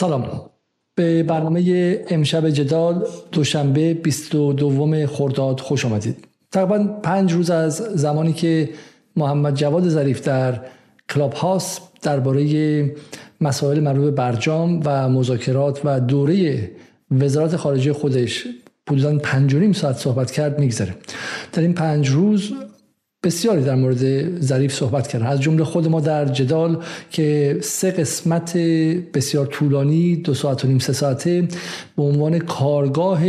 سلام. به برنامه امشب جدال دوشنبه 22 خرداد خوش آمدید. تقریبا پنج روز از زمانی که محمد جواد ظریف در کلاب هاست درباره مسائل مربوط به برجام و مذاکرات و دوره وزارت خارجه خودش حدودا پنج و ساعت صحبت کرد میگذره. در این پنج روز بسیاری در مورد ظریف صحبت کردن. از جمله خود ما در جدال که سه قسمت بسیار طولانی دو ساعت و نیم سه ساعته به عنوان کارگاه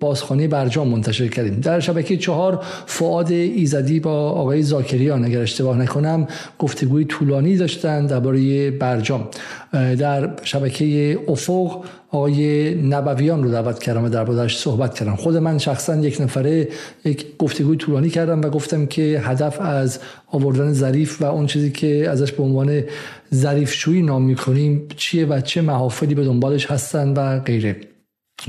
بازخانه برجام منتشر کردیم. در شبکه چهار فعاد ایزدی با آقای زاکریان اگر اشتباه نکنم گفتگوی طولانی داشتن درباره برجام. در شبکه افق آقای نبویان رو دعوت کردم و دربارهش صحبت کردم. خود من شخصا یک نفره یک گفتگوی طولانی کردم و گفتم که هدف از آوردن ظریف و اون چیزی که ازش به عنوان ظریف شویی نام می‌کنیم چیه و چه محافلی به دنبالش هستن و غیره.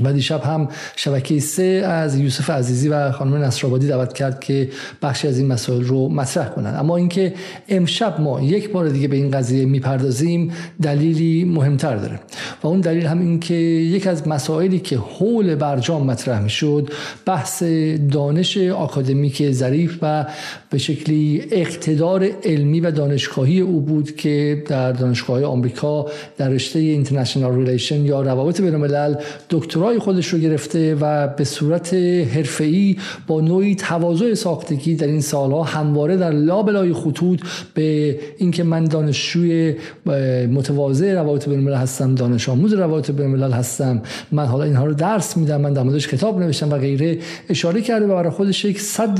و دیشب هم شبکه سه از یوسف عزیزی و خانم نصرآبادی دعوت کرد که بخشی از این مسائل رو مطرح کنند اما اینکه امشب ما یک بار دیگه به این قضیه می‌پردازیم دلیلی مهمتر داره. و اون دلیل هم این که یک از مسائلی که حول برجام مطرح می‌شد بحث دانش آکادمیک ظریف و به شکلی اقتدار علمی و دانشگاهی او بود که در دانشگاه آمریکا در رشته international relation یا روابط بین دکتر دکترای خودش رو گرفته و به صورت حرفه‌ای با نوعی تواضع ساختگی در این سالها همواره در لابلای خطوط به اینکه من دانشجوی متواضع روابط بین هستم دانش آموز روابط بین هستم من حالا اینها رو درس میدم من در کتاب نوشتم و غیره اشاره کرده و برای خودش یک صد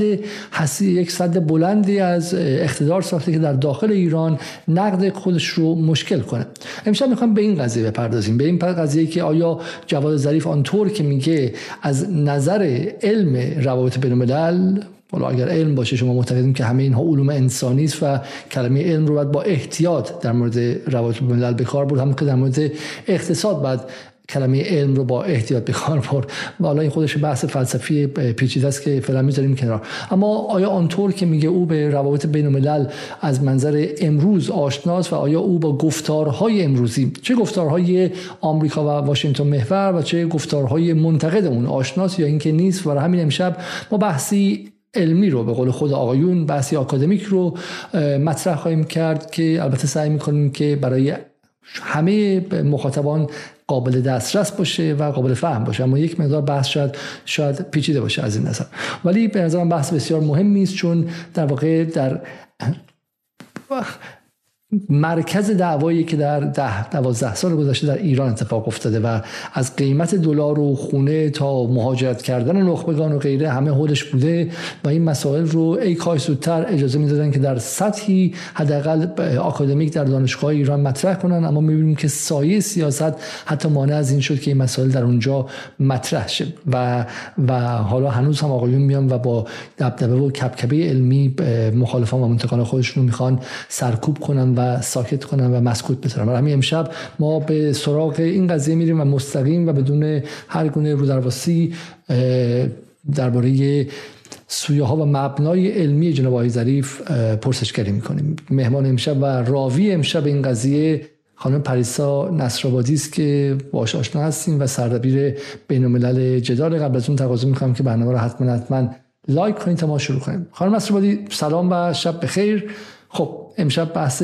حسی یک صد بلندی از اقتدار ساخته که در داخل ایران نقد خودش رو مشکل کنه. امشب می‌خوام به این قضیه بپردازیم به این قضیه که آیا جواد ظریف آنطور که میگه از نظر علم روابط بین الملل حالا اگر علم باشه شما معتقدیم که همه اینها علوم انسانی است و کلمه علم رو باید با احتیاط در مورد روابط بین الملل به کار برد. هم که در مورد اقتصاد باید کلمه علم رو با احتیاط به کار برد. و حالا این خودش بحث فلسفی پیچیده است که فعلا می‌ذاریم کنار. اما آیا آنطور که میگه او به روابط بین الملل از منظر امروز آشناست و آیا او با گفتارهای امروزی چه گفتارهای آمریکا و واشنگتن محور و چه گفتارهای منتقد اون آشناست یا اینکه نیست؟ و همین امشب ما بحثی علمی رو به قول خود آقایون بحثی آکادمیک رو مطرح خواهیم کرد که البته سعی می‌کنیم که برای همه مخاطبان قابل دسترس باشه و قابل فهم باشه. اما یک مقدار بحث شاید شاید پیچیده باشه از این نظر. ولی به نظرم بحث بسیار مهمی است چون در واقع در مرکز دعوایی که در ده دوازده سال گذشته در ایران اتفاق افتاده و از قیمت دلار و خونه تا مهاجرت کردن نخبگان و غیره همه حولش بوده و این مسائل رو ای کاش زودتر اجازه می‌دادن که در سطحی حداقل آکادمیک در دانشگاه ایران مطرح کنن. اما می‌بینیم که سایه سیاست حتی مانع از این شد که این مسائل در اونجا مطرح شه و و حالا هنوز هم آقایون میان و با دبدبه و کبکبه علمی مخالفان و منتقان خودشون می‌خوان سرکوب کنن و ساکت کنن و مسکوت بذارن. برای همین امشب ما به سراغ این قضیه میریم و مستقیم و بدون هر گونه رودرواسی درباره سویه ها و مبنای علمی جناب آقای ظریف پرسشگری می‌کنیم. مهمان امشب و راوی امشب این قضیه خانم پریسا نصرآبادی است که باش آشنا هستیم و سردبیر بین الملل جدال. قبل از اون تقاضا می‌کنم که برنامه رو حتما حتما لایک کنید تا ما شروع کنیم. خانم نصرآبادی سلام و شب بخیر. خب امشب بحث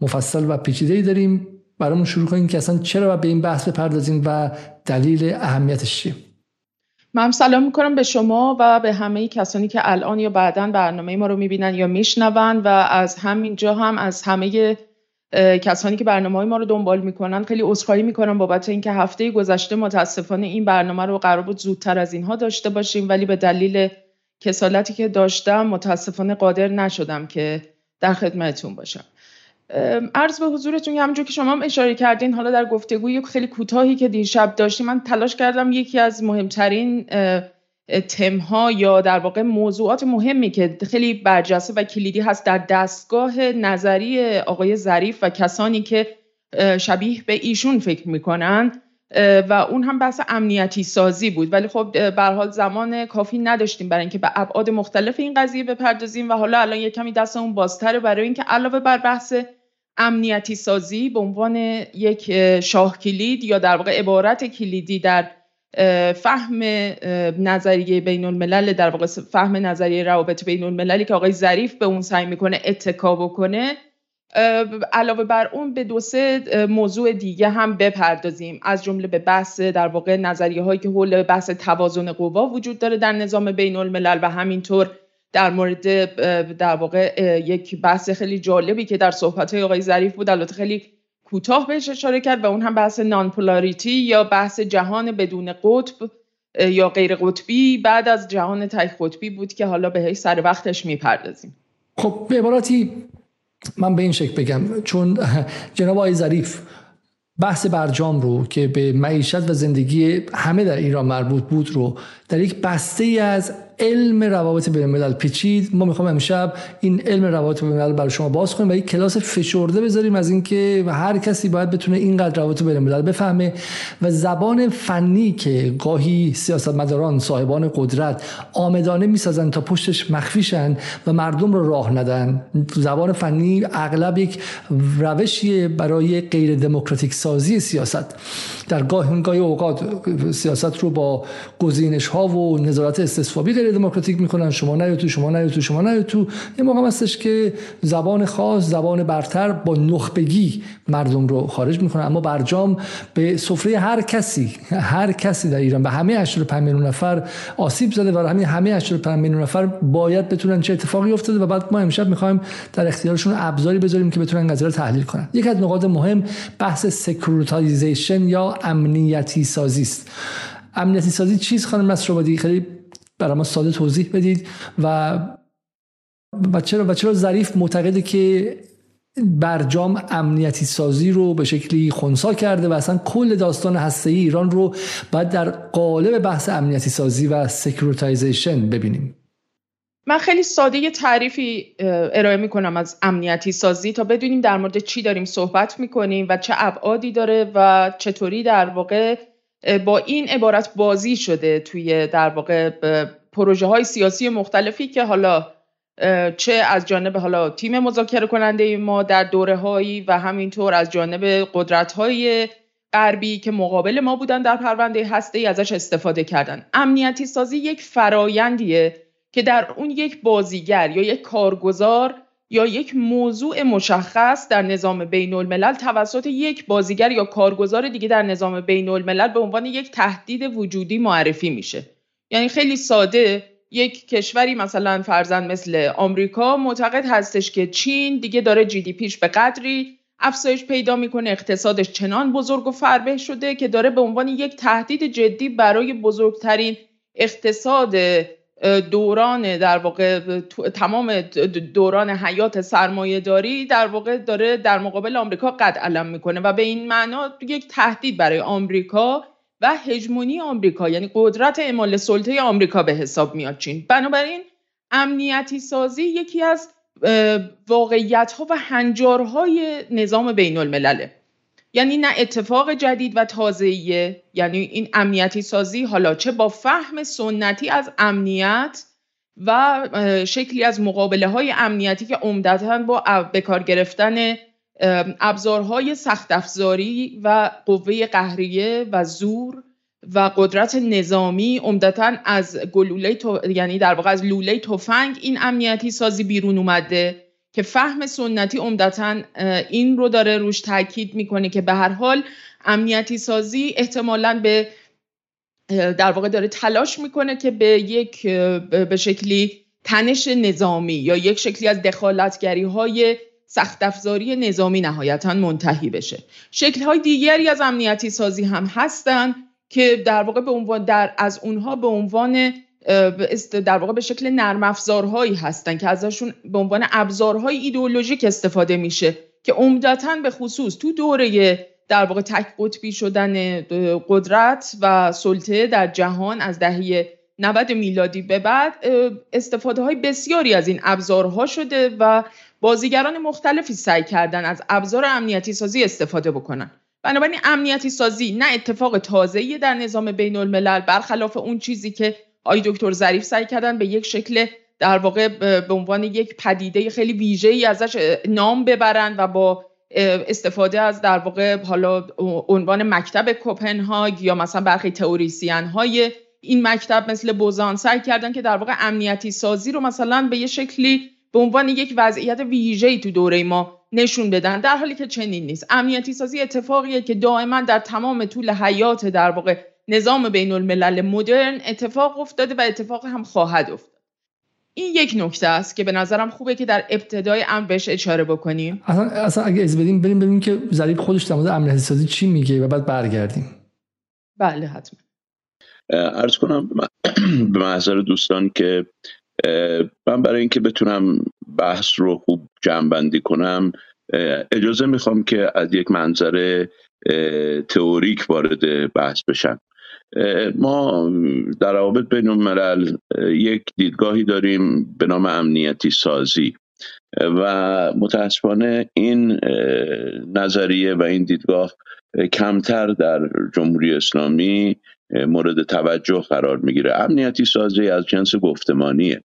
مفصل و پیچیده ای داریم. برامون شروع کنیم که اصلا چرا به این بحث بپردازیم و دلیل اهمیتش چیه؟ من سلام می‌کنم به شما و به همه کسانی که الان یا بعدا برنامه ما رو می‌بینن یا میشنون و از همینجا هم از همه کسانی که برنامه های ما رو دنبال می‌کنن خیلی عذرخواهی می‌کنم بابت اینکه هفته گذشته متاسفانه این برنامه رو قرار بود زودتر از اینها داشته باشیم ولی به دلیل کسالتی که داشتم متاسفانه قادر نشدم که در خدمتتون باشم. عرض به حضورتون همونجور که شما هم اشاره کردین حالا در گفتگوی خیلی کوتاهی که دیشب داشتیم من تلاش کردم یکی از مهمترین تمها یا در واقع موضوعات مهمی که خیلی برجسته و کلیدی هست در دستگاه نظری آقای ظریف و کسانی که شبیه به ایشون فکر می‌کنن و اون هم بحث امنیتی سازی بود. ولی خب به حال زمان کافی نداشتیم برای اینکه به ابعاد مختلف این قضیه بپردازیم و حالا الان یه کمی دستمون بازتره برای اینکه علاوه بر بحث امنیتی سازی به عنوان یک شاه کلید یا در واقع عبارت کلیدی در فهم نظریه بین الملل در واقع فهم نظریه روابط بین المللی که آقای ظریف به اون سعی می‌کنه اتکا بکنه علاوه بر اون به دو سه موضوع دیگه هم بپردازیم. از جمله به بحث در واقع نظریه هایی که حول بحث توازن قوا وجود داره در نظام بین الملل و همینطور در مورد در واقع یک بحث خیلی جالبی که در صحبت های آقای ظریف بود البته خیلی کوتاه بهش اشاره کرد و اون هم بحث نانپولاریتی یا بحث جهان بدون قطب یا غیر قطبی. بعد از جهان تک قطبی بود که حالا بهش سر وقتش می‌پردازیم. خب به عبارتی من به این شکل بگم چون جناب آقای ظریف بحث برجام رو که به معیشت و زندگی همه در ایران مربوط بود رو در یک بسته ای از علم روابط بین الملل پیچید. ما می‌خوام امشب این علم روابط بین الملل برای شما باز کنیم و یک کلاس فشرده بذاریم از اینکه هر کسی باید بتونه اینقدر روابط بین الملل بفهمه و زبان فنی که گاهی سیاستمداران صاحبان قدرت آمدانه می‌سازن تا پشتش مخفیشن و مردم رو راه ندن. زبان فنی اغلب یک روشی برای غیر دموکراتیک سازی سیاست. در گاه گاهی اوقات سیاست رو با گزینش ها و نظارت استصوابی غیر دموکراتیک می‌کنن. شما نه تو شما نه تو شما نه تو. یه موقع هستش که زبان خاص زبان برتر با نخبگی مردم رو خارج می‌کنه اما برجام به سفره هر کسی هر کسی در ایران به همه 85 میلیون نفر آسیب زده و همین همه 85 میلیون نفر باید بتونن چه اتفاقی افتاده و بعد ما امشب می‌خوایم در اختیارشون ابزاری بذاریم که بتونن قضیه رو تحلیل کنن. یک از نقاط مهم بحث securitization یا امنیتی سازی است. امنیتی سازی چیز خانم نصرآبادی خیلی برای ما ساده توضیح بدید و و چرا و چرا ظریف معتقده که برجام امنیتی سازی رو به شکلی خونسا کرده و اصلا کل داستان هسته ای ایران رو باید در قالب بحث امنیتی سازی و securitization ببینیم. من خیلی ساده یه تعریفی ارائه می‌کنم از امنیتی سازی تا بدونیم در مورد چی داریم صحبت می‌کنیم و چه ابعادی داره و چطوری در واقع با این عبارت بازی شده توی در واقع پروژه های سیاسی مختلفی که حالا چه از جانب حالا تیم مذاکره کننده ما در دوره هایی و همینطور از جانب قدرت های غربی که مقابل ما بودن در پرونده هسته ای ازش استفاده کردن. امنیتی سازی یک فرایندیه که در اون یک بازیگر یا یک کارگزار یا یک موضوع مشخص در نظام بین الملل توسط یک بازیگر یا کارگزار دیگه در نظام بین الملل به عنوان یک تهدید وجودی معرفی میشه. یعنی خیلی ساده یک کشوری مثلا فرزند مثل آمریکا معتقد هستش که چین دیگه داره جی دی پیش به قدری افزایش پیدا می‌کنه اقتصادش چنان بزرگ و فربه شده که داره به عنوان یک تهدید جدی برای بزرگترین اقتصاد دوران در واقع تمام دوران حیات سرمایه داری در واقع داره در مقابل آمریکا قد علم می‌کنه و به این معنا یک تهدید برای آمریکا و هژمونی آمریکا یعنی قدرت اعمال سلطه آمریکا به حساب میاد چین. بنابراین امنیتی سازی یکی از واقعیت ها و هنجارهای نظام بین الملله یعنی نه اتفاق جدید و تازه‌ایه. یعنی این امنیتی سازی حالا چه با فهم سنتی از امنیت و شکلی از مقابله های امنیتی که عمدتا با به کار گرفتن ابزارهای سخت افزاری و قوه قهریه و زور و قدرت نظامی عمدتا از گلوله یعنی در واقع از لوله تفنگ این امنیتی سازی بیرون اومده. که فهم سنتی عمدتا این رو داره روش تاکید می‌کنه که به هر حال امنیتی سازی احتمالا به در واقع داره تلاش می‌کنه که به یک به شکلی تنش نظامی یا یک شکلی از دخالتگری های سخت افزاری نظامی نهایتا منتهی بشه. شکل های دیگری از امنیتی سازی هم هستن که در واقع به عنوان در از اونها به عنوان در واقع به شکل نرم افزارهایی هستن که ازشون به عنوان ابزارهای ایدئولوژیک استفاده میشه که عمدتا به خصوص تو دوره در واقع تک قطبی شدن قدرت و سلطه در جهان از دهه 90 میلادی به بعد استفاده های بسیاری از این ابزارها شده و بازیگران مختلفی سعی کردن از ابزار امنیتی سازی استفاده بکنن. بنابراین امنیتی سازی نه اتفاق تازه‌ای در نظام بین الملل برخلاف اون چیزی که آی دکتر ظریف سعی کردن به یک شکل در واقع به عنوان یک پدیده خیلی ویژه ای ازش نام ببرن و با استفاده از در واقع حالا عنوان مکتب کوپنهاگ یا مثلا برخی تئوریسین های این مکتب مثل بوزان سعی کردن که در واقع امنیتی سازی رو مثلا به یه شکلی به عنوان یک وضعیت ویژه‌ای تو دوره ما نشون بدن در حالی که چنین نیست. امنیتی سازی اتفاقیه که دائما در تمام طول حیات در واقع نظام بین الملل مدرن اتفاق افتاده و اتفاق هم خواهد افتاد. این یک نکته است که به نظرم خوبه که در ابتدای امر بهش اشاره بکنیم. اصلا, اصلا اگه از بدیم بریم ببینیم که ظریف خودش در مورد امنیتی سازی چی میگه و بعد برگردیم. بله حتما. ارز کنم به محضر دوستان که من برای اینکه بتونم بحث رو خوب جمع کنم اجازه می‌خوام که از یک منظر تئوریک وارد بحث بشم. ما در روابط بین الملل یک دیدگاهی داریم به نام امنیتی سازی. و متاسفانه این نظریه و این دیدگاه کمتر در جمهوری اسلامی مورد توجه قرار می‌گیره. امنیتی سازی از جنس گفتمانیه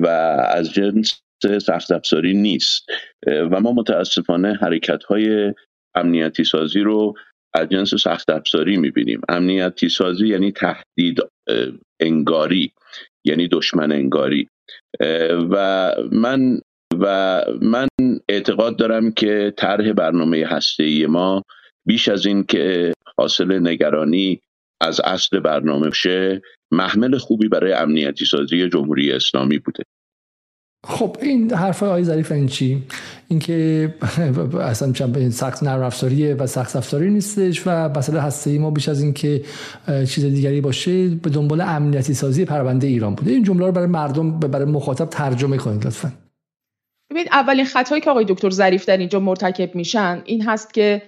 و از جنس سخت افزاری نیست و ما متاسفانه حرکت های امنیتی سازی رو از جنس سخت افزاری می‌بینیم. امنیتی سازی یعنی تهدید انگاری یعنی دشمن انگاری. و من و من اعتقاد دارم که طرح برنامه هسته ما بیش از این که حاصل نگرانی از اصل برنامه شه محمل خوبی برای امنیتی سازی جمهوری اسلامی بوده. خب این حرف های ظریف این چی؟ اینکه اصلا سخت نرم و سخت افزاری نیستش و مسئله هسته ای ما بیش از اینکه چیز دیگری باشه به دنبال امنیتی سازی پرونده ایران بوده. این جمله رو برای مردم برای مخاطب ترجمه کنید لطفا. ببینید اولین خطایی که آقای دکتر ظریف در اینجا مرتکب میشن این هست که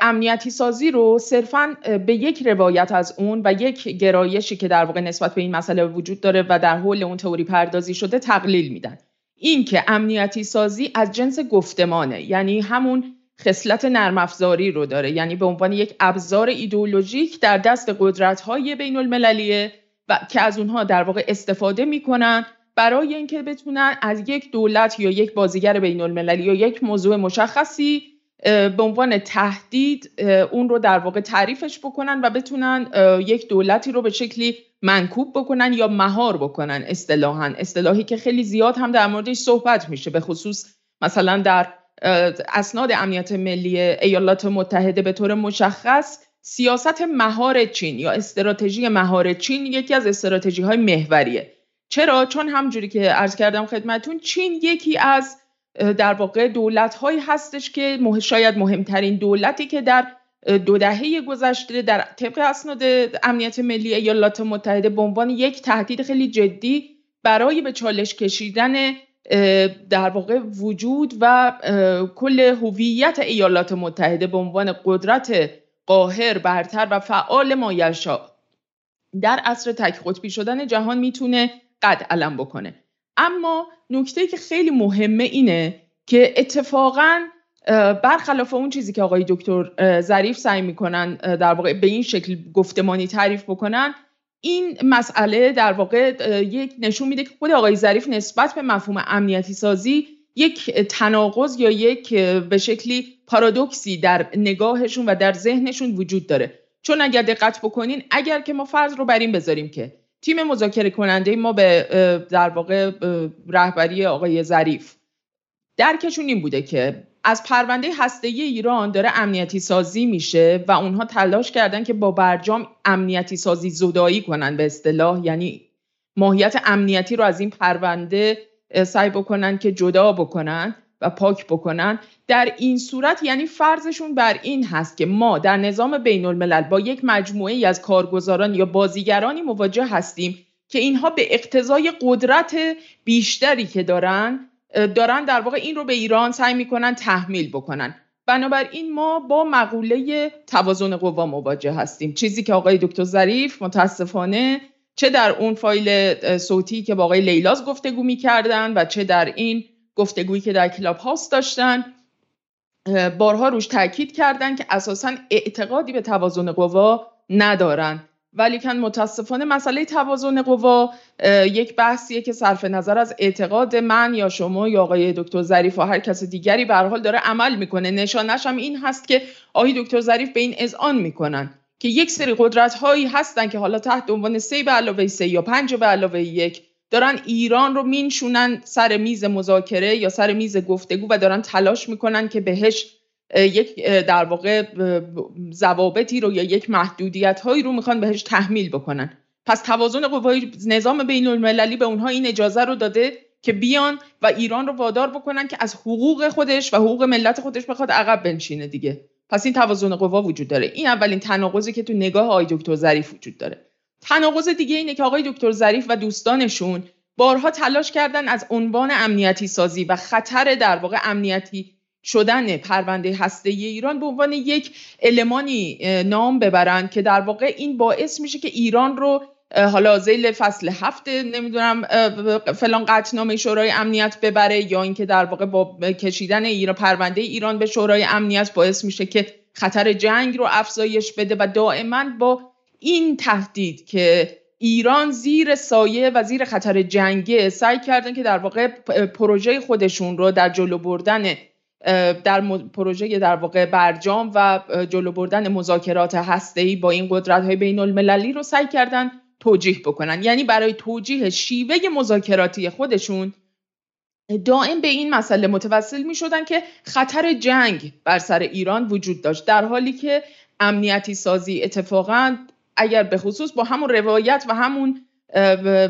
امنیتی سازی رو صرفا به یک روایت از اون و یک گرایشی که در واقع نسبت به این مسئله وجود داره و در حول اون تئوری پردازی شده تقلیل میدن. این که امنیتی سازی از جنس گفتمانه یعنی همون خصلت نرم افزاری رو داره یعنی به عنوان یک ابزار ایدئولوژیک در دست قدرت های بین المللیه و که از اونها در واقع استفاده می‌کنن برای اینکه بتونن از یک دولت یا یک بازیگر بین المللی یا یک موضوع مشخصی به عنوان تهدید اون رو در واقع تعریفش بکنن و بتونن یک دولتی رو به شکلی منکوب بکنن یا مهار بکنن اصطلاحا. اصطلاحی که خیلی زیاد هم در موردش صحبت میشه به خصوص مثلا در اسناد امنیت ملی ایالات متحده به طور مشخص سیاست مهار چین یا استراتژی مهار چین یکی از استراتژی های محوریه. چرا؟ چون همجوری که عرض کردم خدمتون چین یکی از در واقع دولت هایی هستش که شاید مهمترین دولتی که در دو دهه گذشته در طبق اسناد امنیت ملی ایالات متحده به عنوان یک تهدید خیلی جدی برای به چالش کشیدن در واقع وجود و کل هویت ایالات متحده به عنوان قدرت قاهر برتر و فعال مایلشا. در عصر تک قطبی شدن جهان می‌تونه قد علم بکنه. اما نکته که خیلی مهمه اینه که اتفاقا برخلاف اون چیزی که آقای دکتر ظریف سعی می‌کنن در واقع به این شکل گفتمانی تعریف بکنن این مسئله در واقع یک نشون میده که خود آقای ظریف نسبت به مفهوم امنیتی سازی یک تناقض یا یک به شکلی پارادوکسی در نگاهشون و در ذهنشون وجود داره. چون اگر دقت بکنین اگر که ما فرض رو بر این بذاریم که تیم مذاکره کننده ما به در واقع رهبری آقای ظریف درکشون این بوده که از پرونده هسته ایران داره امنیتی سازی میشه و اونها تلاش کردن که با برجام امنیتی سازی زدایی کنن به اصطلاح. یعنی ماهیت امنیتی رو از این پرونده سعی بکنن که جدا بکنن و پاک بکنن. در این صورت یعنی فرضشون بر این هست که ما در نظام بین الملل با یک مجموعه ای از کارگزاران یا بازیگرانی مواجه هستیم که اینها به اقتضای قدرت بیشتری که دارن دارن در واقع این رو به ایران سعی می‌کنن تحمیل بکنن. بنابراین ما با مقوله توازن قوا مواجه هستیم. چیزی که آقای دکتر ظریف متاسفانه چه در اون فایل صوتی که با آقای لیلاز گفتگو می‌کردن و چه در این گفتگویی که در کلاب هاست داشتن بارها روش تاکید کردن که اساسا اعتقادی به توازن قوا ندارن. ولیکن متاسفانه مسئله توازن قوا یک بحثیه که صرف نظر از اعتقاد من یا شما یا آقای دکتر ظریف و هر کس دیگری به حال داره عمل می‌کنه. نشانش هم این هست که آقای دکتر ظریف به این اذعان می‌کنن که یک سری قدرت هایی هستن که حالا تحت عنوان سه به علاوه سه یا پنج به علاوه یک دارن ایران رو مینشونن سر میز مذاکره یا سر میز گفتگو و دارن تلاش می‌کنن که بهش یک در واقع ضوابطی رو یا یک محدودیت هایی رو می‌خوان بهش تحمیل بکنن. پس توازن قوای نظام بین المللی به اونها این اجازه رو داده که بیان و ایران رو وادار بکنن که از حقوق خودش و حقوق ملت خودش بخواد عقب بنشینه دیگه. پس این توازن قوا وجود داره. این اولین تناقضی که تو نگاه آقای دکتر ظریف وجود داره. تناقض دیگه اینه که آقای دکتر ظریف و دوستانشون بارها تلاش کردن از عنوان امنیتی سازی و خطر در واقع امنیتی شدن پرونده هسته ایران به عنوان یک المانی نام ببرن که در واقع این باعث میشه که ایران رو حالا زیل فصل هفت نمی‌دونم فلان قطعنامه شورای امنیت ببره یا اینکه در واقع با کشیدن ایران پرونده ایران به شورای امنیت باعث میشه که خطر جنگ رو افزایش بده و دائما با این تهدید که ایران زیر سایه و زیر خطر جنگه سعی کردن که در واقع پروژه خودشون رو در جلو بردن در پروژه در واقع برجام و جلو بردن مذاکرات هسته‌ای با این قدرت های بین المللی رو سعی کردن توجیه بکنن. یعنی برای توجیه شیوه مذاکراتی خودشون دائم به این مسئله متوسل می شدن که خطر جنگ بر سر ایران وجود داشت در حالی که امنیتی سازی اتفاقا اگر به خصوص با همون روایت و همون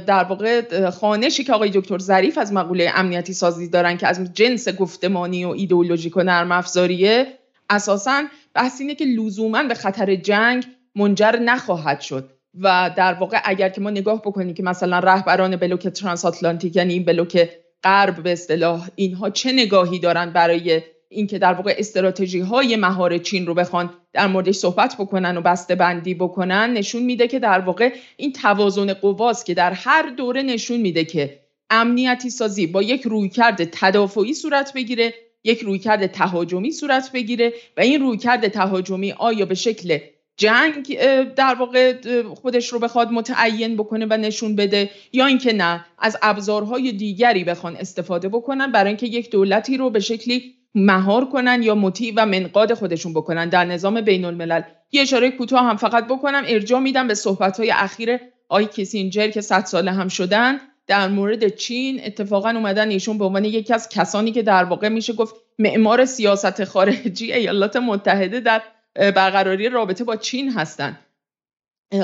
در واقع خانشی که آقای دکتر ظریف از مقوله امنیتی سازی دارن که از جنس گفتمانی و ایدئولوژیک و نرم افزاریه اساسا بحث اینه که لزوما به خطر جنگ منجر نخواهد شد. و در واقع اگر که ما نگاه بکنیم که مثلا رهبران بلوک ترانس آتلانتیک یعنی این بلوک غرب به اصطلاح اینها چه نگاهی دارن برای اینکه در واقع استراتژی های مهار چین رو بخوان در موردش صحبت بکنن و بسته بندی بکنن نشون میده که در واقع این توازن قواست که در هر دوره نشون میده که امنیتی سازی با یک رویکرد تدافعی صورت بگیره یک رویکرد تهاجمی صورت بگیره و این رویکرد تهاجمی آیا به شکل جنگ در واقع خودش رو بخواد متعین بکنه و نشون بده یا اینکه نه از ابزارهای دیگری بخوان استفاده بکنن برای اینکه یک دولتی رو به شکلی مهار کنن یا مطیع و منقاد خودشون بکنن در نظام بین الملل یه اشاره کوتاه هم فقط بکنم. ارجاع میدم به صحبت های اخیر آی کسینجر که صد ساله هم شدن. در مورد چین اتفاقا اومدن ایشون به عنوان یکی از کسانی که در واقع میشه گفت معمار سیاست خارجی ایالات متحده در برقراری رابطه با چین هستند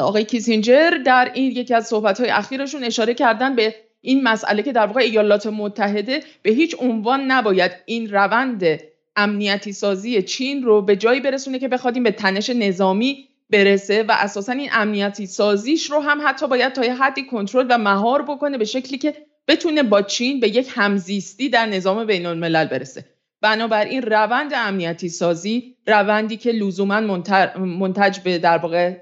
آقای کیسینجر در این یکی از صحبت های اخیرشون اشاره کردن به این مسئله که در واقع ایالات متحده به هیچ عنوان نباید این روند امنیتی سازی چین رو به جایی برسونه که بخوادیم به تنش نظامی برسه و اساسا این امنیتی سازیش رو هم حتی باید تا یه حدی کنترل و مهار بکنه به شکلی که بتونه با چین به یک همزیستی در نظام بین الملل برسه. بنابراین روند امنیتی سازی روندی که لزوما منتج به در واقع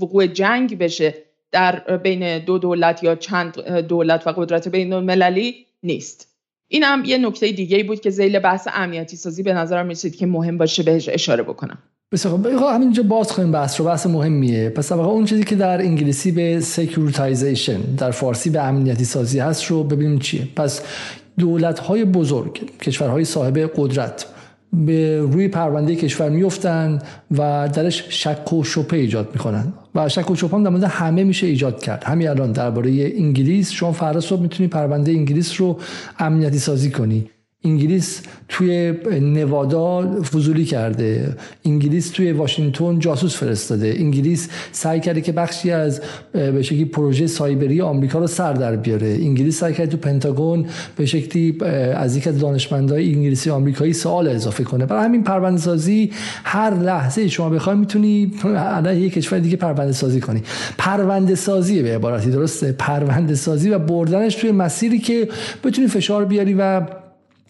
وقوع جنگ بشه در بین دو دولت یا چند دولت و قدرت بین المللی نیست. این هم یه نکته دیگه بود که ذیل بحث امنیتی سازی به نظرم می‌رسید که مهم باشه بهش اشاره بکنم. بسیار خب همینجا باز کنیم بحث رو. بحث مهمیه. پس واقعا اون چیزی که در انگلیسی به securitization در فارسی به امنیتی سازی هست رو ببینیم چیه. پس دولت های بزرگ کشورهای صاحب قدرت به روی پرونده کشور میفتن و درش شک و شبهه ایجاد می‌کنن. و شک و شبهه هم در همه میشه ایجاد کرد. همین الان درباره انگلیس شما فردا صبح می‌تونی پرونده انگلیس رو امنیتی سازی کنی. انگلیس توی نوادا فضولی کرده. انگلیس توی واشنگتن جاسوس فرستاده. انگلیس سعی کرده که بخشی از به شکلی پروژه سایبری آمریکا رو سر در بیاره. انگلیس سعی کرده تو پنتاگون به شکلی از یک از دانشمندای انگلیسی آمریکایی سوال اضافه کنه. برای همین پرونده سازی هر لحظه شما بخوای می‌تونی علیه یک کشور دیگه پرونده سازی کنی. پرونده سازی به عبارتی درسته. پرونده سازی و بردنش توی مسیری که بتونی فشار بیاری و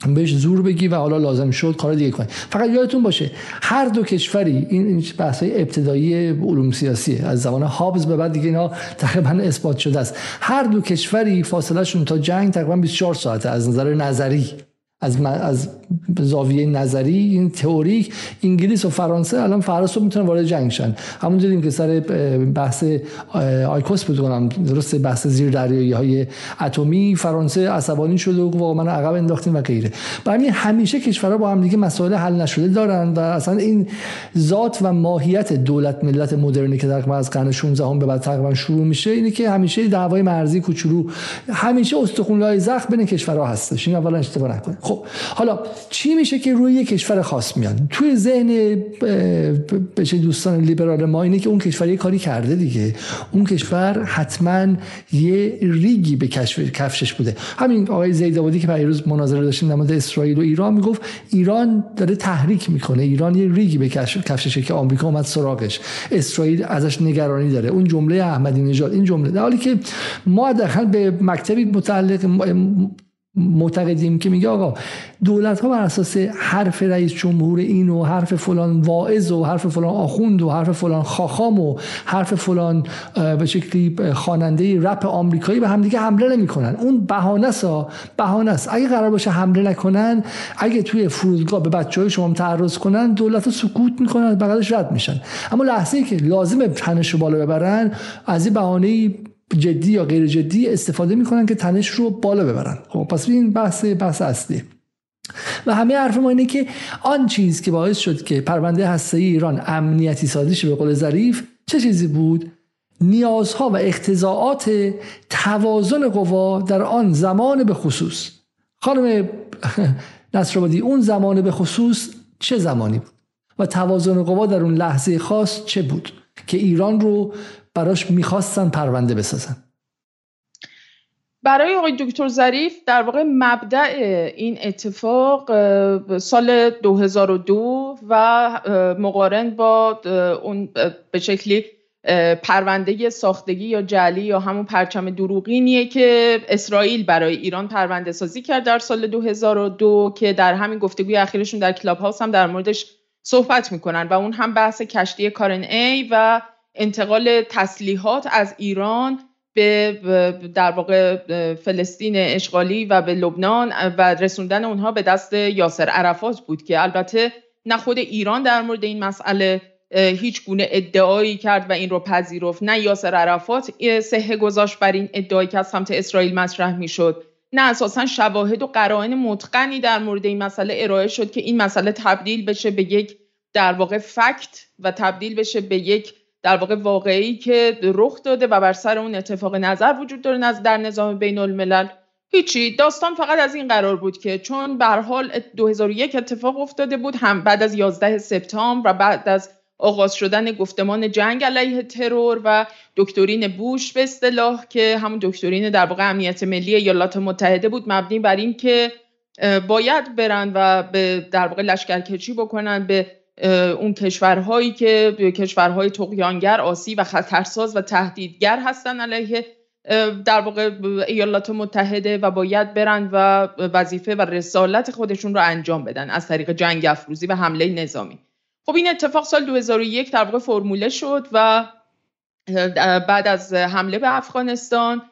بهش زور بگی و حالا لازم شد کار دیگه کنی. فقط یادتون باشه هر دو کشوری این بحث های ابتدایی علوم سیاسی از زمان هابز به بعد دیگه اینا تقریبا اثبات شده است. هر دو کشوری فاصله شون تا جنگ تقریبا 24 ساعته از نظر نظری. از از زاویه نظری این تئوریک انگلیس و فرانسه الان فرانسه رو می‌تونن وارد جنگ شن. همون دیدیم که سر بحث آیکوس بود کنم درست بحث زیر دریایی های اتمی فرانسه عصبانی شده و واقعا من عقب انداختیم و غیره. برای همیشه کشورها با هم دیگه مسائل حل نشده دارن و اصلا این ذات و ماهیت دولت ملت مدرنی که تقریبا از قرن 16 هم به بعد تقریبا شروع میشه اینه که همیشه دعوای مرزی کوچولو همیشه استخونهای زخم بین کشورها هستش. این اولا اشتباه نکنید. خب حالا چی میشه که روی یک کشور خاص میاد توی ذهن به دوستان لیبرال ما اینه که اون کشور یه کاری کرده دیگه. اون کشور حتما یه ریگی به کفشش بوده. همین آقای زیدابادی که پیروز مناظره داشتیم در اسرائیل و ایران می‌گفت ایران داره تحریک می‌کنه. ایران یه ریگی به کفششه که آمریکا اومد سراغش. اسرائیل ازش نگرانی داره. اون جمله احمدی نژاد این جمله. در حالی که ما داخل به مکتبی متعلق معتقدیم که میگه آقا دولت ها بر اساس حرف رئیس جمهور این و حرف فلان واعظ و حرف فلان آخوند و حرف فلان خاخام و حرف فلان به شکلی خواننده رپ آمریکایی به همدیگه حمله نمی‌کنن. اون بهانه است بهانه است اگه قرار باشه حمله نکنن اگه توی فرودگاه به بچه های شما تعرض کنن دولت ها سکوت می‌کنن بغلش رد میشن. اما لحظه ای که لازمه تنش بالا ببرن از این بهانه جدی یا غیر جدی استفاده می‌کنن که تنش رو بالا ببرن. خب پس این بحث بحث اصلی. و همه حرف ما اینه که آن چیز که باعث شد که پرونده هسته ایران امنیتی سازی شه به قول ظریف چه چیزی بود؟ نیازها و اقتضاعات توازن قوا در آن زمان به خصوص. خانم نصرآبادی اون زمان به خصوص چه زمانی بود؟ و توازن قوا در اون لحظه خاص چه بود؟ که ایران رو براش می‌خواستن پرونده بسازن. برای آقای دکتر ظریف در واقع مبدع این اتفاق سال 2002 و مقارن با اون به شکلی پرونده ساختگی یا جلی یا همون پرچم دروغینیه که اسرائیل برای ایران پرونده سازی کرد در سال 2002 که در همین گفتگوی اخیرشون در کلاب هاوس هم در موردش صحبت می‌کنن و اون هم بحث کشتی کارن ای و انتقال تسلیحات از ایران به در واقع فلسطین اشغالی و به لبنان و رسوندن اونها به دست یاسر عرفات بود که البته نه خود ایران در مورد این مسئله هیچ گونه ادعایی کرد و این رو پذیرفت نه یاسر عرفات سهه گذاشت بر این ادعایی که از سمت اسرائیل مطرح می‌شد. نه اساسا شواهد و قرائن متقنی در مورد این مسئله ارائه شد که این مسئله تبدیل بشه به یک در واقع فکت و تبدیل بشه به یک در واقع واقعی که رخ داده و بر سر اون اتفاق نظر وجود داره در نظام بین الملل. هیچی. داستان فقط از این قرار بود که چون به حال 2001 اتفاق افتاده بود هم بعد از 11 سپتامبر و بعد از آغاز شدن گفتمان جنگ علیه ترور و دکترین بوش به اصطلاح که همون دکترین در واقع امنیت ملی ایالات متحده بود مبنی بر این که باید برن و به در واقع لشکرکشی بکنن به اون کشورهایی که کشورهای تقیانگر آسی و خطرساز و تهدیدگر هستن علیه در واقع ایالات متحده و باید برند و وظیفه و رسالت خودشون رو انجام بدن از طریق جنگ افروزی و حمله نظامی. خب این اتفاق سال 2001 در واقع فرموله شد و بعد از حمله به افغانستان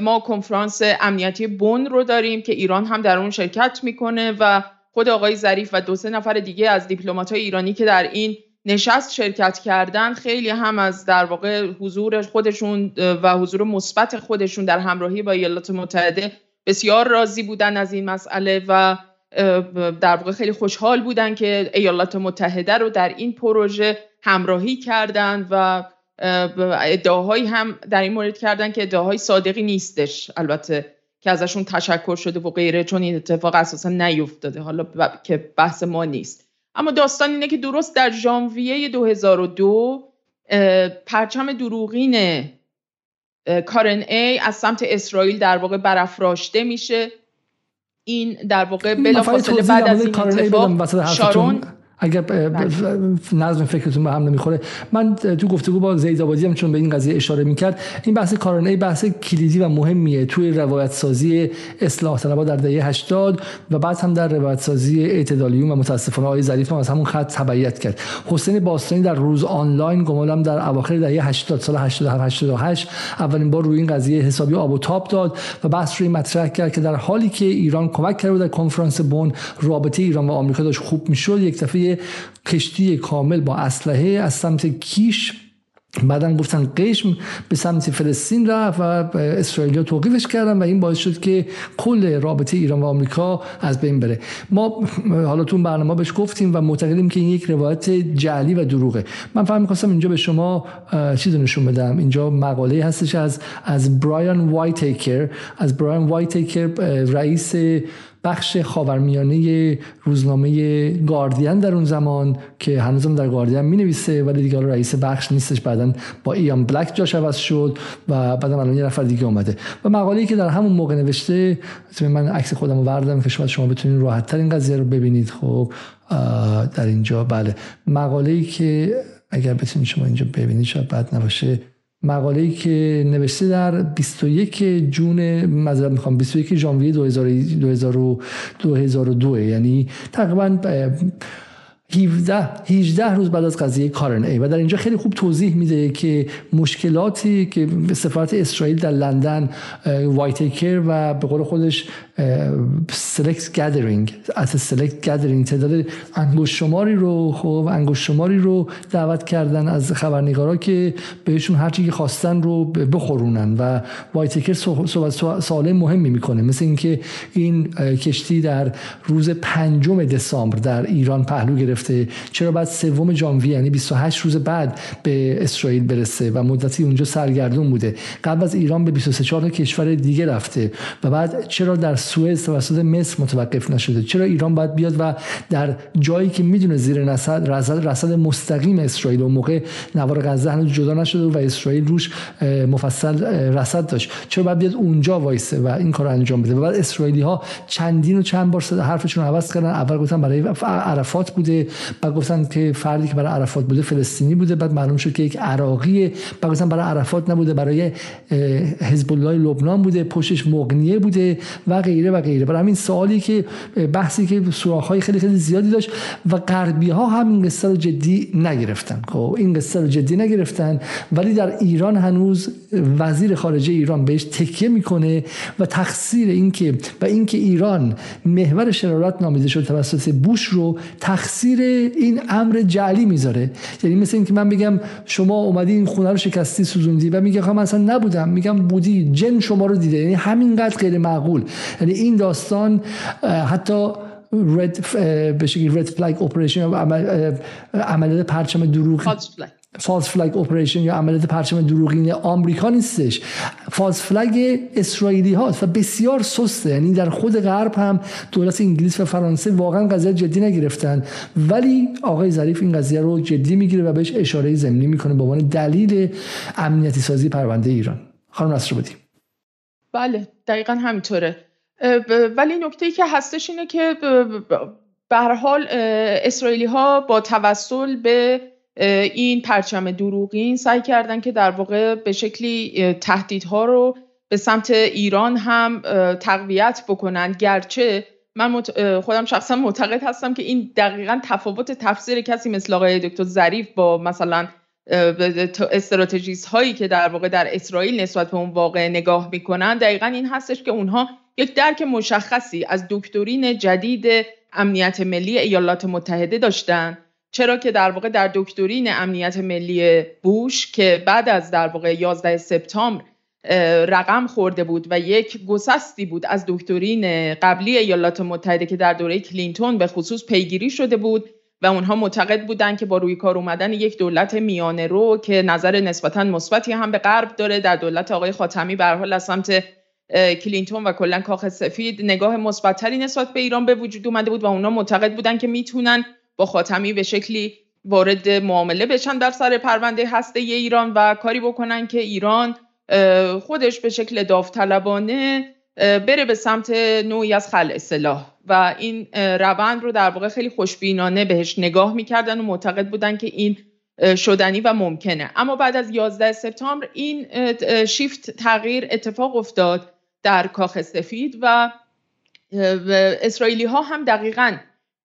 ما کنفرانس امنیتی بن رو داریم که ایران هم در اون شرکت می‌کنه و خود آقای ظریف و دو سه نفر دیگه از دیپلمات ایرانی که در این نشست شرکت کردن خیلی هم از در واقع حضور خودشون و حضور مثبت خودشون در همراهی با ایالات متحده بسیار راضی بودن از این مسئله و در واقع خیلی خوشحال بودن که ایالات متحده رو در این پروژه همراهی کردند و ادعاهایی هم در این مورد کردن که ادعاهای صادقی نیستش. البته که ازشون تشکر شده و غیره چون این اتفاق اساسا نیفتاده حالا که بحث ما نیست. اما داستان اینه که درست در ژانویه 2002 پرچم دروغین کارن ای از سمت اسرائیل در واقع برافراشته میشه. این در واقع بلافاصله بعد از این اتفاق شارون اگر بله. نظم فکرتون به هم نمی‌خوره من تو گفتگو با زید آبادی هم چون به این قضیه اشاره می‌کرد این بحث کارانه بحث کلیدی و مهمیه توی روایت سازی اصلاح طلبها در دهه 80 و بعد هم در روایت سازی اعتدالیون و متاسفانه آقای ظریف هم از همون خط تبعیت کرد حسین باستانی در روز آنلاین گمانم در اواخر دهه 80 سال 87 88 اولین بار روی این قضیه حسابی آب و تاب داد و بحث روی مطرح کرد که در حالی که ایران کمک کرده در کنفرانس بن رابطه ایران و آمریکا داشت خوب می‌شد یک دفعه کشتی کامل با اسلحه از سمت کیش. بعدا گفتن قشم به سمت فلسطین رفت و اسرائیل توقیفش کردن و این باعث شد که کل رابطه ایران و آمریکا از بین بره. ما حالا تو برنامه بهش گفتیم و معتقدیم که این یک روایت جعلی و دروغه. من فهم می‌خواستم اینجا به شما چیز نشون بدم. اینجا مقاله هستش از از برایان وایتیکر. از برایان وایتیکر رئیس بخش خاورمیانه روزنامه گاردین در اون زمان که هنوزم در گاردین می نویسه ولی دیگه رئیس بخش نیستش. بعدا با ایان بلک جاش عوض شد و بعدم الان یه نفر دیگه اومده. و مقاله‌ای که در همون موقع نوشته من عکس خودم رو بردم که شما شما بتونید راحت تر این قضیه رو ببینید. خب در اینجا بله. مقاله‌ای که اگر بتونید شما اینجا ببینید شاید بد نباشه. مقاله که نوشته در 21 جون مذرد می‌خوام 21 ژانویه 2002 یعنی تقریبا 17 18 روز بعد از قضیه کارن ای. و در اینجا خیلی خوب توضیح میده که مشکلاتی که سفارت اسرائیل در لندن وایتیکر و به قول خودش سلکت گادرینگ از سلکت گادرینگ تعداد انگوش شماری رو خب انگوش شماری رو دعوت کردن از خبرنگارا که بهشون هر چی خواستن رو بخورونن. و وایتیکر صحبت سوال مهمی می‌کنه. مثل اینکه این کشتی در روز پنجم دسامبر در ایران پهلو گرفت گرفته. چرا بعد سوم ژانویه یعنی 28 روز بعد به اسرائیل برسه و مدتی اونجا سرگردون بوده. قبل از ایران به 23 کشور دیگه رفته. و بعد چرا در سوئد توسط مصر متوقف نشده؟ چرا ایران باید بیاد و در جایی که می‌دونه زیر رصد, رصد مستقیم اسرائیل و موقع نوار غزه هنوز جدا نشده و اسرائیل روش مفصل رصد داشت. چرا باید بیاد اونجا وایسه و این کار انجام بده؟ و بعد اسرائیلی ها چندین و چند بار حرفشون عوض کردن. اول گفتن برای عرفات بوده. بعد گفتن که فردی که برای عرفات بوده فلسطینی بوده بعد معلوم شد که یک عراقیه بعد گفتن برای عرفات نبوده برای حزب الله لبنان بوده پشتش مغنیه بوده و غیره و غیره. برای همین سوالی که بحثی که های خیلی خیلی زیادی داشت و غربی ها هم قصه رو جدی نگرفتن. خب این قصه رو جدی نگرفتن ولی در ایران هنوز وزیر خارجه ایران بهش تکیه می‌کنه و تقصیر اینکه و اینکه ایران محور شرارت نامیده شد توسط بوش رو تقصیر این امر جعلی می‌ذاره. یعنی مثل اینکه من بگم شما اومدی این خونه رو شکستی سوزوندی و میگه من اصلا نبودم. میگم بودی جن شما رو دیده. یعنی همینقدر غیر معقول. یعنی این داستان حتی رد به شکلی red flag operation عملیات پرچم دروغ false flag operation یا عملیات پرچم دروغین آمریکا نیستش. false flag اسرائیلی هاست و بسیار سسته. یعنی در خود غرب هم دولت انگلیس و فرانسه واقعا قضیه جدی نگرفتن. ولی آقای ظریف این قضیه رو جدی می‌گیره و بهش اشاره ضمنی می‌کنه به عنوان دلیل امنیتی سازی پرونده ایران. خانم نصر بدیم بله دقیقا همینطوره. ولی نکته ای که هستش اینه که به هر حال اسرائیلی ها با توسل به این پرچم دروغین سعی کردن که در واقع به شکلی تهدیدها رو به سمت ایران هم تقویت بکنن. گرچه من خودم شخصا معتقد هستم که این دقیقا تفاوت تفسیر کسی مثل آقای دکتر ظریف با مثلا استراتژیست هایی که در واقع در اسرائیل نسبت به اون واقع نگاه می‌کنن دقیقا این هستش که اونها یک درک مشخصی از دکترین جدید امنیت ملی ایالات متحده داشتن. چرا که در واقع در دکترین امنیت ملی بوش که بعد از در واقع 11 سپتامبر رقم خورده بود و یک گسستی بود از دکترین قبلی ایالات متحده که در دوره کلینتون به خصوص پیگیری شده بود و اونها معتقد بودند که با روی کار اومدن یک دولت میانه رو که نظر نسبتا مثبتی هم به غرب داره در دولت آقای خاتمی به حال از سمت کلینتون و کلا کاخ سفید نگاه مثبتتری نسبت به ایران به وجود اومده بود و اونا معتقد بودن که می‌تونن با خاتمی به شکلی وارد معامله بشن در سر پرونده هسته ایران و کاری بکنن که ایران خودش به شکل داوطلبانه بره به سمت نوعی از خلع سلاح. و این روند رو در واقع خیلی خوشبینانه بهش نگاه می‌کردن و معتقد بودن که این شدنی و ممکنه. اما بعد از 11 سپتامبر این شیفت تغییر اتفاق افتاد در کاخ سفید و اسرائیلی ها هم دقیقا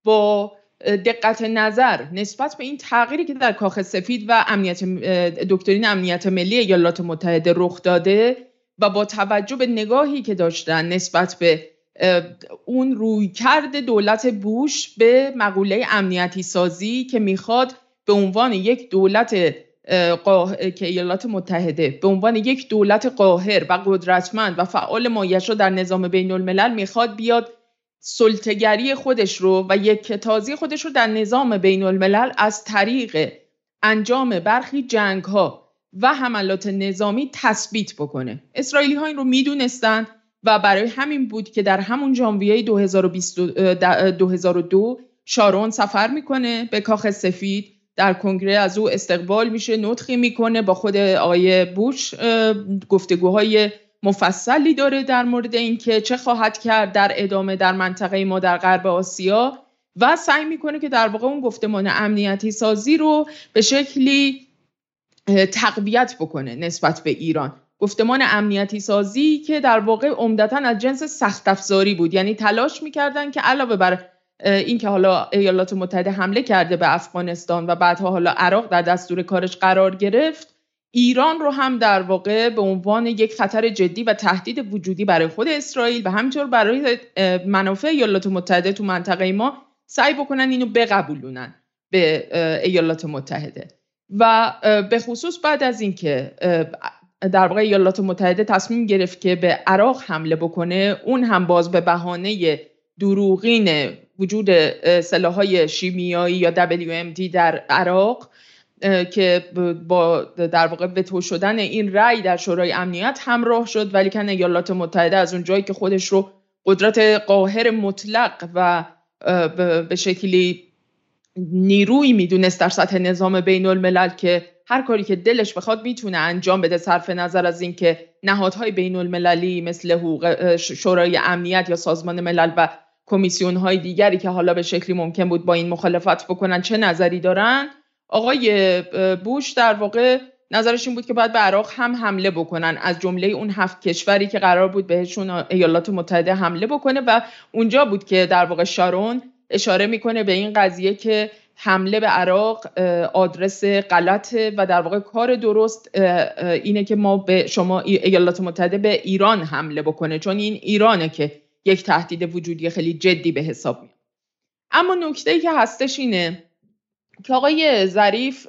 با دقت نظر نسبت به این تغییری که در کاخ سفید و امنیت دکترین امنیت ملی ایالات متحده رخ داده و با توجه به نگاهی که داشتن نسبت به اون رویکرد دولت بوش به مقوله امنیتی سازی که می‌خواد به عنوان یک دولت که ایالات متحده به عنوان یک دولت قاهر و قدرتمند و فعال مایش در نظام بین الملل می‌خواد بیاد سلطگری خودش رو و یک تازی خودش رو در نظام بین الملل از طریق انجام برخی جنگ ها و حملات نظامی تثبیت بکنه. اسرائیلی ها این رو می‌دونستند و برای همین بود که در همون ژانویه 2002 شارون سفر می‌کنه به کاخ سفید. در کنگره از او استقبال میشه نطخی می‌کنه با خود آقای بوش گفتگوهای مفصلی داره در مورد اینکه چه خواهد کرد در ادامه در منطقه ما در غرب آسیا و سعی می‌کنه که در واقع اون گفتمان امنیتی سازی رو به شکلی تقویت بکنه نسبت به ایران. گفتمان امنیتی سازی که در واقع عمدتا از جنس سخت افزاری بود. یعنی تلاش می‌کردن که علاوه بر اینکه حالا ایالات متحده حمله کرده به افغانستان و بعدها حالا عراق در دستور کارش قرار گرفت ایران رو هم در واقع به عنوان یک خطر جدی و تهدید وجودی برای خود اسرائیل و همینطور برای منافع ایالات متحده تو منطقه ما سعی بکنن اینو بقبولونن به ایالات متحده. و به خصوص بعد از اینکه در واقع ایالات متحده تصمیم گرفت که به عراق حمله بکنه اون هم باز به بهانه دروغین وجود سلاحهای شیمیایی یا WMD در عراق که با در واقع وتو شدن این رأی در شورای امنیت همراه شد ولی که ایالات متحده از اون جایی که خودش رو قدرت قاهر مطلق و به شکلی نیروی می‌دونست در سطح نظام بین الملل که هر کاری که دلش بخواد می‌تونه انجام بده صرف نظر از اینکه نهادهای بین المللی مثل حقوق شورای امنیت یا سازمان ملل و کمیسیون های دیگری که حالا به شکلی ممکن بود با این مخالفت بکنن چه نظری دارن؟ آقای بوش در واقع نظرش این بود که باید به عراق هم حمله بکنن از جمله اون هفت کشوری که قرار بود بهشون ایالات متحده حمله بکنه و اونجا بود که در واقع شارون اشاره می‌کنه به این قضیه که حمله به عراق آدرس غلطه و در واقع کار درست اینه که ما به شما ایالات متحده به ایران حمله بکنه چون این ایرانه که یک تهدید وجودی خیلی جدی به حساب میاد. اما نکته ای که هستش اینه که آقای ظریف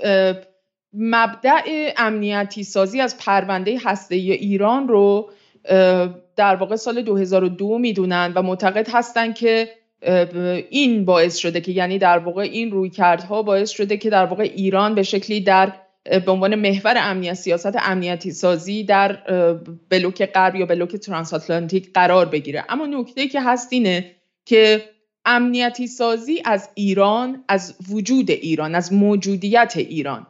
مبدع امنیتی سازی از پرونده هسته ایران رو در واقع سال 2002 می‌دونن و معتقد هستن که این باعث شده که یعنی در واقع این روی کردها باعث شده که در واقع ایران به شکلی در به عنوان محور امنیت سیاست امنیتی سازی در بلوک غرب یا بلوک ترانساتلانتیک قرار بگیره. اما نکته که هست اینه که امنیتی سازی از ایران از وجود ایران از موجودیت ایران.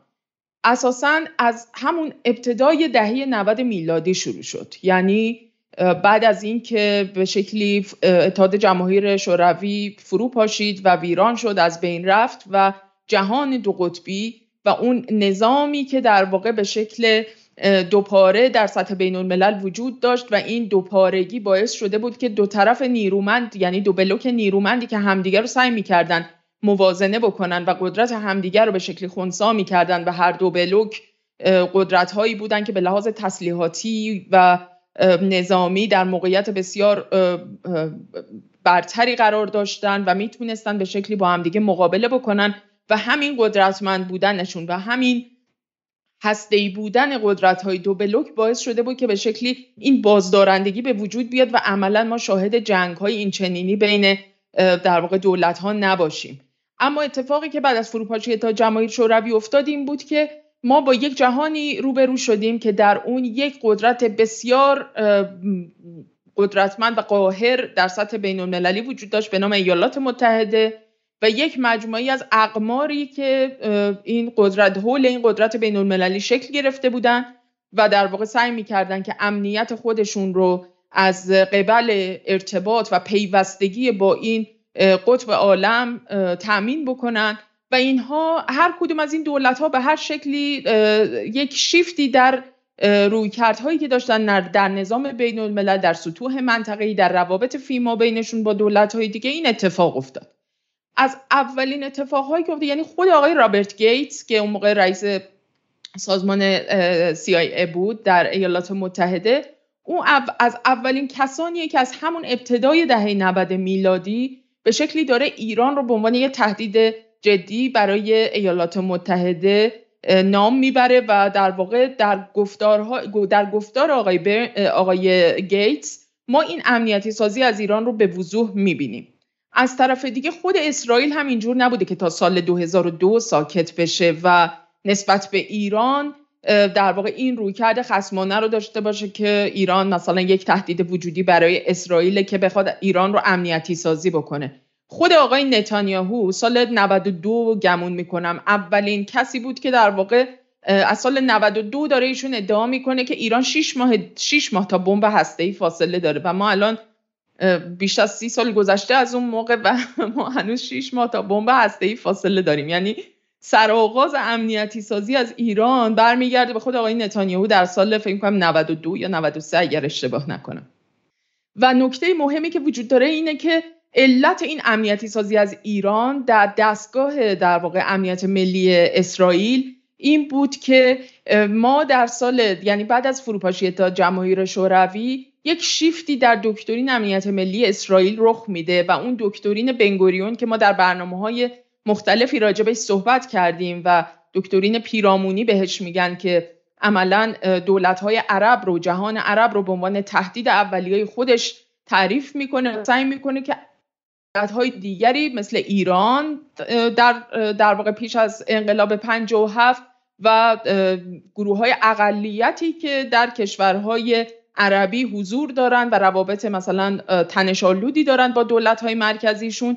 اساسا از همون ابتدای دهه 90 میلادی شروع شد. یعنی بعد از اینکه به شکلی اتحاد جماهیر شوروی فرو پاشید و ویران شد از بین رفت و جهان دو قطبی و اون نظامی که در واقع به شکل دوپاره در سطح بین الملل وجود داشت و این دوپارگی باعث شده بود که دو طرف نیرومند یعنی دو بلوک نیرومندی که همدیگر رو سعی می‌کردن موازنه بکنن و قدرت همدیگر رو به شکلی خونسا می‌کردن و هر دو بلوک قدرت هایی بودن که به لحاظ تسلیحاتی و نظامی در موقعیت بسیار برتری قرار داشتن و می‌تونستن به شکلی با همدیگه مقابله بکنن و همین قدرتمند بودنشون و همین هسته‌ای بودن قدرت های دو بلوک باعث شده بود که به شکلی این بازدارندگی به وجود بیاد و عملا ما شاهد جنگ های این چنینی بین در واقع دولت ها نباشیم. اما اتفاقی که بعد از فروپاشی تا جماهیر شوروی افتاد این بود که ما با یک جهانی روبرو شدیم که در اون یک قدرت بسیار قدرتمند و قاهر در سطح بین المللی وجود داشت به نام ایالات متحده. و یک مجموعی از اقماری که این قدرت حول این قدرت بین المللی شکل گرفته بودن و در واقع سعی می‌کردن که امنیت خودشون رو از قبل ارتباط و پیوستگی با این قطب عالم تأمین بکنن. و اینها هر کدوم از این دولت ها به هر شکلی یک شیفتی در رویکردهایی که داشتن در نظام بین الملل در سطوح منطقه‌ای در روابط فیما بینشون با دولت های دیگه این اتفاق افتاد. از اولین اتفاقهایی که افتاد یعنی خود آقای رابرت گیتس که اون موقع رئیس سازمان CIA بود در ایالات متحده اون از اولین کسانیه که از همون ابتدای دهه 90 میلادی به شکلی داره ایران رو به عنوان یک تهدید جدی برای ایالات متحده نام می‌بره و در واقع در گفتارها در گفتار آقای, آقای گیتس ما این امنیتی سازی از ایران رو به وضوح می‌بینیم. از طرف دیگه خود اسرائیل هم اینجور نبوده که تا سال 2002 ساکت بشه و نسبت به ایران در واقع این رویکرد خصمانه رو داشته باشه که ایران مثلا یک تهدید وجودی برای اسرائیل که بخواد ایران رو امنیتی سازی بکنه. خود آقای نتانیاهو سال 92 گمون می‌کنم اولین کسی بود که در واقع از سال 92 داره ایشون ادعا می‌کنه که ایران 6 ماه 6 ماه تا بمب هسته‌ای فاصله داره و ما الان بیش از سی سال گذشته از اون موقع و ما هنوز 6 ماه تا بمب هسته‌ای فاصله داریم. یعنی سرآغاز امنیتی سازی از ایران برمیگرده به خود آقای نتانیاهو در سال فکر کنم 92 یا 93 اگر اشتباه نکنم. و نکته مهمی که وجود داره اینه که علت این امنیتی سازی از ایران در دستگاه در واقع امنیت ملی اسرائیل این بود که ما در سال یعنی بعد از فروپاشی اتحاد جماهیر شوروی یک شیفتی در دکترین امنیت ملی اسرائیل رخ میده و اون دکترین بنگوریون که ما در برنامه های مختلفی راجبش صحبت کردیم و دکترین پیرامونی بهش میگن که عملا دولت های عرب رو جهان عرب رو به عنوان تهدید اولیه خودش تعریف می‌کنه سعی می‌کنه که های دیگری مثل ایران در, در واقع پیش از انقلاب 57 و گروه های اقلیتی که در کشورهای عربی حضور دارند و روابط مثلا تنشالودی دارند با دولت های مرکزیشون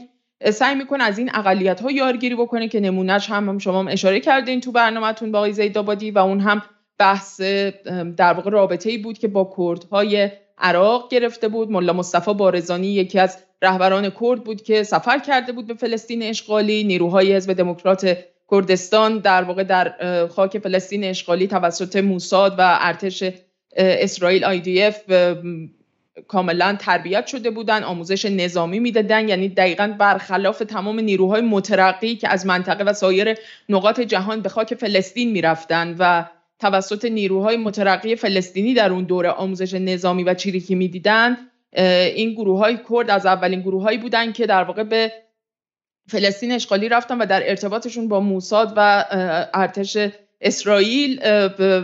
سعی می‌کنه از این اقلیت ها یارگیری بکنه که نمونهش هم, شما هم اشاره کردین تو برنامهتون با آقای زیدآبادی و اون هم بحث در واقع رابطه ای بود که با کردهای عراق گرفته بود. ملا مصطفی بارزانی یکی از رهبران کرد بود که سفر کرده بود به فلسطین اشغالی. نیروهای حزب دموکرات کردستان در واقع در خاک فلسطین اشغالی توسط موساد و ارتش اسرائیل اف کاملا تربیت شده بودن آموزش نظامی می‌دادن. یعنی دقیقا برخلاف تمام نیروهای مترقی که از منطقه و سایر نقاط جهان به خاک فلسطین می‌رفتن و توسط نیروهای مترقی فلسطینی در اون دوره آموزش نظامی و چریکی می‌دیدن این گروه های کرد از اولین گروه هایی بودن که در واقع به فلسطین اشغالی رفتن و در ارتباطشون با موساد و ارتش اسرائیل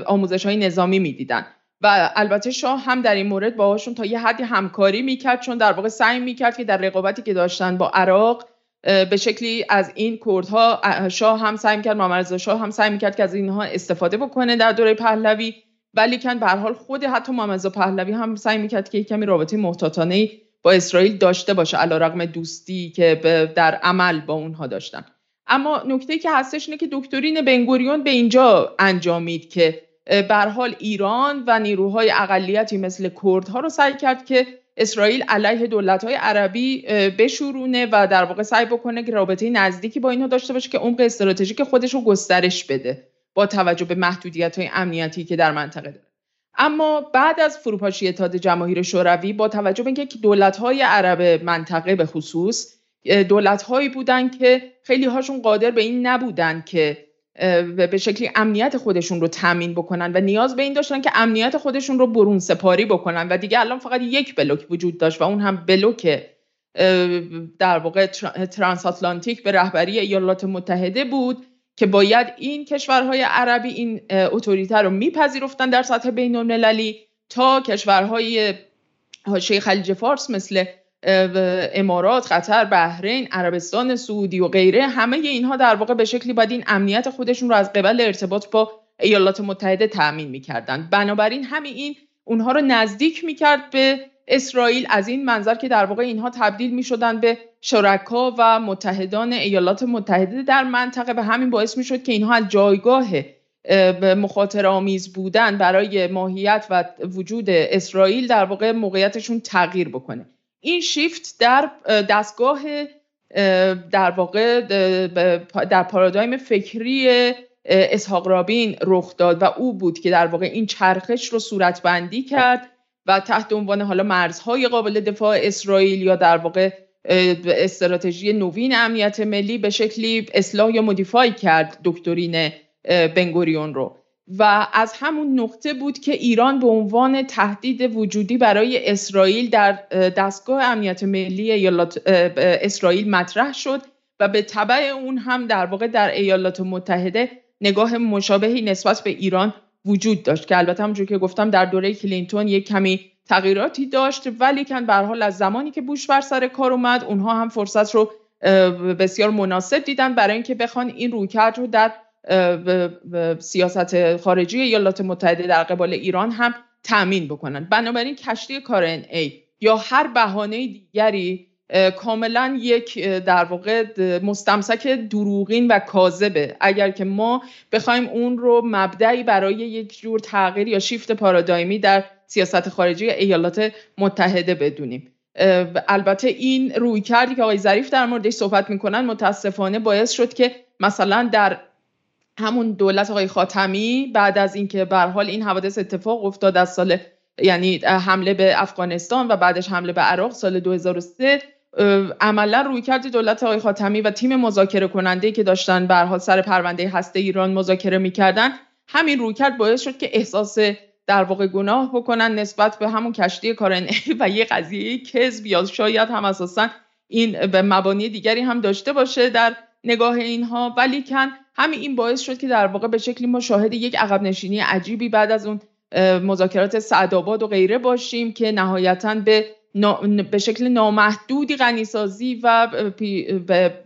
آموزش های نظامی می‌دیدن. و البته شاه هم در این مورد باهاشون تا یه حدی همکاری می‌کرد چون در واقع سعی می‌کرد که در رقابتی که داشتن با عراق به شکلی از این کردها شاه هم سعی می‌کرد محمد شاه هم سعی می‌کرد که از اینها استفاده بکنه در دوره پهلوی. ولی کن به حال خود حتی محمد پهلوی هم سعی می‌کرد که کمی رابطه محتاطانه با اسرائیل داشته باشه علیرغم دوستی که در عمل با اونها داشتن. اما نکته که هستش اینه که دکترین بنگوریون به اینجا انجامید که بر حال ایران و نیروهای اقلیتی مثل کردها رو سعی کرد که اسرائیل علیه دولت‌های عربی بشورونه و در واقع سعی بکنه که رابطه نزدیکی با اینها داشته باشه که عمق استراتژیک خودش رو گسترش بده با توجه به محدودیت های امنیتی که در منطقه داره. اما بعد از فروپاشی اتحاد جماهیر شوروی با توجه به اینکه دولت های عرب منطقه به خصوص دولت هایی بودن که خیلی هاشون قادر به این نبودن که به شکلی امنیت خودشون رو تامین بکنن و نیاز به این داشتن که امنیت خودشون رو برون سپاری بکنن. و دیگه الان فقط یک بلوک وجود داشت و اون هم بلوک در واقع ترانس آتلانتیک به رهبری ایالات متحده بود که باید این کشورهای عربی این اتوریته رو میپذیرفتن در سطح بین المللی تا کشورهای حاشیه خلیج فارس مثل امارات، قطر، بحرین، عربستان سعودی و غیره همه اینها در واقع به شکلی باید این امنیت خودشون رو از قبل ارتباط با ایالات متحده تأمین می‌کردن. بنابراین همین این اونها رو نزدیک می‌کرد به اسرائیل از این منظر که در واقع اینها تبدیل می شدن به شرکا و متحدان ایالات متحده در منطقه و همین باعث می شد که اینها از جایگاه مخاطر آمیز بودن برای ماهیت و وجود اسرائیل در واقع موقعیتشون تغییر بکنه. این شیفت در دستگاه در واقع در پارادایم فکری اسحاق رابین رخ داد و او بود که در واقع این چرخش رو صورت بندی کرد و تحت عنوان حالا مرزهای قابل دفاع اسرائیل یا در واقع استراتژی نوین امنیت ملی به شکلی اصلاح یا مدیفای کرد دکترین بنگوریون رو. و از همون نقطه بود که ایران به عنوان تهدید وجودی برای اسرائیل در دستگاه امنیت ملی ایالات اسرائیل مطرح شد و به طبع اون هم در واقع در ایالات متحده نگاه مشابهی نسبت به ایران وجود داشت که البته همونجور که گفتم در دوره کلینتون یک کمی تغییراتی داشت ولی کن به حال از زمانی که بوش بر سر کار اومد اونها هم فرصت رو بسیار مناسب دیدن برای اینکه بخوان این رویکرد رو در سیاست خارجی ایالات متحده در قبال ایران هم تامین بکنن. بنابراین کشتی کارن ای یا هر بهانه دیگری کاملا یک در واقع مستمسک دروغین و کاذبه. اگر که ما بخوایم اون رو مبدعی برای یک جور تغییر یا شیفت پارادایمی در سیاست خارجی ایالات متحده بدونیم. البته این روی کردی که آقای ظریف در موردش صحبت می‌کنن متاسفانه باعث شد که مثلا در همون دولت آقای خاتمی بعد از اینکه به حال این حوادث اتفاق افتاد از سال یعنی حمله به افغانستان و بعدش حمله به عراق سال 2003 عملا روی کرد دولت آقای خاتمی و تیم مذاکره کننده که داشتن به حال سر پرونده هسته ایران مذاکره می‌کردن همین روی کرد باعث شد که احساس در واقع گناه بکنن نسبت به همون کشتی کارن و یه قضیه کذب یا شاید هم اساسا این به مبانی دیگری هم داشته باشه در نگاه اینها ولی کن همین این باعث شد که در واقع به شکلی ما شاهد یک عقب نشینی عجیبی بعد از اون مذاکرات سعدآباد و غیره باشیم که نهایتا به به شکل نامحدودی غنیسازی و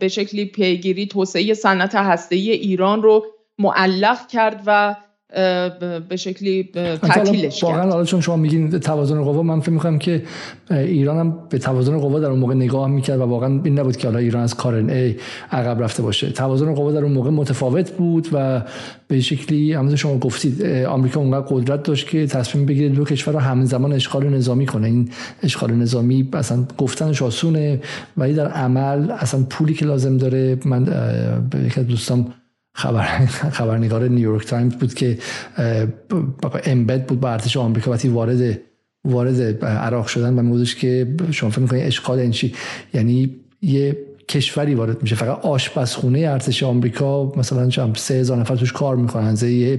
به شکلی پیگیری توسعه صنعت هسته‌ای ایران رو معلق کرد و به شکلی تعطیلش کرد. واقعا حالا چون شما میگین توازن قوا من فکر می‌کنم که ایران هم به توازن قوا در اون موقع نگاه می‌کرد و واقعا این نبود که حالا ایران از کارن ای عقب رفته باشه. توازن قوا در اون موقع متفاوت بود و به شکلی همونطور شما گفتید آمریکا اونقدر قدرت داشت که تصمیم بگیره دو کشور رو همزمان اشغال نظامی کنه. این اشغال نظامی اصلا گفتنش آسونه ولی در عمل اصلا پولی که لازم داره من به یک دوستان خبر خبرنگار نیویورک تایمز بود که embed بود با ارتش آمریکا وقتی وارد وارد عراق شدن و میگفتش که شما فکر می‌کنید اشغال یعنی چی یعنی یه کشوری وارد میشه. فقط آشپزخونه ارتش آمریکا مثلا چم سه هزار نفر توش کار می‌کنن.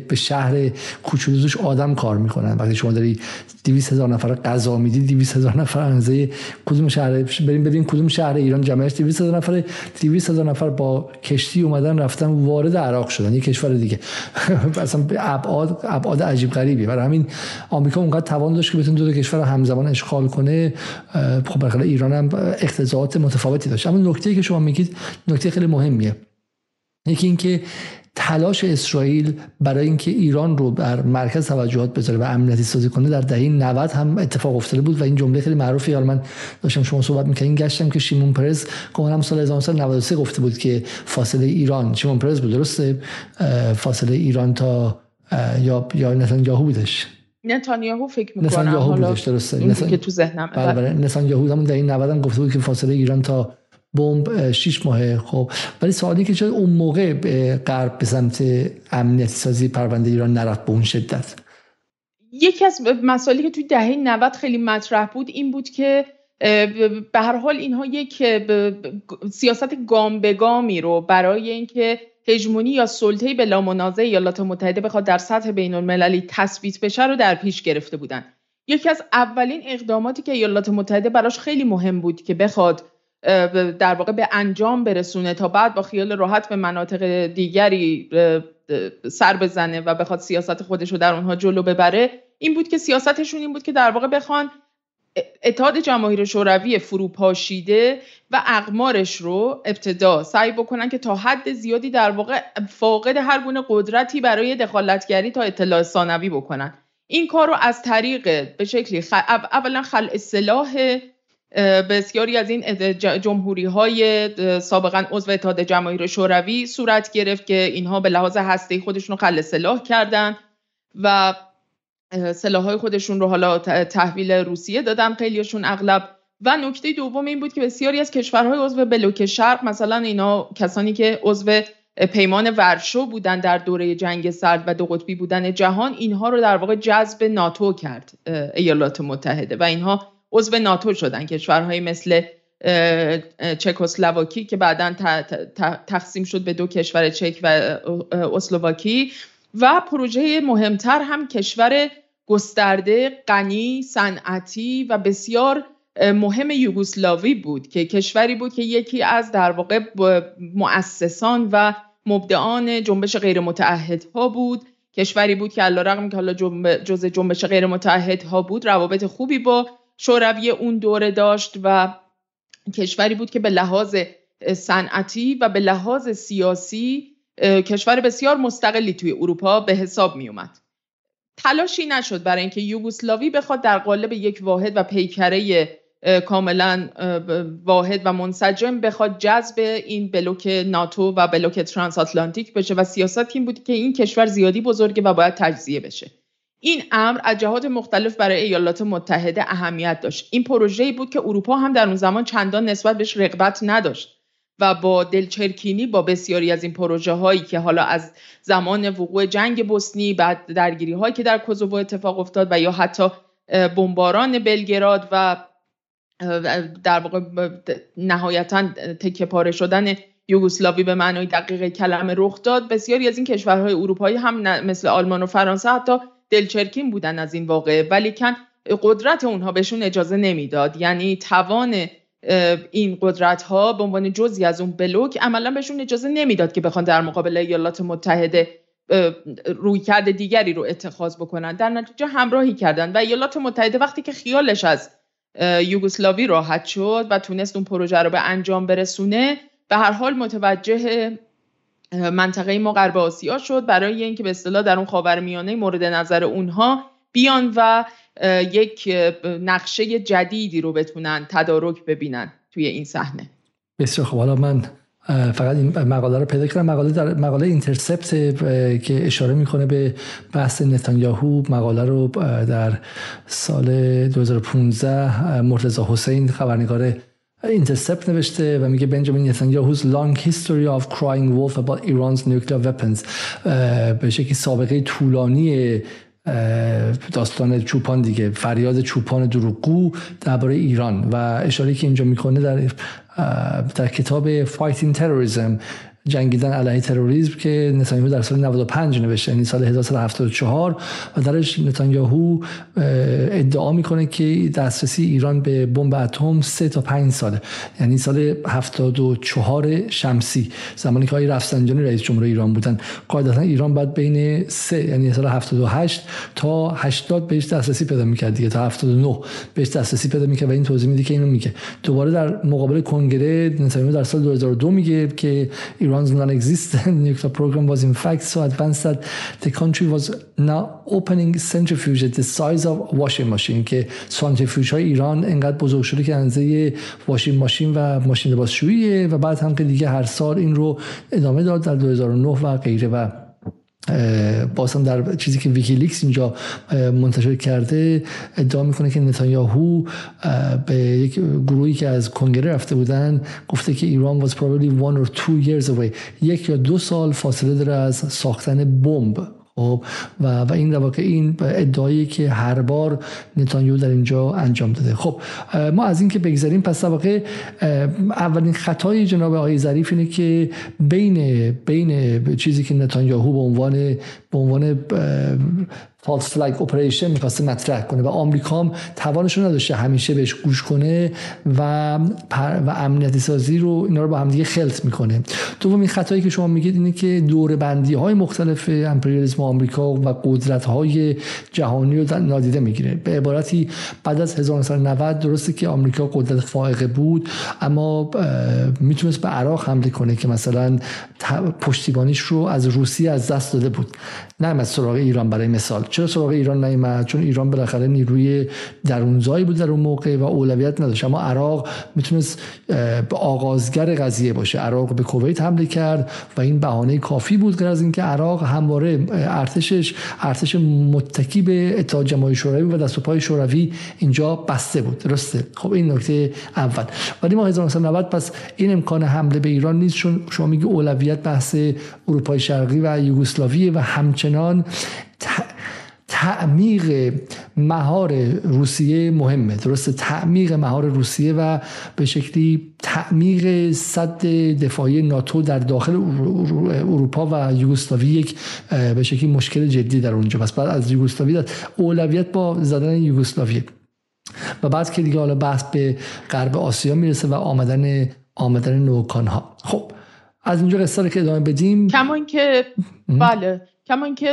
به شهر کوچولو توش آدم کار می‌کنن. وقتی شما داری 200 هزار نفر غذا میدی 200 هزار نفر اندازه کدوم شهر بریم ببین کدوم شهر ایران جمعش 200 هزار نفر 200 هزار نفر با کشتی اومدن رفتن وارد عراق شدن. یه کشور دیگه. اصلا ابعاد ابعاد عجیب غریبی. برای همین آمریکا اونقدر توان داشت که بتونه دو کشور رو همزمان اشغال کنه. خب ایران هم اقتضاعات متفاوتی داشت. اما نکته که شما میگید نکته خیلی مهمیه. یکی اینکه تلاش اسرائیل برای اینکه ایران رو بر مرکز توجهات بذاره و امنیتی سازی کنه در دهه 90 هم اتفاق افتاده بود و این جمله خیلی معروفی حالا من داشتم شما صحبت می‌کردین گشتم که شیمون پرز هم سال 1993 گفته بود که فاصله ایران شیمون پرز بود درسته؟ فاصله ایران تا یا یا نتانیاهو بودش. نتانیاهو فکر می‌کنم. نتانیاهو بودش درسته. که تو ذهنم. بله بله. نتانیاهو همون در این 90 هم گفته بود که فاصله ایران تا بمب 6 ماهه خب. ولی سوالی که چرا اون موقع غرب به سمت امنیتی سازی پرونده ایران نرفت به اون شدت؟ یکی از مسائلی که توی دهه 90 خیلی مطرح بود این بود که به هر حال اینها یک سیاست گام به گامی رو برای اینکه هژمونی یا سلطه‌ای به لامنازع ایالات متحده بخواد در سطح بین المللی تثبیت بشه رو در پیش گرفته بودن. یکی از اولین اقداماتی که ایالات متحده براش خیلی مهم بود که بخواد در واقع به انجام برسونه تا بعد با خیال راحت به مناطق دیگری سر بزنه و بخواد سیاست خودش رو در اونها جلو ببره. این بود که سیاستشون این بود که در واقع بخوان اتحاد جماهیر شوروی فروپاشیده و اقمارش رو ابتدا سعی بکنن که تا حد زیادی در واقع فاقد هر گونه قدرتی برای دخالتگری تا اطلاع ثانوی بکنن. این کار رو از طریق به شکلی اولا خلع سلاح بسیاری از این جمهوری های سابقا عضو اتحاد جماهیر شوروی صورت گرفت که اینها به لحاظ هسته خودشون رو خل سلاح کردن و سلاح های خودشون رو حالا تحویل روسیه دادن خیلیشون اغلب. و نکته دوم این بود که بسیاری از کشورهای عضو بلوک شرق مثلا اینا کسانی که عضو پیمان ورشو بودن در دوره جنگ سرد و دو قطبی بودن جهان اینها رو در واقع جذب ناتو کرد ایالات متحده. و اینها عضو ناتو شدن. کشورهایی مثل چکسلواکی که بعدا تقسیم شد به دو کشور چک و اسلواکی. و پروژه مهمتر هم کشور گسترده غنی صنعتی و بسیار مهم یوگسلاوی بود که کشوری بود که یکی از در واقع مؤسسان و مبدعان جنبش غیر ها بود. کشوری بود که رقم که حالا جز جنبش غیر ها بود روابط خوبی با شوروی اون دوره داشت و کشوری بود که به لحاظ صنعتی و به لحاظ سیاسی کشور بسیار مستقلی توی اروپا به حساب می اومد. تلاشی نشد برای اینکه یوگسلاوی بخواد در قالب یک واحد و پیکره کاملا واحد و منسجم بخواد جذب این بلوک ناتو و بلوک ترانس آتلانتیک بشه و سیاست این بود که این کشور زیادی بزرگه و باید تجزیه بشه. این امر از جهات مختلف برای ایالات متحده اهمیت داشت. این پروژه‌ای بود که اروپا هم در اون زمان چندان نسبت بهش رغبت نداشت و با دلچرکینی با بسیاری از این پروژه هایی که حالا از زمان وقوع جنگ بوسنی بعد درگیری هایی که در کوزوو اتفاق افتاد و یا حتی بمباران بلگراد و در واقع نهایتا تکه پاره شدن یوگسلاوی به معنای دقیق کلمه رخ داد. بسیاری از این کشورهای اروپایی هم مثل آلمان و فرانسه حتی دلچرکین بودن از این واقعه ولی کن قدرت اونها بهشون اجازه نمی‌داد. یعنی توان این قدرت ها به عنوان جزی از اون بلوک عملا بهشون اجازه نمی‌داد که بخوان در مقابل ایالات متحده رویکرد دیگری رو اتخاذ بکنن. در نتیجه همراهی کردن و ایالات متحده وقتی که خیالش از یوگسلاوی راحت شد و تونست اون پروژه رو به انجام برسونه به هر حال متوجه منطقه ما غرب آسیا شد برای اینکه به اصطلاح در اون خاورمیانه مورد نظر اونها بیان و یک نقشه جدیدی رو بتونن تدارک ببینن توی این صحنه. بسیار خب حالا من فقط این مقاله رو پیدا کردم. مقاله در مقاله اینترسپت که اشاره می‌کنه به بحث نتانیاهو. مقاله رو در سال 2015 مرتضی حسین خبرنگار اینترسپت نوشته و میگه بنجامین نتانیاهو's long history of crying wolf about Iran's nuclear weapons به شکلی سابقه طولانی داستان چوپان دیگه فریاد چوپان دروغگو درباره ایران. و اشاره که اینجا می‌کنه در در کتاب Fighting Terrorism جنگیدن علیه تروریسم که نتانیاهو در سال 95 نوشته یعنی سال 1974 و درش نتانیاهو ادعا می‌کنه که دسترسی ایران به بمب اتم 3 تا 5 ساله یعنی سال 74 شمسی زمانی که آقای رفسنجانی رئیس جمهور ایران بودن. قاعدتا ایران بعد بین 3 یعنی سال 78 تا 80 بهش دسترسی پیدا می‌کرد دیگه تا 79 بهش دسترسی پیدا می‌کرد و این توضیح میده که اینو میگه. دوباره در مقابل کنگره نتانیاهو در سال 2002 میگه که ایران Iran's non-existent nuclear program was in fact so advanced that the country was now opening centrifuge the size of washing machine که سانتریفیوژ های ایران انقدر بزرگ شده که اندازه واشینگ ماشین و ماشین لباسشوییه و بعد هم که دیگه هر سال این رو ادامه داد در 2009 و غیره و هم در چیزی که ویکیلیکس اینجا منتشر کرده ادعا می‌کنه که نتانیاهو به یک گروهی که از کنگره رفته بودن گفته که ایران was probably one or two years away یک یا دو سال فاصله داره از ساختن بمب. خب و, و این در این ادعایی که هر بار نتانیاهو در اینجا انجام داده. خب ما از این که بگذاریم پس واقع اولین خطای جناب آقای ظریف اینه که بین بین چیزی که نتانیاهو به عنوان به عنوان فالس فلگ اپریشن می‌خواسته مطرح کنه و آمریکا هم توانش رو نداشته همیشه بهش گوش کنه و و امنیتی سازی رو اینا رو با هم دیگه خلط می‌کنه. دومین خطایی که شما میگید اینه که دور بندی های مختلف امپریالیسم آمریکا و قدرت های جهانی رو نادیده می‌گیره. به عبارتی بعد از 1990 درسته که آمریکا قدرت فائقه بود اما می‌تونست به عراق حمله کنه که مثلا پشتیبانیش رو از روسیه از دست داده بود. نه از سراغ ایران برای مثال. چرا سراغ ایران نیامد چون ایران بالاخره نیروی درونزایی بود در اون موقع و اولویت نداشت. اما عراق می‌تونست به آغازگر قضیه باشه. عراق به کویت حمله کرد و این بهانه کافی بود غیر از اینکه عراق همواره ارتشش ارتش متکی به اتحاد جماهیر شوروی و دست و شوروی اینجا بسته بود. درسته؟ خب این نکته اول. ولی ما 1990 پس این امکان حمله به ایران نیست چون شما میگی اولویت بحث اروپای شرقی و یوگسلاوی و همچنان تعمیق مهار روسیه مهمه. درسته تعمیق مهار روسیه و به شکلی تعمیق صد دفاعی ناتو در داخل اروپا و یوگسلاوی یک به شکلی مشکل جدی در اونجا. پس بعد از یوگسلاوی اولویت با زدن یوگسلاوی و بعد که دیگه حالا بحث به غرب آسیا می‌رسه و آمدن آمدن نوکان ها خب از اینجا قصه رو که ادامه بدیم. کما که بله کما که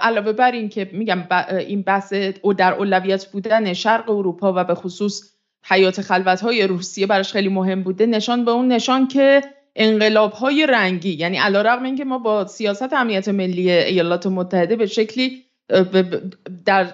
علاوه بر این که میگم این بحث او در اولویت بودن شرق اروپا و به خصوص حیات خلوت های روسیه براش خیلی مهم بوده نشان به اون نشان که انقلاب های رنگی یعنی علا رقم اینکه ما با سیاست امنیت ملی ایالات متحده به شکلی در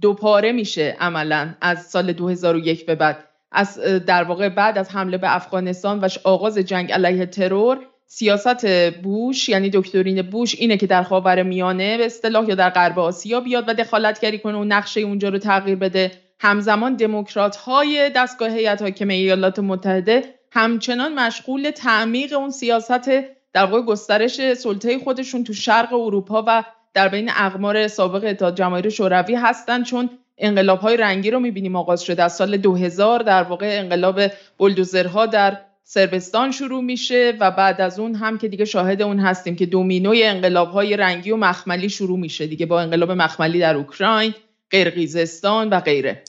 دو پاره میشه عملا از سال 2001 به بعد. از در واقع بعد از حمله به افغانستان و آغاز جنگ علیه ترور سیاست بوش یعنی دکترین بوش اینه که در خاور میانه به اصطلاح یا در غرب آسیا بیاد و دخالتگری کنه و نقشه اونجا رو تغییر بده. همزمان دموکرات های دستگاه هیئت حاکمه ایالات متحده همچنان مشغول تعمیق اون سیاست در واقع گسترش سلطه خودشون تو شرق اروپا و در بین اقمار سابق اتحاد جماهیر شوروی هستند چون انقلاب های رنگی رو می‌بینیم. آغاز شده از سال 2000 در واقع انقلاب بلدوزرها در سربستان شروع میشه و بعد از اون هم که دیگه شاهد اون هستیم که دومینوی انقلاب های رنگی و مخملی شروع میشه دیگه با انقلاب مخملی در اوکراین قرقیزستان و غیره.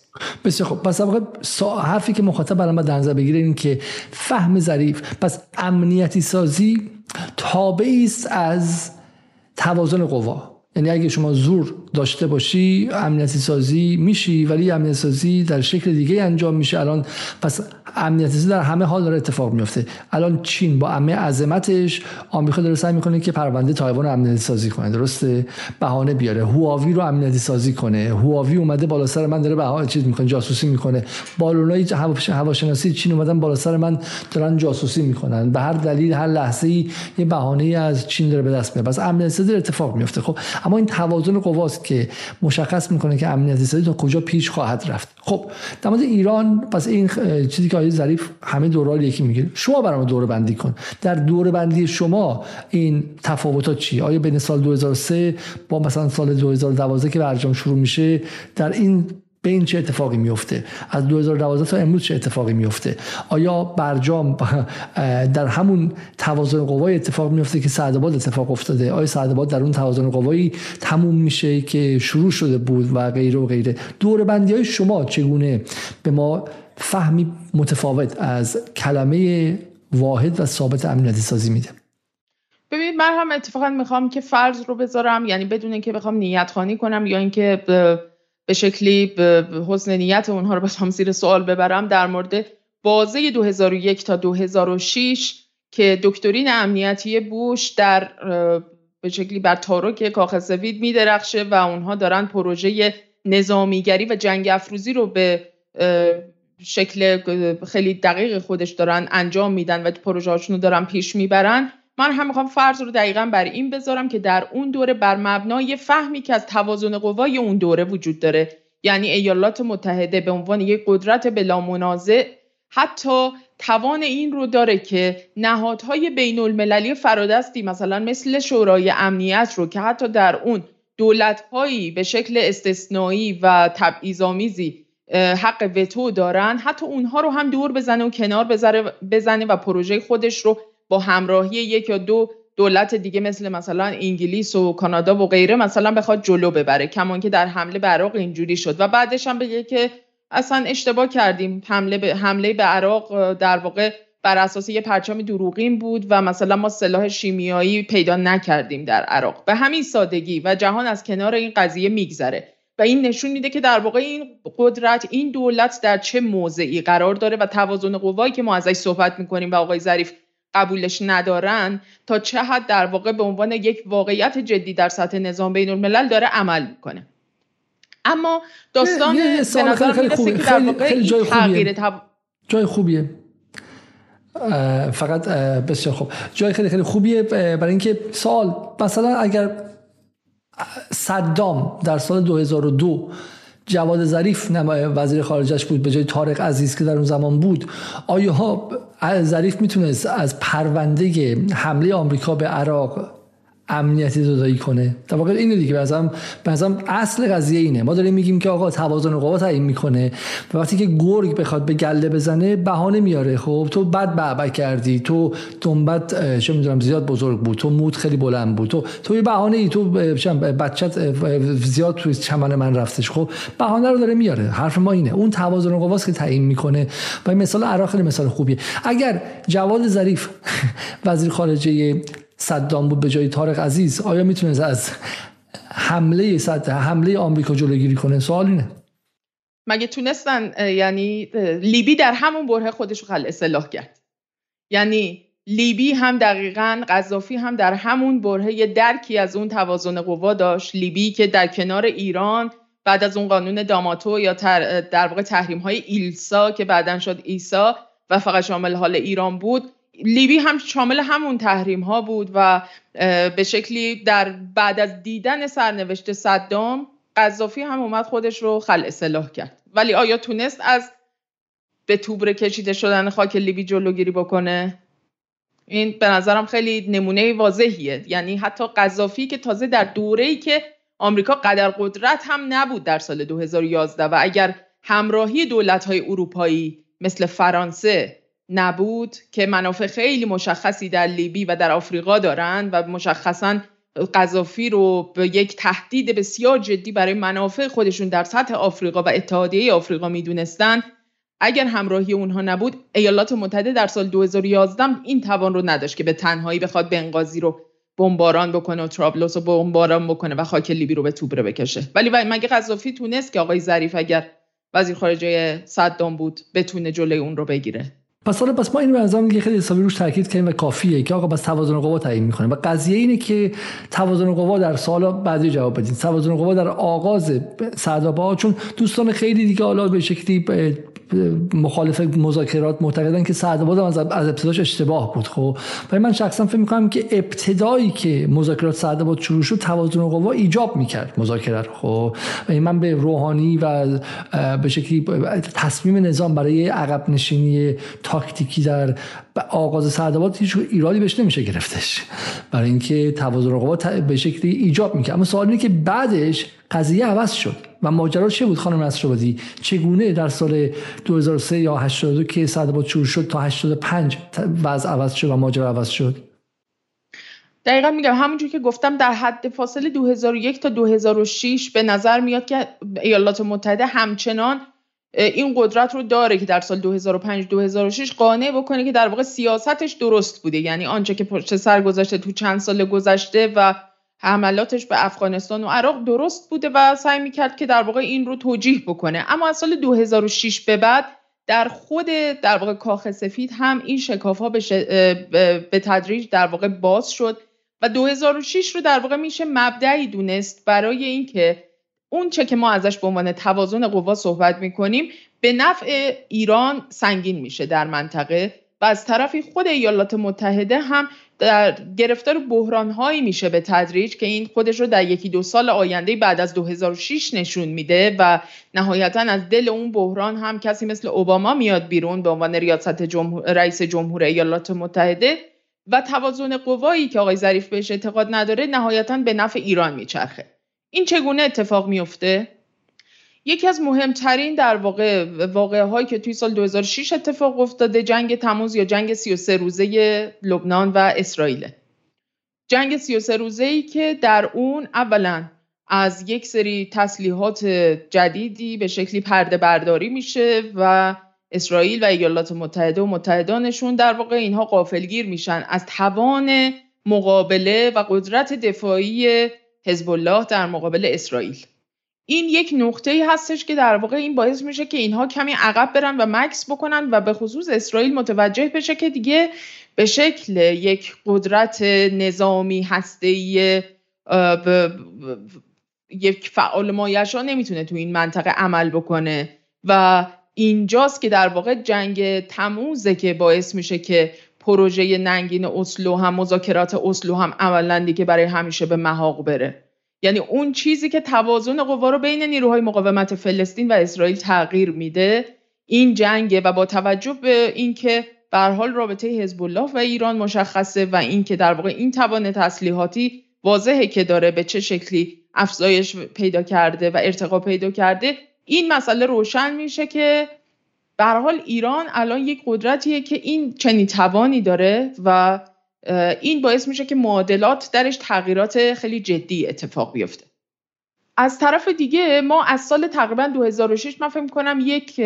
بسیار خب پس حرفی که مخاطب برام در نظر بگیره این که فهم ظریف. پس امنیتی سازی تابعی است از توازن قوا. یعنی اگه شما زور داشته باشی امنیتی سازی میشی ولی امنیتی سازی در شکل دیگه انجام میشه. الان پس امنیتی سازی در همه حال داره اتفاق میفته. الان چین با همه عظمتش آمریکا داره سعی می‌کنه که پرونده تایوان رو امنیتی سازی کنه. درسته؟ بهانه بیاره. هواوی رو امنیتی سازی کنه. هواوی اومده بالا سر من داره بهانه چیز می‌کنه جاسوسی می‌کنه. بالونای هواشناسی چین اومدن بالا سر من دارن جاسوسی می‌کنن. به هر دلیل هر لحظه ای یه بهانه از چین داره به دست میاد. پس امنیتی سازی اتفاق میفته خب اما این توازن قواست که مشخص می‌کنه که امنیتی سازی تا کجا پیش خواهد رفت. خب در مورد ایران پس این چیزی که آقای ظریف همه دورال یکی میگه. شما برام دور بندی کن. در دور بندی شما این تفاوتات چی آیا بین سال 2003 با مثلا سال 2012 که برجام شروع میشه در این بین چه اتفاقی میفته. از 2012 تا امروز چه اتفاقی میفته. آیا برجام در همون توازن قوای اتفاق میفته که سعدآباد اتفاق افتاده؟ آیا سعدآباد در اون توازن قوایی تموم میشه که شروع شده بود و غیره و غیره؟ دور بندی های شما چگونه به ما فهمی متفاوت از کلمه واحد و ثابت امنیتی سازی میده؟ ببینید من هم اتفاقا می‌خوام که فرض رو بذارم یعنی بدون اینکه بخوام نیت خانی کنم یا اینکه به شکلی به حسن نیت اونها رو بخوام زیر سوال ببرم در مورد بازه 2001 تا 2006 که دکترین امنیتی بوش در به شکلی بر تارک کاخ سفید میدرخشه و اونها دارن پروژه نظامیگری و جنگ افروزی رو به شکل خیلی دقیق خودش دارن انجام میدن و پروژه رو دارن پیش می‌برن. من هم می‌خوام فرض رو دقیقا بر این بذارم که در اون دوره بر مبنای فهمی که از توازن قوای اون دوره وجود داره. یعنی ایالات متحده به عنوان یک قدرت بلا منازع حتی توان این رو داره که نهادهای بین المللی فرادستی مثلا مثل شورای امنیت رو که حتی در اون دولتهایی به شکل استثنایی و تبعیض‌آمیزی حق وتو دارن حتی اونها رو هم دور بزنه و کنار بزنه و پروژه خودش رو با همراهی یک یا دو دولت دیگه مثل مثلا انگلیس و کانادا و غیره مثلا بخواد جلو ببره کمان که در حمله به عراق اینجوری شد. و بعدش هم بگه که اصلا اشتباه کردیم. حمله به حمله به عراق در واقع بر اساس یه پرچم دروغین بود و مثلا ما سلاح شیمیایی پیدا نکردیم در عراق. به همین سادگی و جهان از کنار این قضیه میگذره. و این نشون میده که در واقع این قدرت این دولت در چه موضعی قرار داره و توازن قوایی که ما ازش صحبت می‌کنیم و آقای ظریف قبولش ندارن تا چه حد در واقع به عنوان یک واقعیت جدی در سطح نظام بین الملل داره عمل می‌کنه. اما داستان به نظر خیلی, خیلی, خیلی, خیلی جای خوبیه. جای خوبیه. فقط بسیار خوب. جای خیلی خیلی خوبیه برای اینکه سال مثلا اگر صدام در سال 2002 جواد ظریف وزیر خارجش بود به جای طارق عزیز که در اون زمان بود آیا ها ظریف می‌تونست از پرونده حمله آمریکا به عراق امنیتی زدایی کنه. در واقع اینه دیگه بازم بازم اصل قضیه اینه. ما داریم میگیم که آقا توازن قوا تعیین می‌کنه. و وقتی که گرگ بخواد به گله بزنه بهانه میاره. خب تو بد بعبع کردی. تو دنبت چه می‌دونم زیاد بزرگ بود. تو مود خیلی بلند بود. تو تو یه بهانه ای تو بچت زیاد توی چمن من رفتش. خب بهانه رو داره میاره. حرف ما اینه. اون توازن قواست که تعیین می‌کنه. و مثال عراق خیلی مثال خوبیه. اگر جواد ظریف وزیر خارجه صدام بود به جای طارق عزیز. آیا می‌تونه از حمله صد حمله آمریکا جلوگیری کنه؟ سوال اینه. مگه تونستن یعنی لیبی در همون بره خودش خل اصلاح کرد. یعنی لیبی هم دقیقا قذافی هم در همون بره یه درکی از اون توازن قوا داشت. لیبی که در کنار ایران بعد از اون قانون داماتو یا در واقع تحریم های ایلسا که بعدا شد ایسا و فقط شامل حال ایران بود لیبی هم شامل همون تحریم ها بود و به شکلی در بعد از دیدن سرنوشت صدام قذافی هم اومد خودش رو خل اصلاح کرد. ولی آیا تونست از به توبره کشیده شدن خاک لیبی جلوگیری بکنه؟ این به نظرم خیلی نمونه واضحیه. یعنی حتی قذافی که تازه در دوره‌ای که آمریکا قدر قدرت هم نبود در سال 2011 و اگر همراهی دولت‌های اروپایی مثل فرانسه نبود که منافع خیلی مشخصی در لیبی و در آفریقا دارند و مشخصا قذافی رو به یک تهدید بسیار جدی برای منافع خودشون در سطح آفریقا و اتحادیه آفریقا می‌دونستند اگر همراهی اونها نبود ایالات متحده در سال 2011 این توان رو نداشت که به تنهایی بخواد بنغازی رو بمباران بکنه و ترابلوس رو بمباران بکنه و خاک لیبی رو به توبره بکشه. ولی مگه قذافی تونست که آقای ظریف اگر وزیر خارجه صدام بود بتونه جلوی اون رو بگیره؟ پس حالا پس ما این به میگه خیلی حسابی روش تاکید کنیم و کافیه که آقا بس توازن قوا تعیین می‌کنه. و قضیه اینه که توازن قوا در سال بعدی جواب بدین. توازن قوا در آغاز سعدآباد چون دوستان خیلی دیگه حالا به شکلی مخالف مذاکرات معتقدن که سعدآباد از از ابتداش اشتباه بود خب؟ ولی من شخصا فکر می‌کنم که ابتدایی که مذاکرات سعدآباد شروع شد توازن قوا ایجاب می‌کرد مذاکرات خب؟ و من به روحانی و به شکلی تصمیم نظام برای عقب نشینی تاکتیکی در آغاز سعدآباد هیچ ایرادی بهش نمیشه گرفتش. برای اینکه توازن قوا به شکلی ایجاب می‌کرد. اما سوال اینه که بعدش قضیه عوض شد. و ماجرا چه بود خانم نصرآبادی چگونه در سال 2003 یا 82 که سعدآباد شروع شد تا 85 وضع عوض شد و ماجرا عوض شد؟ دقیقا میگم همونجور که گفتم در حد فاصله 2001 تا 2006 به نظر میاد که ایالات متحده همچنان این قدرت رو داره که در سال 2005 2006 قانع بکنه که در واقع سیاستش درست بوده. یعنی آنچه که پشت سر گذاشته تو چند سال گذشته و حملاتش به افغانستان و عراق درست بوده و سعی می‌کرد که در واقع این رو توجیه بکنه. اما از سال 2006 به بعد در خود در واقع کاخ سفید هم این شکاف ها به تدریج در واقع باز شد و 2006 رو در واقع میشه مبدعی دونست برای اینکه اون چه که ما ازش به عنوان توازن قوا صحبت می‌کنیم به نفع ایران سنگین میشه در منطقه و از طرفی خود ایالات متحده هم در گرفتار بحران هایی میشه به تدریج که این خودش رو در یکی دو سال آینده بعد از 2006 نشون میده و نهایتا از دل اون بحران هم کسی مثل اوباما میاد بیرون به عنوان ریاست جمهور، رئیس جمهور ایالات متحده و توازن قوایی که آقای ظریف بهش اعتقاد نداره نهایتا به نفع ایران میچرخه. این چگونه اتفاق میفته؟ یکی از مهمترین در واقع واقعه هایی که توی سال 2006 اتفاق افتاده جنگ تموز یا جنگ 33 روزه لبنان و اسرائیل. جنگ 33 روزه ای که در اون اولا از یک سری تسلیحات جدیدی به شکلی پرده برداری میشه و اسرائیل و ایالات متحده و متحدانشون در واقع اینها قافلگیر میشن. از توان مقابله و قدرت دفاعی حزب الله در مقابل اسرائیل. این یک نقطه ای هستش که در واقع این باعث میشه که اینها کمی عقب برن و مکس بکنن و به خصوص اسرائیل متوجه بشه که دیگه به شکل یک قدرت نظامی هسته‌ای یک فعال مایشا نمی‌تونه تو این منطقه عمل بکنه. و اینجاست که در واقع جنگ تموزه که باعث میشه که پروژه ننگین اسلو هم مذاکرات اسلو هم عملا دیگه برای همیشه به محاق بره. یعنی اون چیزی که توازن قوا رو بین نیروهای مقاومت فلسطین و اسرائیل تغییر میده این جنگه و با توجه به اینکه به حال رابطه حزب الله و ایران مشخصه و اینکه در واقع این توان تسلیحاتی واضحه که داره به چه شکلی افزایش پیدا کرده و ارتقا پیدا کرده این مسئله روشن میشه که به حال ایران الان یک قدرتیه که این چنین توانی داره و این باعث میشه که معادلات درش تغییرات خیلی جدی اتفاق بیفته. از طرف دیگه ما از سال تقریبا 2006 من فکر کنم یک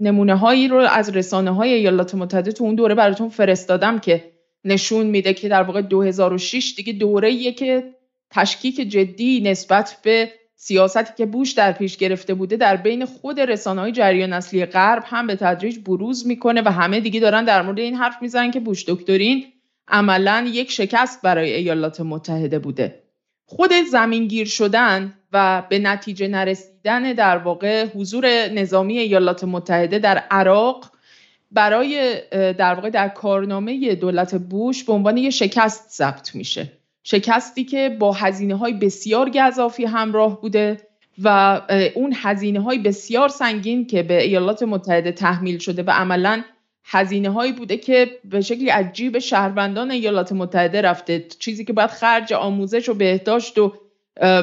نمونه هایی رو از رسانه های ایالات متحده تو اون دوره براتون فرستادم که نشون میده که در واقع 2006 دیگه دوره که تشکیک جدی نسبت به سیاستی که بوش در پیش گرفته بوده در بین خود رسانه های جریان اصلی غرب هم به تدریج بروز می‌کنه و همه دیگه دارن در مورد این حرف می‌زنن که بوش دکترین عملا یک شکست برای ایالات متحده بوده. خود زمینگیر شدن و به نتیجه نرسیدن در واقع حضور نظامی ایالات متحده در عراق برای در واقع در کارنامه دولت بوش به عنوان یک شکست ثبت میشه. شکستی که با هزینه های بسیار گذافی همراه بوده و اون هزینه های بسیار سنگین که به ایالات متحده تحمیل شده و عملا هزینه هایی بوده که به شکلی عجیب شهروندان ایالات متحده رفته. چیزی که باید خرج آموزش و بهداشت و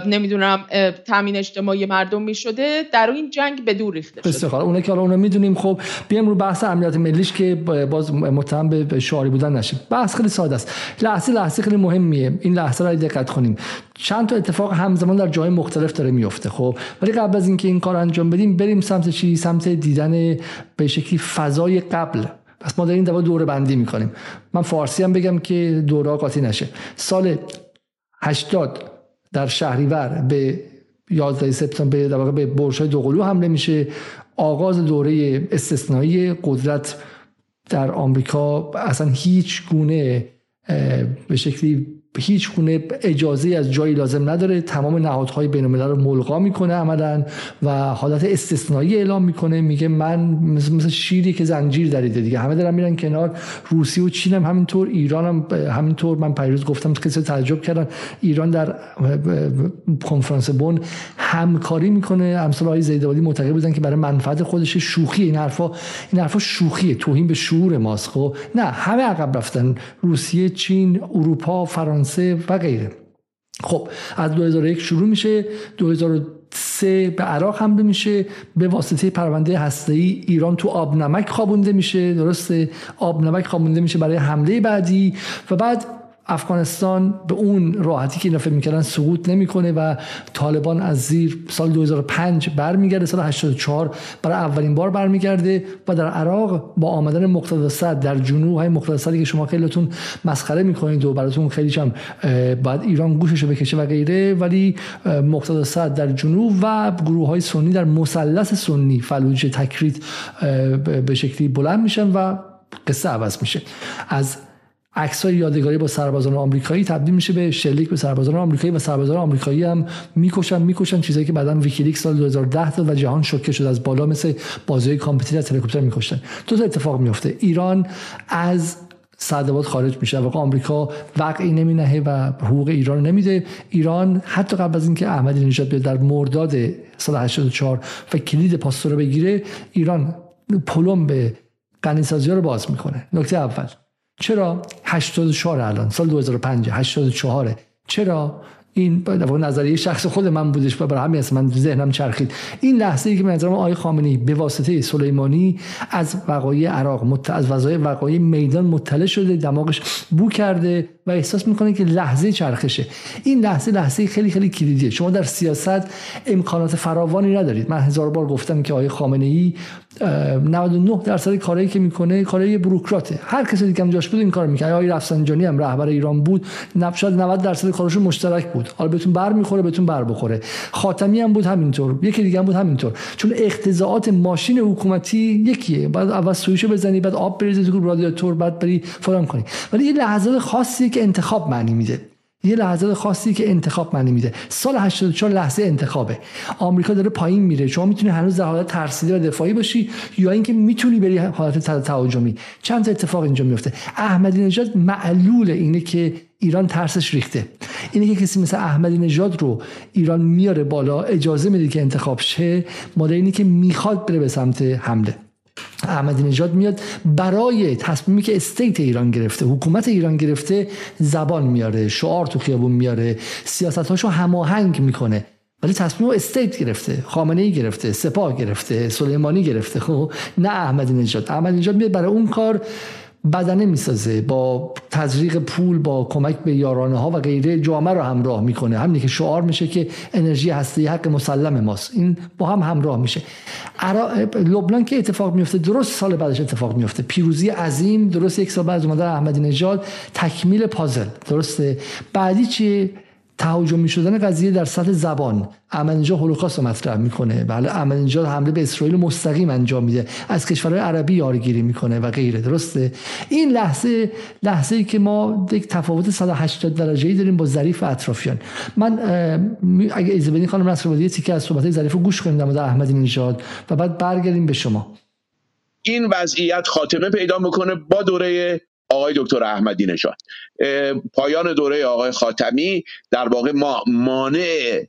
نمی‌دونم تامین اجتماعی مردم می‌شده در این جنگ به دور ریخته شده. اونه که حالا اونو می‌دونیم. خب بیام رو بحث امنیت ملیش که باز متهم به شعاری بودن نشه بحث خیلی ساده است. لحظه لحظه خیلی مهمیه. این لحظه رو دقت کنیم. چند تا اتفاق همزمان در جای مختلف داره میفته خب ولی قبل از اینکه این کار انجام بدیم بریم سمت چی؟ سمت دیدن به شکلی فضای قبل. پس ما داریم دوا دوره بندی می‌کنیم. من فارسی هم بگم که دوره قاطی نشه. سال 80 در شهریور به 11 سپتامبر در واقع به برج دوقلو حمله میشه. آغاز دوره استثنایی قدرت در آمریکا اصلا هیچ گونه به شکلی هیچ گونه اجازه از جایی لازم نداره. تمام نهادهای بین الملل رو ملغا می‌کنه عملا و حالت استثنایی اعلام می‌کنه. میگه من مثل شیری که زنجیر دریده دیگه. همه دارن میرن کنار. روسیه و چین هم همینطور. ایران هم همینطور. من پیروز گفتم کسی تعجب کردن. ایران در کنفرانس بون همکاری می‌کنه. امثال آقای زیدوادی معتقد بودن که برای منفعت خودش شوخی. این حرفا این حرفا شوخیه. توهین به شعور ماست. خب؟ نه. همه عقب رفتن. روسیه چین اروپا فرانسه و غیره. خب از 2001 شروع میشه 2003 به عراق حمله میشه به واسطه پرونده هسته ای ایران تو آب نمک خوابونده میشه درسته؟ آب نمک خوابونده میشه برای حمله بعدی و بعد افغانستان به اون راحتی که اینا فکر می‌کردن سقوط نمی‌کنه و طالبان از زیر سال 2005 برمیگرده سال 84 برای اولین بار برمیگرده و در عراق با آمدن مقتدا صد در جنوب های مقتدا که شما خیلیتون مسخره می‌کنید و براتون خیلی هم بعد ایران گوشش رو بکشه و غیره ولی مقتدا صد در جنوب و گروه های سنی در مثلث سنی فلوجه تکریت به شکلی بلند میشن و قصه عوض میشه. عکس های یادگاری با سربازان آمریکایی تبدیل میشه به شلیک به سربازان آمریکایی و سربازان آمریکایی هم می‌کشن می‌کشن چیزایی که بعدا ویکیلیکس سال 2010 داد و جهان شوکه شد از بالا مثل بازی کامپیوتر از هلیکوپتر می‌کشن دو تا اتفاق میفته ایران از صدارت خارج میشه. و آمریکا وقعی نمی‌نهه و حقوق ایران نمیده. ایران حتی قبل از اینکه احمدی نژاد بیاد در مرداد سال 84 و کلید پاستور بگیره ایران پلم به غنیسازی رو باز می‌کنه. نکته اول. چرا 84 الان؟ سال 2005 84 چرا؟ این نظریه شخص خود من بودش و برای همین من ذهنم چرخید. این لحظه ای که منظرم آقای خامنه‌ای به واسطه سلیمانی از وقایع عراق مت... از وضعیت وقایع میدان مطلع شده دماغش بو کرده و احساس می‌کنه که لحظه چرخشه. این لحظه لحظه خیلی خیلی کلیدیه. شما در سیاست امکانات فراوانی ندارید. من هزار بار گفتم که آقای خامنه ای 99 درصد کاری که می‌کنه کارهای بروکراته. هر کسی دیگه هم جاش بود این کار می‌کنه آقای رفسنجانی هم رهبر ایران بود. شاید 90 درصد کارشون مشترک بود. حالا بهتون بر می‌خوره بهتون بر بخوره. خاتمی هم بود همینطور. یکی دیگه هم بود همینطور. چون اقتضاعات ماشین حکومتی یکیه. بعد اول سویشو بزنی بعد آب بریزی تو رادیاتور بعد بری فلان کنی. ولی یه لحظات خاصی که انتخاب معنی میده. یه لحظات خاصی که انتخاب معنی میده. سال 84 لحظه انتخابه. آمریکا داره پایین میره. شما می‌تونی هنوز در حالت ترسیده و دفاعی باشی یا اینکه می‌تونی بری حالت تهاجمی. چند تا اتفاق اینجا میفته احمدی نژاد معلول اینه که ایران ترسش ریخته. اینه که کسی مثل احمدی نژاد رو ایران میاره بالا اجازه میده که انتخاب شه. مادر اینه که می‌خواد بره به سمت حمله. احمدی نژاد میاد برای تصمیمی که استیت ایران گرفته حکومت ایران گرفته زبان میاره شعار تو خیابون میاره سیاستاشو هماهنگ می‌کنه. ولی تصمیم استیت گرفته خامنه ای گرفته سپاه گرفته سلیمانی گرفته. خب نه احمدی نژاد. احمدی نژاد میاد برای اون کار بدنه می‌سازه با تزریق پول با کمک به یارانه ها و غیره جامعه رو همراه می‌کنه. همینی که شعار میشه که انرژی هستی حق مسلم ماست. این با هم همراه میشه. لبنان که اتفاق میفته درست سال بعدش اتفاق میفته پیروزی عظیم درست یک سال بعد اومدن احمدی نژاد تکمیل پازل. درسته؟ بعدی چی تهاجمی شدن قضیه در سطح زبان. اینجا هولوکاست رو مطرح می‌کنه. بله اینجا حمله به اسرائیل مستقیم انجام میده. از کشورهای عربی یارگیری می‌کنه و غیره. درسته؟ این لحظه لحظه ای که ما یک تفاوت 180 درجه ای داریم با ظریف اطرافیان. من اگه اجازه بدین خانم نصر تیکه از صحبت ظریف رو گوش کنیم در مورد احمدی نژاد و بعد برگردیم به شما. این وضعیت خاتمه پیدا می‌کنه با دوره آقای دکتر احمدی نژاد. پایان دوره آقای خاتمی در واقع ما مانع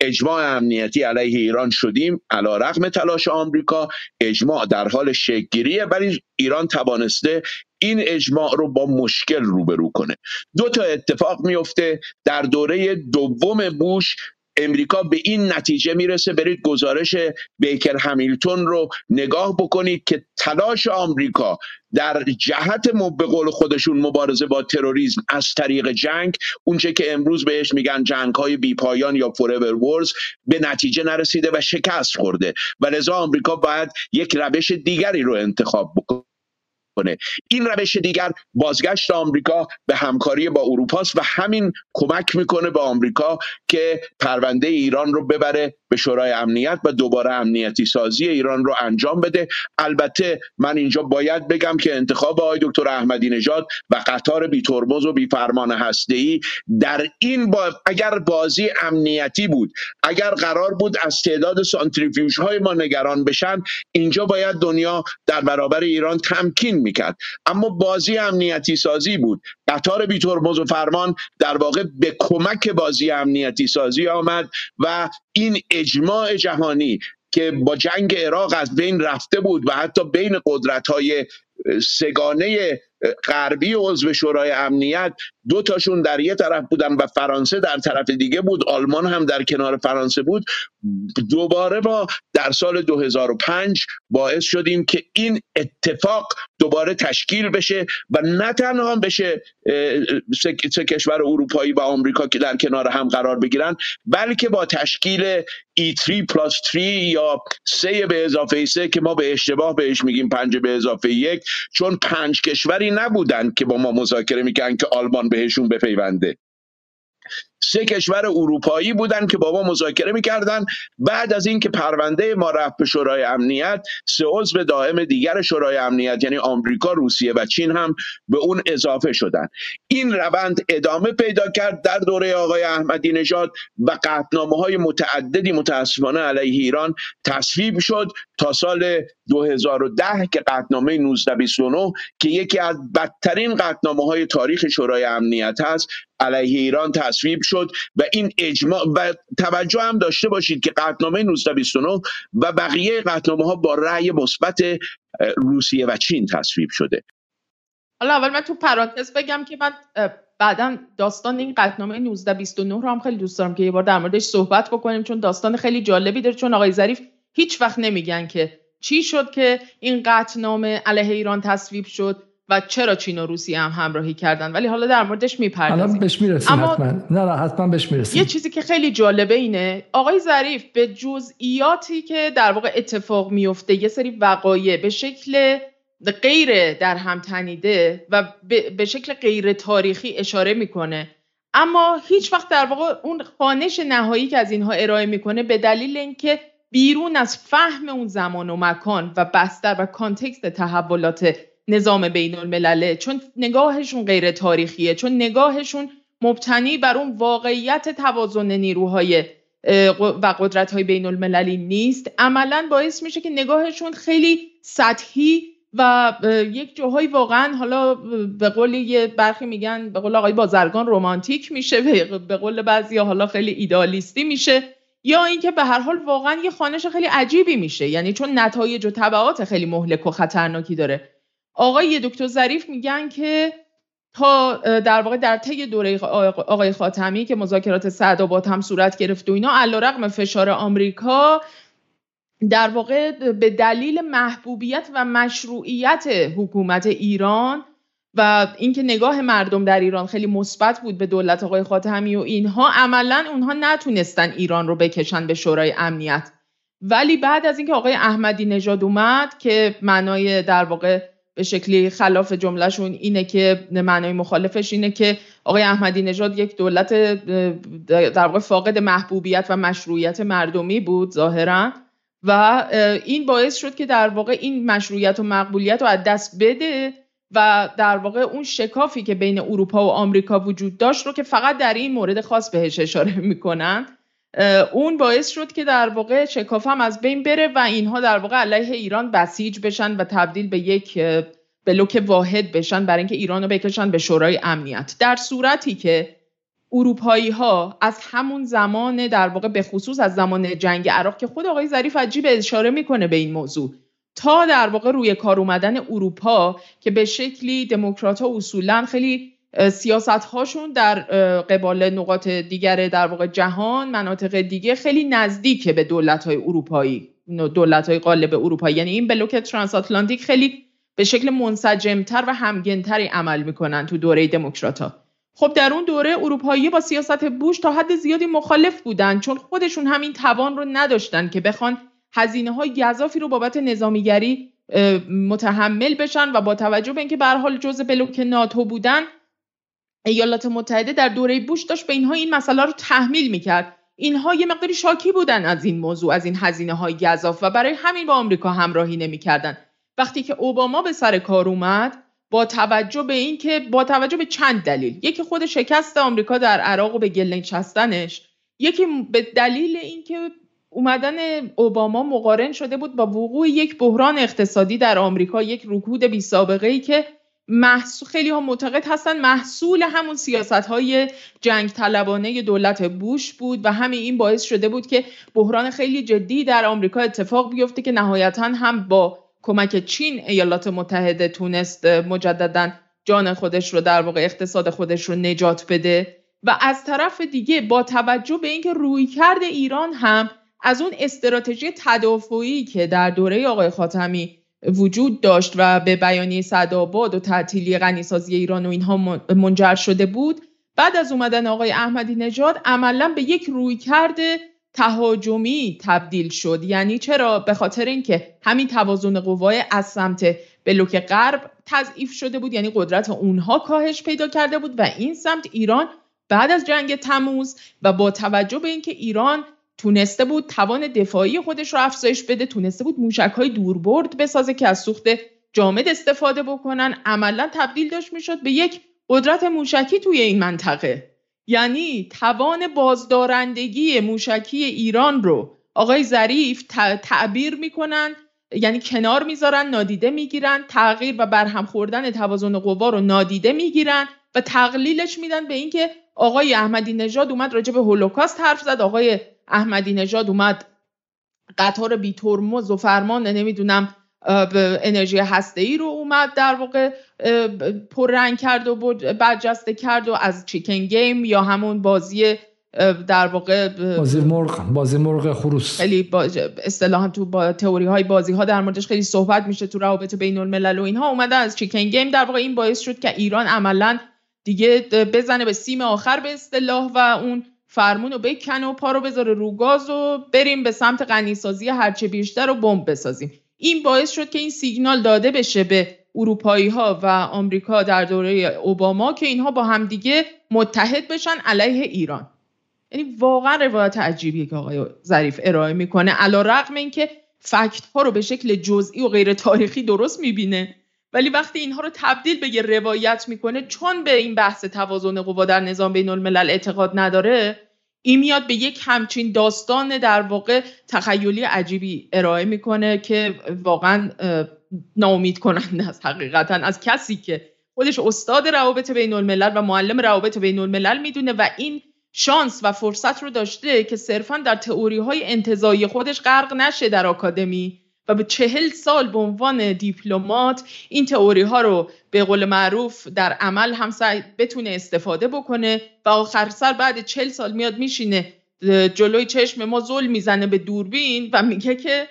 اجماع امنیتی علیه ایران شدیم علا رقم تلاش آمریکا اجماع در حال شکلگیریه ولی ایران توانسته این اجماع رو با مشکل روبرو کنه. دو تا اتفاق میفته در دوره دوم بوش امریکا به این نتیجه می‌رسه. برید گزارش بیکر همیلتون رو نگاه بکنید که تلاش آمریکا در جهت به قول خودشون مبارزه با تروریسم از طریق جنگ اونچه که امروز بهش میگن جنگ های بی پایان یا فورور ورز به نتیجه نرسیده و شکست خورده. و لذا آمریکا باید یک روش دیگری رو انتخاب بکنه کنه این روش دیگر بازگشت آمریکا به همکاری با اروپاست و همین کمک می‌کنه به آمریکا که پرونده ایران رو ببره به شورای امنیت و دوباره امنیتی سازی ایران رو انجام بده. البته من اینجا باید بگم که انتخاب آقای دکتر احمدی نژاد و قطار بی ترمز و بی فرمان هسته ای در این با... اگر بازی امنیتی بود اگر قرار بود از تعداد سانتریفیوژ های ما نگران بشن اینجا باید دنیا در برابر ایران تمکین می‌کرد. اما بازی امنیتی سازی بود. قطار بی ترمز و فرمان در واقع به کمک بازی امنیتی سازی آمد و این اجماع جهانی که با جنگ عراق از بین رفته بود و حتی بین قدرت های سگانه غربی عضو شورای امنیت دو تاشون در یه طرف بودن و فرانسه در طرف دیگه بود. آلمان هم در کنار فرانسه بود. دوباره ما در سال 2005 باعث شدیم که این اتفاق دوباره تشکیل بشه و نه تنها بشه سه کشور اروپایی و آمریکا که در کنار هم قرار بگیرن بلکه با تشکیل E3 پلاس 3 یا سه به اضافه سه که ما به اشتباه بهش میگیم پنج به اضافه یک چون پنج کشوری نبودن که با ما مذاکره می‌کنن که آلمان بهشون بپیونده. سه کشور اروپایی بودن که با ما مذاکره می‌کردن. بعد از اینکه پرونده ما رفت به شورای امنیت سه عضو دائم دیگر شورای امنیت یعنی آمریکا روسیه و چین هم به اون اضافه شدن. این روند ادامه پیدا کرد در دوره آقای احمدی نژاد و قطنامه های متعددی متاسفانه علیه ایران تصویب شد تا سال 2010 که قطنامه 1929 که یکی از بدترین قطنامه های تاریخ شورای امنیت هست علیه ایران تصویب شد و این اجماع و توجه هم داشته باشید که قطنامه 1929 و بقیه قطنامه ها با رأی مثبت روسیه و چین تصویب شده. حالا اول من تو پرانتز بگم که من بعدا داستان این قطنامه 1929 رو هم خیلی دوست دارم که یه بار در موردش صحبت بکنیم چون داستان خیلی جالبی داره چون آقای ظریف هیچ وقت نمیگن که چی شد که این قطنامه علیه ایران تصویب شد و چرا چین و روسیه هم همراهی کردن. ولی حالا در موردش می‌پردازیم. الان بهش می‌رسیم اما حتما. نه نه حتما بهش می‌رسیم. یه چیزی که خیلی جالبه اینه آقای ظریف به جزئیاتی که در واقع اتفاق میفته یه سری وقایع به شکل غیر در هم تنیده و به شکل غیر تاریخی اشاره می‌کنه. اما هیچ وقت در واقع اون خانش نهایی که از اینها ارائه می‌کنه به دلیل اینکه بیرون از فهم اون زمان و مکان و بستر و کانتکست تحولات نظام بین الملله چون نگاهشون غیر تاریخیه چون نگاهشون مبتنی بر اون واقعیت توازن نیروهای و قدرت های بین المللی نیست. عملا باعث میشه که نگاهشون خیلی سطحی و یک جاهایی واقعا حالا به قول یه برخی میگن به قول آقای بازرگان رومانتیک میشه به قول بعضی حالا خیلی ایدالیستی میشه. یا اینکه به هر حال واقعا یه خانش خیلی عجیبی میشه. یعنی چون نتایج و تبعات خیلی مهلک و خطرناکی داره. آقای دکتر ظریف میگن که تا در واقع در طی دوره آقای خاتمی که مذاکرات سعدآباد هم صورت گرفت و اینا علیرغم فشار آمریکا در واقع به دلیل محبوبیت و مشروعیت حکومت ایران و اینکه نگاه مردم در ایران خیلی مثبت بود به دولت آقای خاتمی و اینها عملا اونها نتونستن ایران رو بکشن به شورای امنیت. ولی بعد از اینکه آقای احمدی نژاد اومد که معنای در واقع به شکلی خلاف جملهشون اینه که معنای مخالفش اینه که آقای احمدی نژاد یک دولت در واقع فاقد محبوبیت و مشروعیت مردمی بود ظاهرا. و این باعث شد که در واقع این مشروعیت و مقبولیت رو از دست بده و در واقع اون شکافی که بین اروپا و آمریکا وجود داشت رو که فقط در این مورد خاص بهش اشاره می‌کنن اون باعث شد که در واقع شکاف هم از بین بره و اینها در واقع علیه ایران بسیج بشن و تبدیل به یک بلوک واحد بشن برای اینکه ایران رو بکشن به شورای امنیت. در صورتی که اروپایی ها از همون زمان در واقع به خصوص از زمان جنگ عراق که خود آقای ظریف عجیب اشاره می‌کنه به این موضوع تا در واقع روی کار اومدن اروپا که به شکلی دموکرات ها اصولا خیلی سیاست هاشون در قبال نقاط دیگر در واقع جهان مناطق دیگه خیلی نزدیکه به دولت های اروپایی دولت های قالب اروپایی. یعنی این بلوک ترانس آتلانتیک خیلی به شکل منسجمتر و همگنتری عمل می‌کنن تو دوره دموکرات ها. خب در اون دوره اروپایی با سیاست بوش تا حد زیادی مخالف بودن چون خودشون همین توان رو نداشتن که بخوان هزینه های گذافی رو بابت نظامیگری متحمل بشن و با توجه به اینکه به حال جزء بلوک ناتو بودن ایالات متحده در دوره بوش داشت به اینها این مسئله رو تحمیل می‌کرد. اینها یه مقداری شاکی بودن از این موضوع از این هزینه های گذاف و برای همین با آمریکا همراهی نمی‌کردن. وقتی که اوباما به سر کار اومد با توجه به اینکه با توجه به چند دلیل. یکی خود شکست آمریکا در عراق و به گل نشستنش یکی به دلیل اینکه اومدن اوباما مقارن شده بود با وقوع یک بحران اقتصادی در آمریکا یک رکود بی سابقه ای که محصول خیلی ها معتقد هستن محصول همون سیاست های جنگ طلبانه دولت بوش بود و همین این باعث شده بود که بحران خیلی جدی در آمریکا اتفاق بیفته که نهایتا هم با کمک چین ایالات متحده تونست مجددا جان خودش رو در واقع اقتصاد خودش رو نجات بده. و از طرف دیگه با توجه به اینکه روی کرده ایران هم از اون استراتژی تدافعی که در دوره آقای خاتمی وجود داشت و به بیانیه صداباد و تعطیلی غنیسازی ایران و اینها منجر شده بود بعد از اومدن آقای احمدی نژاد عملا به یک روی کرده تهاجمی تبدیل شد. یعنی چرا؟ به خاطر اینکه همین توازن قوای از سمت بلوک غرب تضعیف شده بود یعنی قدرت اونها کاهش پیدا کرده بود و این سمت ایران بعد از جنگ تموز و با توجه به اینکه ایران تونسته بود توان دفاعی خودش رو افزایش بده تونسته بود موشک های دوربرد بسازه که از سوخت جامد استفاده بکنن. عملا تبدیل داشت می‌شد به یک قدرت موشکی توی این منطقه. یعنی توان بازدارندگی موشکی ایران رو. آقای ظریف تعبیر می‌کنن یعنی کنار می‌ذارن نادیده می‌گیرن تغییر و برهم خوردن توازن قوا رو نادیده می‌گیرن و تقلیلش میدن به اینکه آقای احمدی نژاد اومد راجع به هولوکاست حرف زد آقای احمدی نژاد اومد. قطار بی ترمز و فرمان نمی‌دونم انرژی هسته ای رو اومد در واقع پررنگ کرد و برجسته کرد و از چیکن گیم یا همون بازی در واقع بازی مرغ بازی مرغ خروس. خیلی اصطلاحا تو با تئوری های بازی ها در موردش خیلی صحبت میشه تو روابط بین الملل و اینها. اومده از چیکن گیم در واقع این باعث شد که ایران عملا دیگه بزنه به سیم آخر به اصطلاح و اون فرمون رو بکن و پا رو بذاره رو گاز و بریم به سمت غنیسازی هرچه بیشتر و بمب بسازیم. این باعث شد که این سیگنال داده بشه به اروپایی ها و آمریکا در دوره اوباما که اینها با همدیگه متحد بشن علیه ایران. یعنی واقعا روایت عجیبیه که آقای ظریف ارائه می‌کنه علا رقم اینکه فکت ها رو به شکل جزئی و غیر تاریخی درست می‌بینه. ولی وقتی اینها رو تبدیل به یه روایت می‌کنه چون به این بحث توازن قوا در نظام بین الملل اعتقاد نداره این میاد به یک همچین داستان در واقع تخیلی عجیبی ارائه می‌کنه که واقعا ناامید کننده است حقیقتا. از کسی که خودش استاد روابط بین الملل و معلم روابط بین الملل می‌دونه و این شانس و فرصت رو داشته که صرفا در تئوری های انتظایی خودش غرق نشه در آکادمی. و به چهل سال به عنوان دیپلمات این تئوری ها رو به قول معروف در عمل هم بتونه استفاده بکنه و آخر سر بعد چهل سال میاد میشینه جلوی چشم ما زل می‌زنه به دوربین و میگه که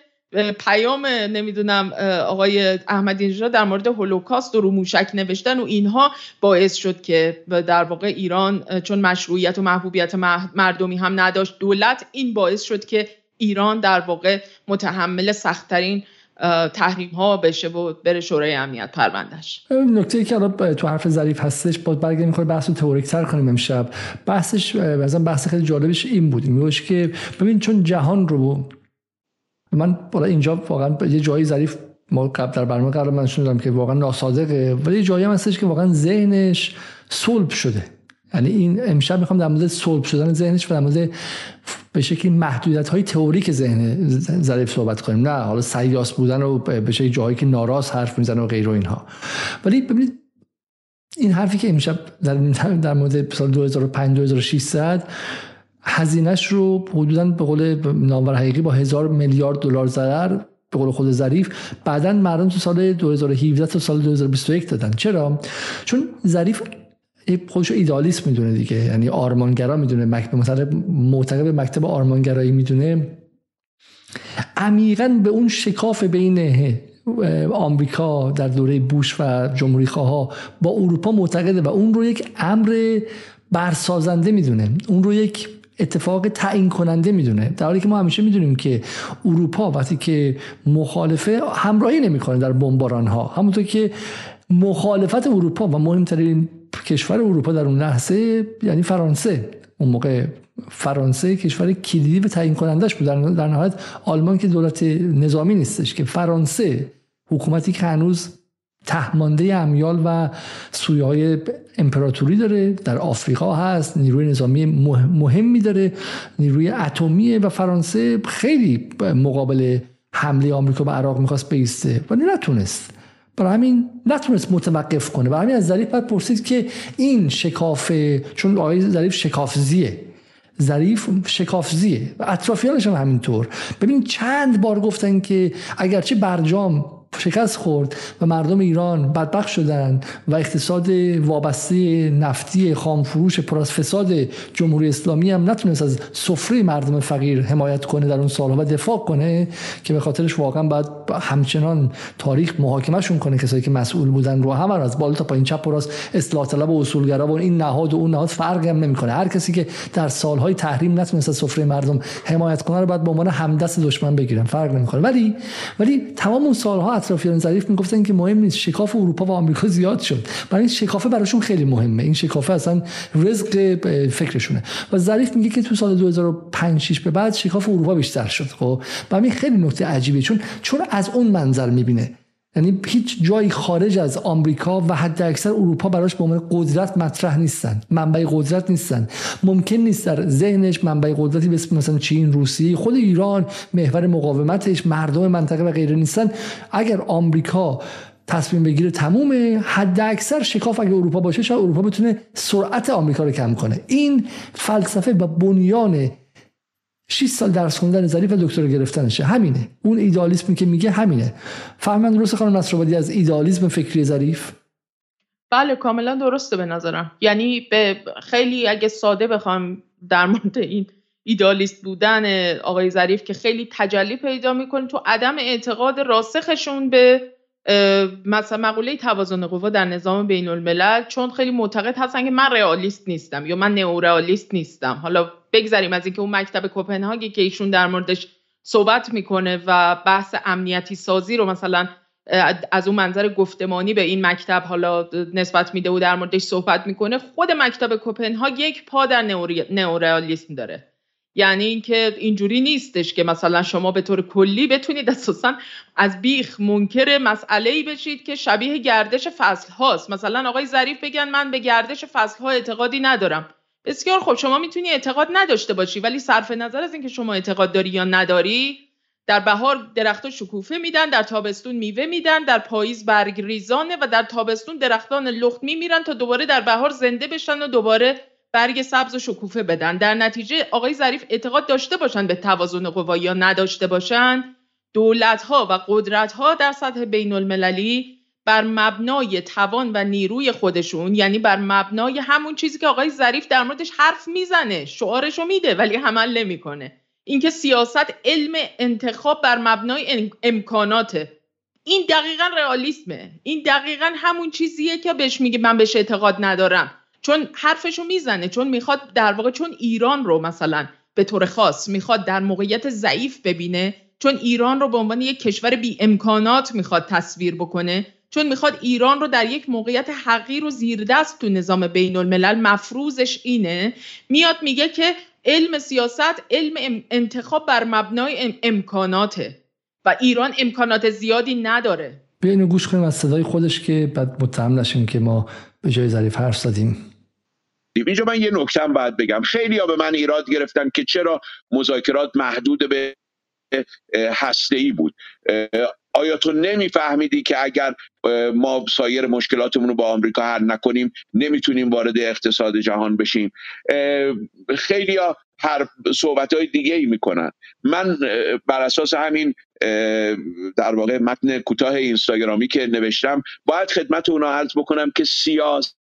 پیام نمی‌دونم آقای احمدی نژاد در مورد هولوکاست و رو موشک نوشتن و اینها باعث شد که در واقع ایران چون مشروعیت و محبوبیت مردمی هم نداشت دولت این باعث شد که ایران در واقع متحمل سختترین تحریم ها بشه و بره شورای امنیت پروندهش. نکته که الان تو حرف ظریف هستش باز برگردیم می‌خواد بحث رو تئوریک تر کنیم امشب. بحثش مثلا بحث خیلی جالبش این بود. این که ببین چون جهان رو من بالا اینجا واقعا یه جایی ظریف ما قبل در برنامه قرار من شنیدم که واقعا ناصادقه ولی جایی هم هستش که واقعا ذهنش صلب شده. یعنی این امشب می‌خوام در مورد صلب شدن ذهنش و در مورد به شکلی محدودیت های تئوریک ذهن ظریف صحبت کنیم. نه حالا سیاس بودن و به شکلی جایی که ناراض حرف می‌زنه و غیر و اینها. ولی ببینید این حرفی که امشب در در مورد سال 2005 2600 هزینهش رو حدودا به قول نامور حقیقی با هزار میلیارد دلار ضرر به قول خود ظریف بعدا مردم تو سال 2017 تا سال 2021 دادن. چرا؟ چون ظریف خودش ایدالیست می‌دونه دیگه. یعنی آرمانگرا می‌دونه. مکتب مثلا معتقد به مکتب آرمانگرایی می‌دونه. عمیقا به اون شکاف بین آمریکا در دوره بوش و جمهوری خواه با اروپا معتقده و اون رو یک امر برسازنده می‌دونه. اون رو یک اتفاق تعیین کننده می‌دونه. در حالی که ما همیشه می‌دونیم که اروپا وقتی که مخالفه همراهی نمی‌کنه در بمباران ها همونطور که مخالفت اروپا و مهمترین کشور اروپا در اون لحظه یعنی فرانسه. اون موقع فرانسه کشور کلیدی و تعیین کنندش بود. در نهایت آلمان که دولت نظامی نیستش که فرانسه حکومتی که هنوز تهمانده امیال و سویه های امپراتوری داره در آفریقا هست نیروی نظامی مهمی داره نیروی اتمیه و فرانسه خیلی مقابل حمله آمریکا به عراق می‌خواست بیسته ولی نتونست. برای همین نتونست متوقف کنه. برای همین از ظریف باید پرسید که این شکاف چون آقای ظریف شکافزیه. ظریف شکافزیه و اطرافیانش هم همینطور. ببین چند بار گفتن که اگرچه برجام شکست خورد و مردم ایران بدبخت شدند و اقتصاد وابسته نفتی خامفروش پر از فساد جمهوری اسلامی هم نتونست از سفره مردم فقیر حمایت کنه در اون سالها و دفاع کنه که به خاطرش واقعا باید همچنان تاریخ محاکمهشون کنه. کسایی که مسئول بودن رو هم از بالا تا پایین چپ و راست اصلاح طلب و اصولگرا و این نهاد و اون نهاد فرقی هم نمی‌کنه. هر کسی که در سالهای تحریم نتونست از سفره مردم حمایت کنه رو باید به عنوان همدست دشمن بگیرن. فرق نمی‌کنه. ولی ولی تمام اون سالها اطرافیان ظریف می‌گفتن که مهم نیست. شکاف اروپا و آمریکا زیاد شد. برای این شکافه براشون خیلی مهمه. این شکافه اصلا رزق فکرشونه. و ظریف میگه که تو سال 2005 6 به بعد شکاف اروپا بیشتر شد خب؟ و همین خیلی نکته عجیبه. چون چون از اون منظر می‌بینه؟ یعنی هیچ جایی خارج از آمریکا و حد اکثر اروپا براش به عنوان قدرت مطرح نیستن. منبع قدرت نیستن. ممکن نیست در ذهنش منبع قدرتی به مثلا چین روسیه خود ایران محور مقاومتش مردم منطقه و غیره نیستن. اگر آمریکا تصمیم بگیره تمومه حد اکثر شکاف اگر اروپا باشه شاید اروپا بتونه سرعت آمریکا رو کم کنه. این فلسفه و بنیان 6 سال درس خوندن ظریف و گرفتنشه. همینه. اون ایدالیسمی که میگه همینه. فهمن درست خانم نصرآبادی از ایدالیسم فکری ظریف؟ بله کاملا درسته به نظرم. یعنی به خیلی اگه ساده بخوام در مورد این ایدالیست بودن آقای ظریف که خیلی تجلی پیدا می‌کنه تو عدم اعتقاد راسخشون به مثلا مقوله توازن قوا در نظام بین الملل چون خیلی معتقد هستن که من رئالیست نیستم یا من نئورئالیست نیستم. حالا بگذریم از اینکه اون مکتب کوپنهاگی که ایشون در موردش صحبت می‌کنه و بحث امنیتی سازی رو مثلا از اون منظر گفتمانی به این مکتب حالا نسبت میده و در موردش صحبت می‌کنه خود مکتب کوپنهاگ یک پا در نئورئالیسم داره. یعنی اینکه اینجوری نیستش که مثلا شما به طور کلی بتونید اساسا از بیخ منکر مسئله ای بشید که شبیه گردش فصل هاست. مثلا آقای ظریف بگن من به گردش فصل ها اعتقادی ندارم. بسیار خب شما می‌تونی اعتقاد نداشته باشی ولی صرف نظر از اینکه شما اعتقاد داری یا نداری در بهار درختها شکوفه میدن در تابستون میوه میدن در پاییز برگ ریزانه و در تابستون درختان لخت میمیرن تا دوباره در بهار زنده بشن و دوباره برگ سبز و شکوفه بدن. در نتیجه آقای ظریف اعتقاد داشته باشن به توازن قوا یا نداشته باشن دولت ها و قدرت ها در سطح بین المللی بر مبنای توان و نیروی خودشون یعنی بر مبنای همون چیزی که آقای ظریف در موردش حرف می‌زنه شعارشو میده ولی عمل نمی‌کنه. اینکه سیاست علم انتخاب بر مبنای امکاناته. این دقیقا رئالیسمه. این دقیقا همون چیزیه که بهش میگه من بهش اعتقاد ندارم. چون حرفشو می‌زنه چون می‌خواد در واقع چون ایران رو مثلا به طور خاص می‌خواد در موقعیت ضعیف ببینه چون ایران رو به عنوان یک کشور بی امکانات می‌خواد تصویر بکنه چون می‌خواد ایران رو در یک موقعیت حقیر و زیردست تو نظام بین الملل مفروضش اینه میاد میگه که علم سیاست علم انتخاب بر مبنای امکاناته و ایران امکانات زیادی نداره. بیاین گوش کنیم از صدای خودش که بعد متهم نشیم که ما به جای ظریف حرف زدیم. اینجا من یه نکته باید بگم. خیلی ها به من ایراد گرفتن که چرا مذاکرات محدود به هسته ای بود. آیا تو نمیفهمیدی که اگر ما سایر مشکلاتمون رو با آمریکا حل نکنیم نمی‌تونیم وارد اقتصاد جهان بشیم؟ خیلی ها هر صحبت های دیگه ای می‌کنن. من بر اساس همین در واقع متن کوتاه اینستاگرامی که نوشتم باید خدمت اونا عرض بکنم که سیاست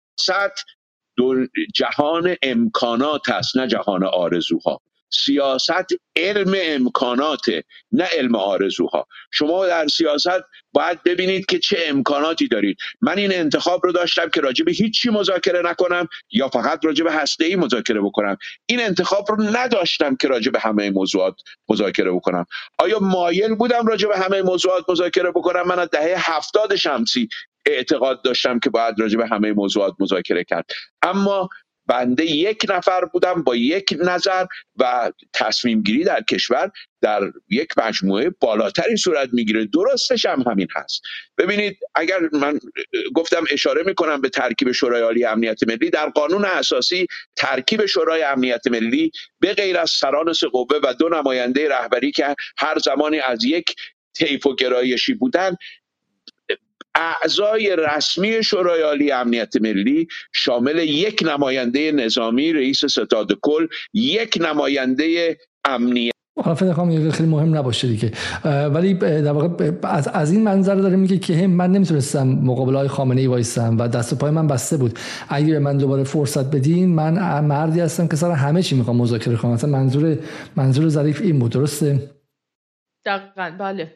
جهان امکانات هست نه جهان آرزوها. سیاست علم امکاناته نه علم آرزوها. شما در سیاست باید ببینید که چه امکاناتی دارید. من این انتخاب رو داشتم که راجع هیچی مذاکره نکنم یا فقط راجع به هسته ای مذاکره بکنم. این انتخاب رو نداشتم که راجع به همه موضوعات مذاکره بکنم. آیا مایل بودم راجع به همه موضوعات مذاکره بکنم؟ من از دهه هفتاد شمسی اعتقاد داشتم که باید راجع به همه موضوعات مذاکره کرد. اما بنده یک نفر بودم با یک نظر و تصمیم گیری در کشور در یک مجموعه بالاتری صورت می‌گیره. درستش هم همین هست. ببینید اگر من گفتم اشاره می‌کنم به ترکیب شورای عالی امنیت ملی در قانون اساسی ترکیب شورای امنیت ملی به غیر از سران سه قوه و دو نماینده رهبری که هر زمانی از یک طیف و گرایشی بودن اعضای رسمی شورای عالی امنیت ملی شامل یک نماینده نظامی رئیس ستاد کل یک نماینده امنیت. حالا فکر خیلی مهم نباشه دیگه. ولی در واقع از, از این منظر داره میگه که من نمی‌تونستم مقابل های خامنه ای وایسم و دست و پای من بسته بود. اگه من دوباره فرصت بدین من مردی هستم که سر همه چی می‌خوام مذاکره کنم. مثلا منظور منظور ظریف این بود. درسته؟ دقیقا. بله.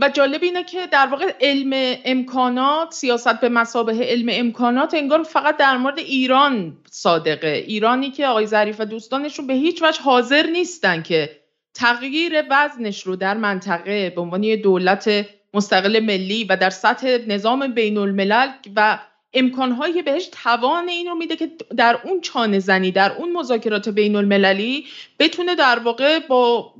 و جالب اینه که در واقع علم امکانات سیاست به مسابه علم امکانات انگار فقط در مورد ایران صادقه. ایرانی که آقای ظریف و دوستانشون به هیچ وجه حاضر نیستن که تغییر وزنش رو در منطقه به عنوان دولت مستقل ملی و در سطح نظام بین الملل و امکانهایی بهش توان این رو میده که در اون چانه زنی در اون مذاکرات بین المللی بتونه در واقع با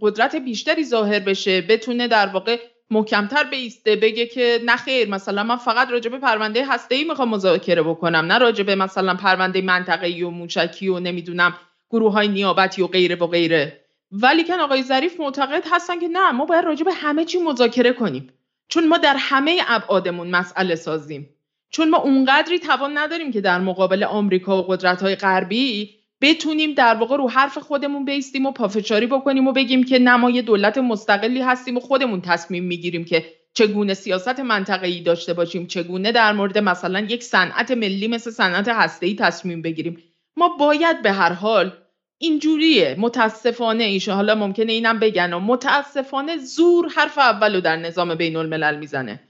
قدرت بیشتری ظاهر بشه بتونه در واقع محکمتر بیسته بگه که نه خیر مثلا من فقط راجع به پرونده هسته ای می‌خوام مذاکره بکنم نه راجع به مثلا پرونده منطقه‌ای و موشکی و نمی‌دونم گروه های نیابتی و غیره و غیره. ولی کن آقای ظریف معتقد هستن که نه ما باید راجع به همه چی مذاکره کنیم. چون ما در همه ابعادمون مسئله سازیم. چون ما اونقدری توان نداریم که در مقابل آمریکا و قدرت های غربی بتونیم در واقع رو حرف خودمون بیستیم و پافشاری بکنیم و بگیم که نمای دولت مستقلی هستیم و خودمون تصمیم می‌گیریم که چگونه سیاست منطقه‌ای داشته باشیم چگونه در مورد مثلا یک صنعت ملی مثل صنعت هسته‌ای تصمیم بگیریم. ما باید به هر حال اینجوریه متاسفانه ایشه حالا ممکنه اینم بگن و متاسفانه زور حرف اولو در نظام بین الملل می‌زنه.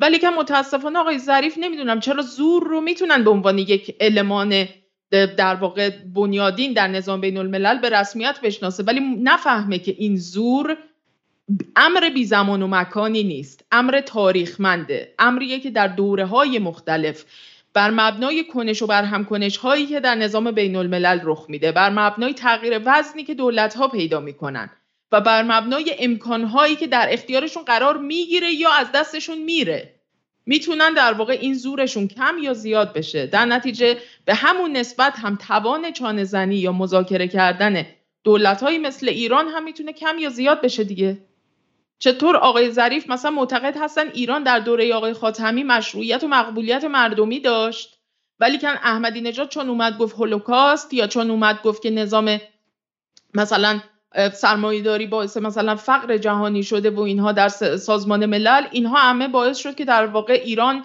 ولی که متاسفانه آقای ظریف نمی‌دونم چرا زور رو می‌تونن به عنوان یک المان در واقع بنیادین در نظام بین الملل به رسمیت بشناسه ولی نفهمه که این زور امر بی زمان و مکانی نیست امر تاریخمنده امریه که در دوره های مختلف بر مبنای کنش و بر همکنش هایی که در نظام بین الملل رخ میده بر مبنای تغییر وزنی که دولت ها پیدا می‌کنن. و بر مبنای امکان هایی که در اختیارشون قرار می‌گیره یا از دستشون میره. می‌تونن در واقع این زورشون کم یا زیاد بشه. در نتیجه به همون نسبت هم توان چانه زنی یا مذاکره کردن دولت مثل ایران هم می‌تونه کم یا زیاد بشه دیگه. چطور آقای ظریف مثلا معتقد هستن ایران در دوره آقای خاتمی مشروعیت و مقبولیت مردمی داشت ولی کن احمدی نژاد چون اومد گفت هولوکاست یا چون اومد گفت که نظام مثلا سرمایهداری باعث مثلا فقر جهانی شده و اینها در سازمان ملل اینها همه باعث شد که در واقع ایران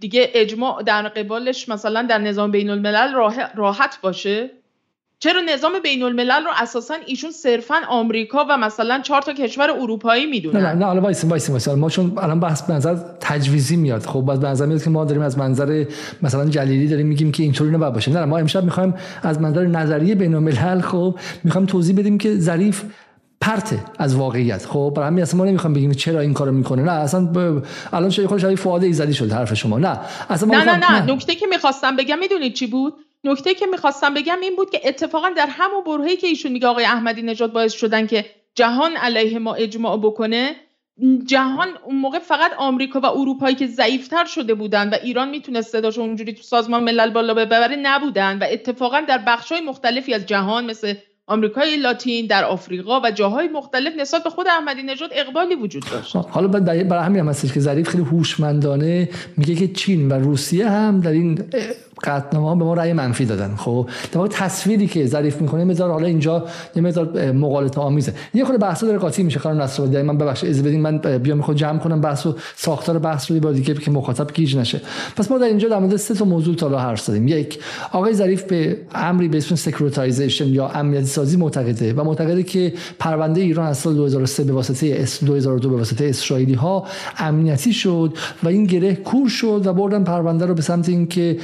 دیگه اجماع در قبالش مثلا در نظام بین الملل راحت باشه. چرا نظام بین الملل رو اساسا ایشون صرفا آمریکا و مثلا چهار تا کشور اروپایی می‌دونن نه نه حالا وایسا وایسا وایسا ما چون الان بحث به نظر تجویزی میاد. خب باز به نظر میاد که ما داریم از منظر مثلا جلیلی داریم میگیم که اینطوری نباید باشه. نه ما امشب می‌خوایم از منظر نظریه بین الملل خب می‌خوایم توضیح بدیم که ظریف پرته از واقعیت. خب برای همین اصلا ما نمی‌خوام بگیم چرا این کارو می‌کنه. نه اصلا ب... الان شاید خود شاید فؤاد ایزدی شد حرف شما. نه اصلا نه نه نه, نه. نکته که می‌خواستم بگم می‌دونید چی بود؟ نکته که می‌خواستم بگم این بود که اتفاقا در همون برهه‌ای که ایشون میگه آقای احمدی نژاد باعث شدن که جهان علیه ما اجماع بکنه جهان اون موقع فقط آمریکا و اروپایی که ضعیفتر شده بودن و ایران می‌تونست صداشو اونجوری تو سازمان ملل بالا ببره نبودن و اتفاقا در بخشهای مختلفی از جهان مثل آمریکای لاتین در آفریقا و جاهای مختلف نسبت به خود احمدی نژاد اقبالی وجود داشت. حالا برای همین هم که ظریف خیلی هوشمندانه میگه که چین و روسیه هم در این قطنامه ها به ما رأی منفی دادن. خب در تصویری که ظریف می‌کنه مقدار حالا اینجا یه مقدار مغالطه آمیزه. یه خورده بحثا داره قاطی میشه خانم نصر من ببخشید از بدین من بیام خود جمع کنم بحث و ساختار بحث رو دیگه که مخاطب گیج نشه. پس ما در اینجا در مورد سه تا موضوع تا حرف زدیم. یک آقای ظریف به امری به اسم securitization یا امنیتی سازی معتقده و معتقده که پرونده ایران از سال 2003 به واسطه اس 2002 به واسطه اسرائیلی ها امنیتی شد و این گره کور شد و بردن پرونده رو به سمت اینکه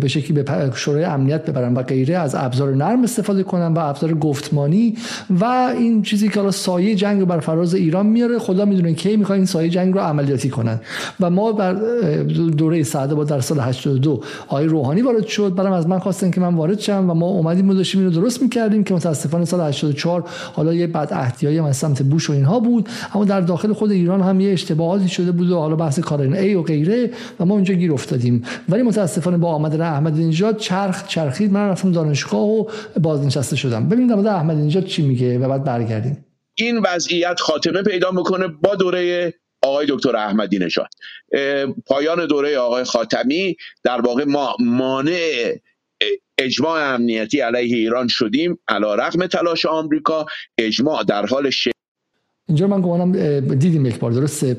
به شکلی به شورای امنیت ببرن و غیره از ابزار نرم استفاده کنن و ابزار گفتمانی و این چیزی که حالا سایه جنگ بر فراز ایران میاره. خدا می‌دونه کی می‌خواد این سایه جنگ رو عملیاتی کنن. و ما بر دوره سعده با در سال 82 آقای روحانی وارد شد. برام از من خواستن که من وارد شم و ما اومدیم و داشتیم اینو درست می‌کردیم که متاسفانه سال 84 حالا یه بد احتیایی از سمت بوش و اینها بود. اما در داخل خود ایران هم یه اشتباهاتی شده بود و حالا بحث کارن ای و غیره و ما اونجا گیر افتادیم. ولی متاسفانه با آمدن احمدی نژاد چرخ چرخید. من رفتم دانشگاه و بازنشسته شدم. ببینید در مورد احمدی نژاد چی میگه و بعد برگردیم. این وضعیت خاتمه پیدا می‌کنه با دوره آقای دکتر احمدی نژاد. پایان دوره آقای خاتمی در واقع ما مانع اجماع امنیتی علیه ایران شدیم. علا رقم تلاش آمریکا اجماع در حال ش... اینجا من گمانم دیدیم یک بار درسته؟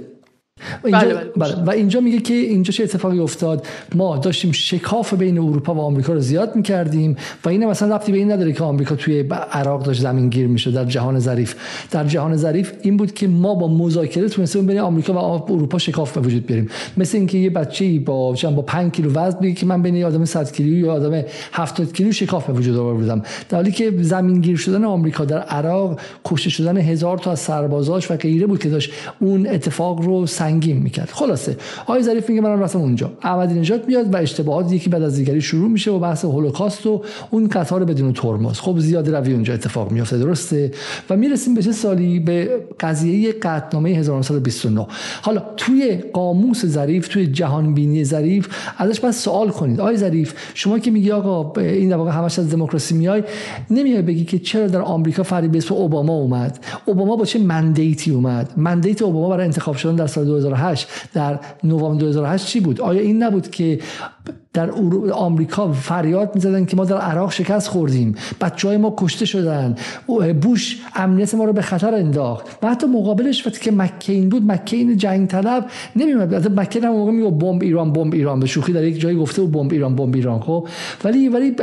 و اینجا, بله بله. بله. و اینجا میگه که اینجا چه اتفاقی افتاد ما داشتیم شکاف بین اروپا و آمریکا رو زیاد می‌کردیم و این مثلا رفتی به این نداره که آمریکا توی عراق داشت زمین گیر میشه در جهان ظریف در جهان ظریف این بود که ما با مذاکره تونستیم بین آمریکا و اروپا شکاف به وجود بیاریم مثل اینکه یه بچه‌ای با با 5 کیلو وزن بگه که من بین یه آدم 100 کیلو یا آدم 70 کیلو شکاف به وجود آوردم در حالی که زمین گیر شدن آمریکا در عراق کشته شدن هزار تا از سربازاش و غیره بود که داشت اون اتفاق رو سنگین می‌کرد. خلاصه آقای ظریف میگه من رفتم اونجا. احمدی نژاد میاد و اشتباهات یکی بعد از دیگری شروع میشه و بحث هولوکاست و اون قطار بدون ترمز. خب زیاد روی اونجا اتفاق میافته درسته؟ و می‌رسیم به چه سالی؟ به قضیه قطعنامه 1929 حالا توی قاموس ظریف توی جهان بینی ظریف ازش باید سوال کنید. آقای ظریف شما که میگی آقا این در واقع همش از دموکراسی میای نمیای بگی که چرا در آمریکا فریب اسم اوباما اومد؟ اوباما با چه مندیتی اومد؟ مندیت اوباما برای انتخاب شدن در سال 2008 در نوامبر 2008 چی بود؟ آیا این نبود که در آمریکا فریاد می‌زدن که ما در عراق شکست خوردیم. بچه های ما کشته شدن. بوش امنیت ما رو به خطر انداخت. و حتی مقابلش وقتی که مکین بود مکین جنگ طلب نمیومد مکین هم موقع میگه بمب ایران بمب ایران. به شوخی در یک جایی گفته بود بمب ایران بمب ایران. خب ولی ولی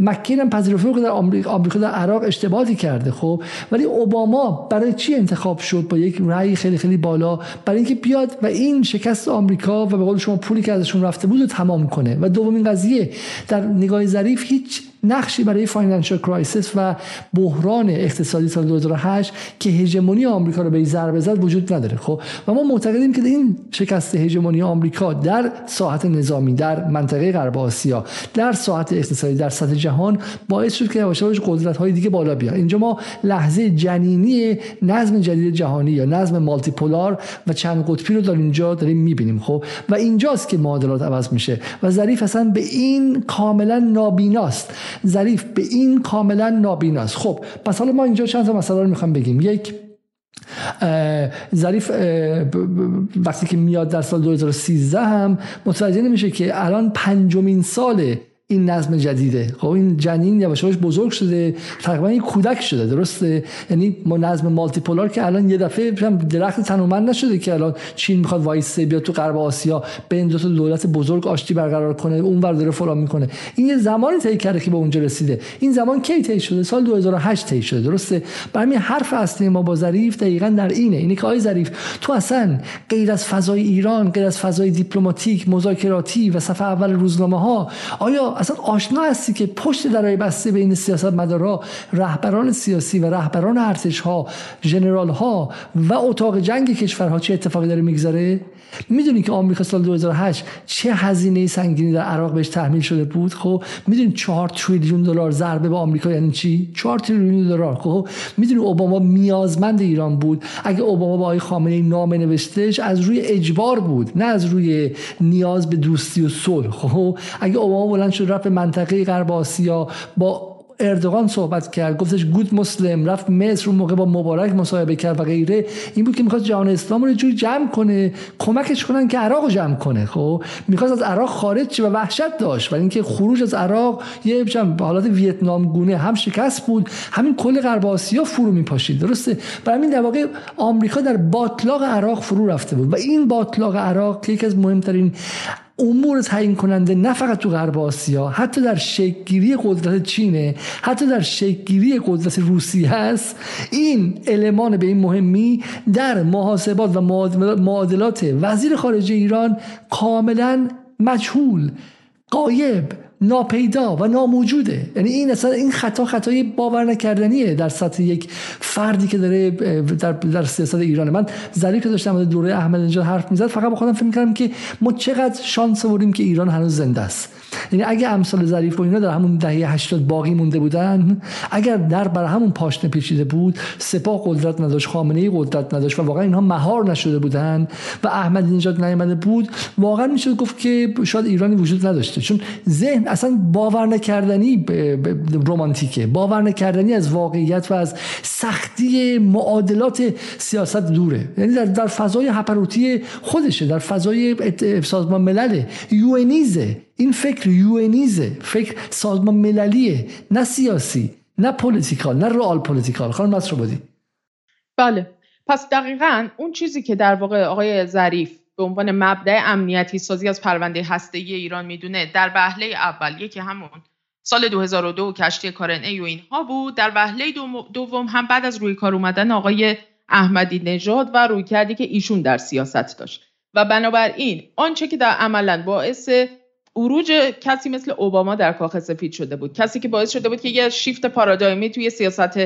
مکین هم پذیرفته که در آمریکا, در عراق اشتباهی کرده. خب ولی اوباما برای چی انتخاب شد با یک رأی خیلی خیلی بالا؟ برای اینکه بیاد و این شکست آمریکا و به قول شما پولی که ازشون رفته بود رو تمام کنه و دومین قضیه در نگاه ظریف هیچ نقشی برای financial crisis و بحران اقتصادی سال 2008 که هژمونی آمریکا رو به ضربه زد وجود نداره خب؟ و ما معتقدیم که این شکست هژمونی آمریکا در ساحت نظامی در منطقه غرب آسیا در ساحت اقتصادی در سطح جهان باعث شد که یواش قدرت های دیگه بالا بیاد اینجا ما لحظه جنینی نظم جدید جهانی یا نظم مالتی پولار و چند قطبی رو در اینجا داریم می‌بینیم خب؟ و اینجاست که معادلات عوض میشه و ظریف اصلا به این کاملا نابیناست. ظریف به این کاملا نابیناست خب پس حالا ما اینجا چند تا مسئله رو می‌خوام بگیم. یک ظریف وقتی که میاد در سال 2013 هم متوجه نمیشه که الان پنجمین ساله این نظم جدیده. خب این جنین یواش یواش بزرگ شده تقریبا این کودک شده درسته؟ یعنی ما نظم مالتی پولار که الان یه دفعه درخت تنومند نشده که الان چین می‌خواد وایسه بیاد تو غرب آسیا بین دو دولت بزرگ آشتی برقرار کنه اون ور داره فلان می‌کنه. این یه زمانی طی کرده که به اونجا رسیده. این زمان کی طی شده؟ سال 2008 طی شده درسته؟ برای حرف اصلی ما با ظریف دقیقا در اینه. اینه که آقای ظریف تو اصلا غیر از فضای ایران غیر از فضای دیپلماتیک مذاکراتی و صفحه اول روزنامه ها آیا اصلا آشنا هستی که پشت درای بسته بین سیاست مدارا رهبران سیاسی و رهبران ارتش ها جنرال ها و اتاق جنگ کشورها چه اتفاقی داره می‌گذاره می‌دونی که آمریکا سال 2008 چه هزینه سنگینی در عراق بهش تحمیل شده بود؟ خب می‌دونی 4 تریلیون دلار ضربه به آمریکا یعنی چی؟ 4 تریلیون دلار خب. می‌دونی اوباما نیازمند ایران بود؟ اگه اوباما با آقای خامنه ای نامه نوشتهش از روی اجبار بود نه از روی نیاز به دوستی و صلح خب. اگه اوباما بلند رفت منطقه غرب آسیا با اردوغان صحبت کرد گفتش گود مسلم رفت مصر اون موقع با مبارک مصاحبه کرد و غیره این بود که می‌خواست جهان اسلام رو جوری جمع کنه کمکش کنن که عراق رو جمع کنه خب؟ می‌خواست از عراق خارج شه و وحشت داشت ولی اینکه خروج از عراق یه حالات ویتنام گونه هم شکست بود همین کل غرب آسیا فرو میپاشید درسته؟ برای همین در واقع آمریکا در باطلاق عراق فرو رفته بود و این باطلاق عراق که یکی از مهمترین امور تعیین کننده نه فقط تو غرب آسیا حتی در شکلگیری قدرت چینه حتی در شکلگیری قدرت روسیه هست. این المان به این مهمی در محاسبات و معادلات وزیر خارجه ایران کاملا مجهول قایب ناپیدا و ناموجوده. یعنی این اصلا این خطا خطای باور نکردنیه در سطح یک فردی که داره در, در سیاست ایران من ظریف که داشتم دوره احمد نژاد حرف می‌زد فقط با خودم فکر کردم که ما چقدر شانس آوردیم که ایران هنوز زنده است. یعنی اگه امثال ظریف و اینا در همون دهه 80 باقی مونده بودن اگر در بر همون پاشنه پیچیده بود سپاه قدرت نداشت خامنه ای قدرت نداشت و واقعا اینها مهار نشده بودن و احمدی نژاد نیامده بود واقعا می‌شد گفت که شاید ایرانی وجود نداشته. چون ذهن اصلا باور نکردنی رمانتیکه. باور نکردنی از واقعیت و از سختی معادلات سیاست دوره. یعنی در, در فضای هپروتی خودشه در فضای سازمان ملل UNیزه این فکر UNیزه فکر سازمان مللیه نه سیاسی نه political نه real political. خانم بودی بله. پس دقیقا اون چیزی که در واقع آقای ظریف به عنوان مبدع امنیتی سازی از پرونده هسته ایران می‌دونه در وهله اول یکی همون سال 2002 کشتی کارن و اینها بود. در وهله دوم هم بعد از روی کار اومدن آقای احمدی نژاد و روی کردی که ایشون در سیاست داشت. و بنابراین آنچه که در عملا باعث اروج کسی مثل اوباما در کاخ سفید شده بود. کسی که باعث شده بود که یه شیفت پارادایمی توی سیاست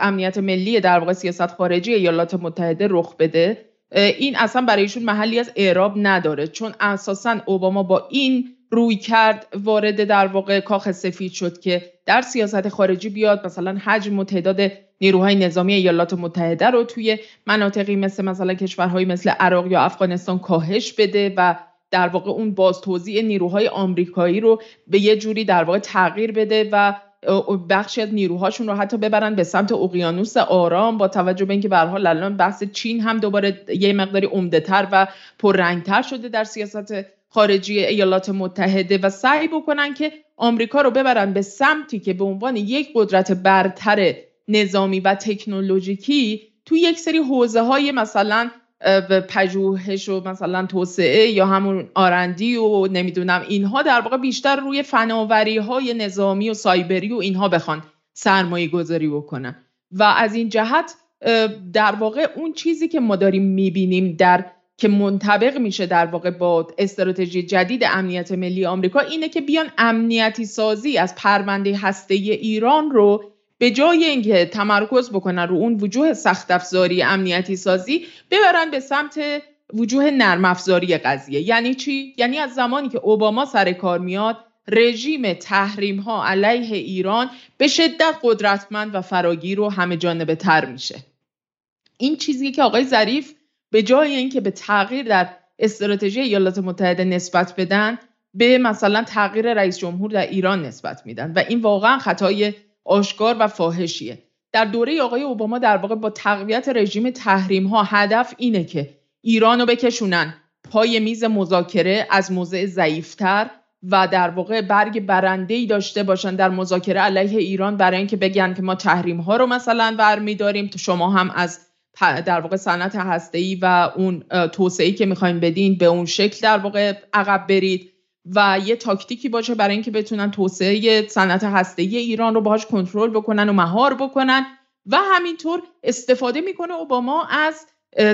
امنیت ملی در واقع سیاست خارجی ایالات متحده رخ بده. این اصلا برای ایشون محلی از اعراب نداره. چون اساسا اوباما با این روی کرد وارد در واقع کاخ سفید شد که در سیاست خارجی بیاد مثلا حجم و تعداد نیروهای نظامی ایالات متحده رو توی مناطقی مثل مثلا کشورهایی مثل عراق یا افغانستان کاهش بده و در واقع اون باز توزیع نیروهای آمریکایی رو به یه جوری در واقع تغییر بده و بخشی از نیروهاشون رو حتی ببرن به سمت اقیانوس آرام با توجه به اینکه به حال الان بحث چین هم دوباره یه مقداری عمدهتر و پررنگتر شده در سیاست خارجی ایالات متحده و سعی بکنن که آمریکا رو ببرن به سمتی که به عنوان یک قدرت برتر نظامی و تکنولوژیکی تو یک سری حوزه های مثلا پژوهش و مثلا توسعه یا همون آرندی و نمی‌دونم اینها در واقع بیشتر روی فناوری های نظامی و سایبری و اینها بخوان سرمایه گذاری بکنن. و از این جهت در واقع اون چیزی که ما داریم می‌بینیم در که منطبق میشه در واقع با استراتژی جدید امنیت ملی آمریکا اینه که بیان امنیتی سازی از پرونده هسته ایران رو به جای اینکه تمرکز بکنن رو اون وجوه سخت افزاری امنیتی سازی ببرن به سمت وجوه نرم افزاری قضیه. یعنی چی؟ یعنی از زمانی که اوباما سر کار میاد رژیم تحریم ها علیه ایران به شدت قدرتمند و فراگیر و همه جانبه تر میشه. این چیزی که آقای ظریف به جای اینکه به تغییر در استراتژی ایالات متحده نسبت بدن به مثلا تغییر رئیس جمهور در ایران نسبت میدن. و این واقعا خطای آشکار و فاحشیه. در دوره آقای اوباما در واقع با تقویت رژیم تحریم ها هدف اینه که ایران رو بکشونن. پای میز مذاکره از موضع ضعیفتر و در واقع برگ برنده ای داشته باشن در مذاکره علیه ایران برای اینکه بگن که ما تحریم ها رو مثلا برمیداریم. تو شما هم از در واقع صنعت هسته ای و اون توسعه که می‌خوایم بدین به اون شکل در واقع عقب برید. و یه تاکتیکی باشه برای اینکه بتونن توسعه صنعت هسته ای ایران رو باهاش کنترل بکنن و مهار بکنن و همینطور استفاده می‌کنه اوباما از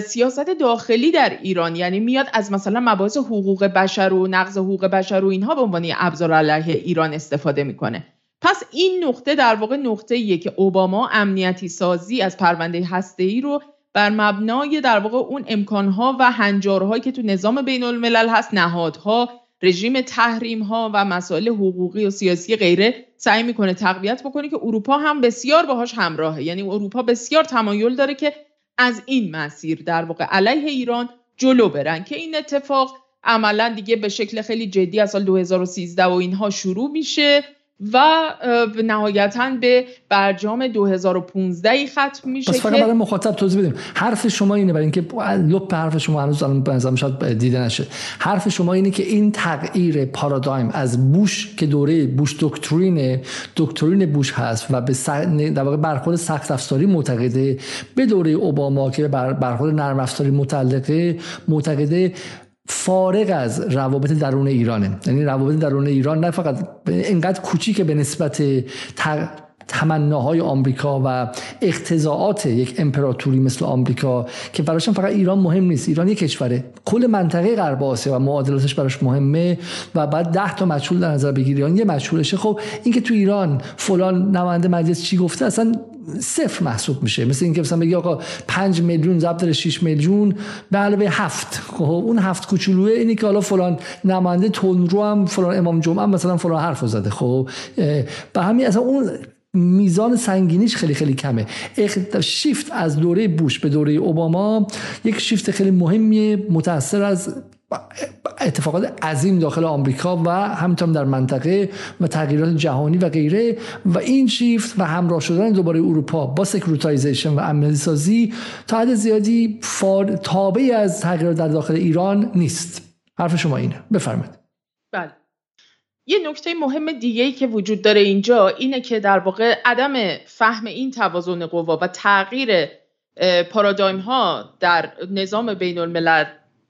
سیاست داخلی در ایران. یعنی میاد از مثلا مباحث حقوق بشر و نقض حقوق بشر و اینها به عنوان ابزار علیه ایران استفاده می‌کنه. پس این نقطه در واقع نقطه ایه که اوباما امنیتی سازی از پرونده هسته ای رو بر مبنای در واقع اون امکانها و هنجارهایی که تو نظام بین الملل هست نهادها رژیم تحریم ها و مسائل حقوقی و سیاسی غیره سعی می‌کنه تقویت بکنه که اروپا هم بسیار باهاش همراهه. یعنی اروپا بسیار تمایل داره که از این مسیر در واقع علیه ایران جلو برن که این اتفاق عملا دیگه به شکل خیلی جدی از سال 2013 و اینها شروع میشه. و نهایتا به برجام 2015 ختم میشه پس فقط برای مخاطب توضیح بدیم. حرف شما اینه برای اینکه لپ حرف شما هنوز الان به شاید دیده نشه. حرف شما اینه که این تغییر پارادایم از بوش که دوره بوش دکترین دکترین بوش هست و به در واقع برخورد سخت افزاری معتقده به دوره اوباما که برخورد نرم افزاری متعلقه معتقده فارغ از روابط درون ایرانه. یعنی روابط درون ایران نه فقط اینقدر کوچیک به نسبت تمناهای آمریکا و اقتضاعات یک امپراتوری مثل آمریکا که براشون فقط ایران مهم نیست. ایران یک کشوره. کل منطقه غرب آسیا و معادلاتش براش مهمه و بعد ده تا مشهول در نظر بگیری. یه مشهولشه خب اینکه تو ایران فلان نماینده مجلس چی گفته اصلا صفر محسوب میشه. مثل اینکه مثلا بگی آقا 5 میلیون در 6 میلیون به علاوه هفت. خب اون هفت کوچولوه اینی که حالا فلان نماینده رو هم فلان امام جمعه مثلا فلان حرف زده. خب به همین اصلا اون میزان سنگینیش خیلی خیلی کمه. شیفت از دوره بوش به دوره اوباما یک شیفت خیلی مهمیه متاثر از اتفاقات عظیم داخل آمریکا و همینطور در منطقه و تغییرات جهانی و غیره و این شیفت و همراه شدن دوباره اروپا با securitization و امنیتی سازی تا حد زیادی تابعی از تغییرات در داخل ایران نیست. حرف شما اینه. بفرمایید. بله. یه نکته مهم دیگه ای که وجود داره اینجا اینه که در واقع عدم فهم این توازن قوا و تغییر پارادایم ها در نظام بین الملل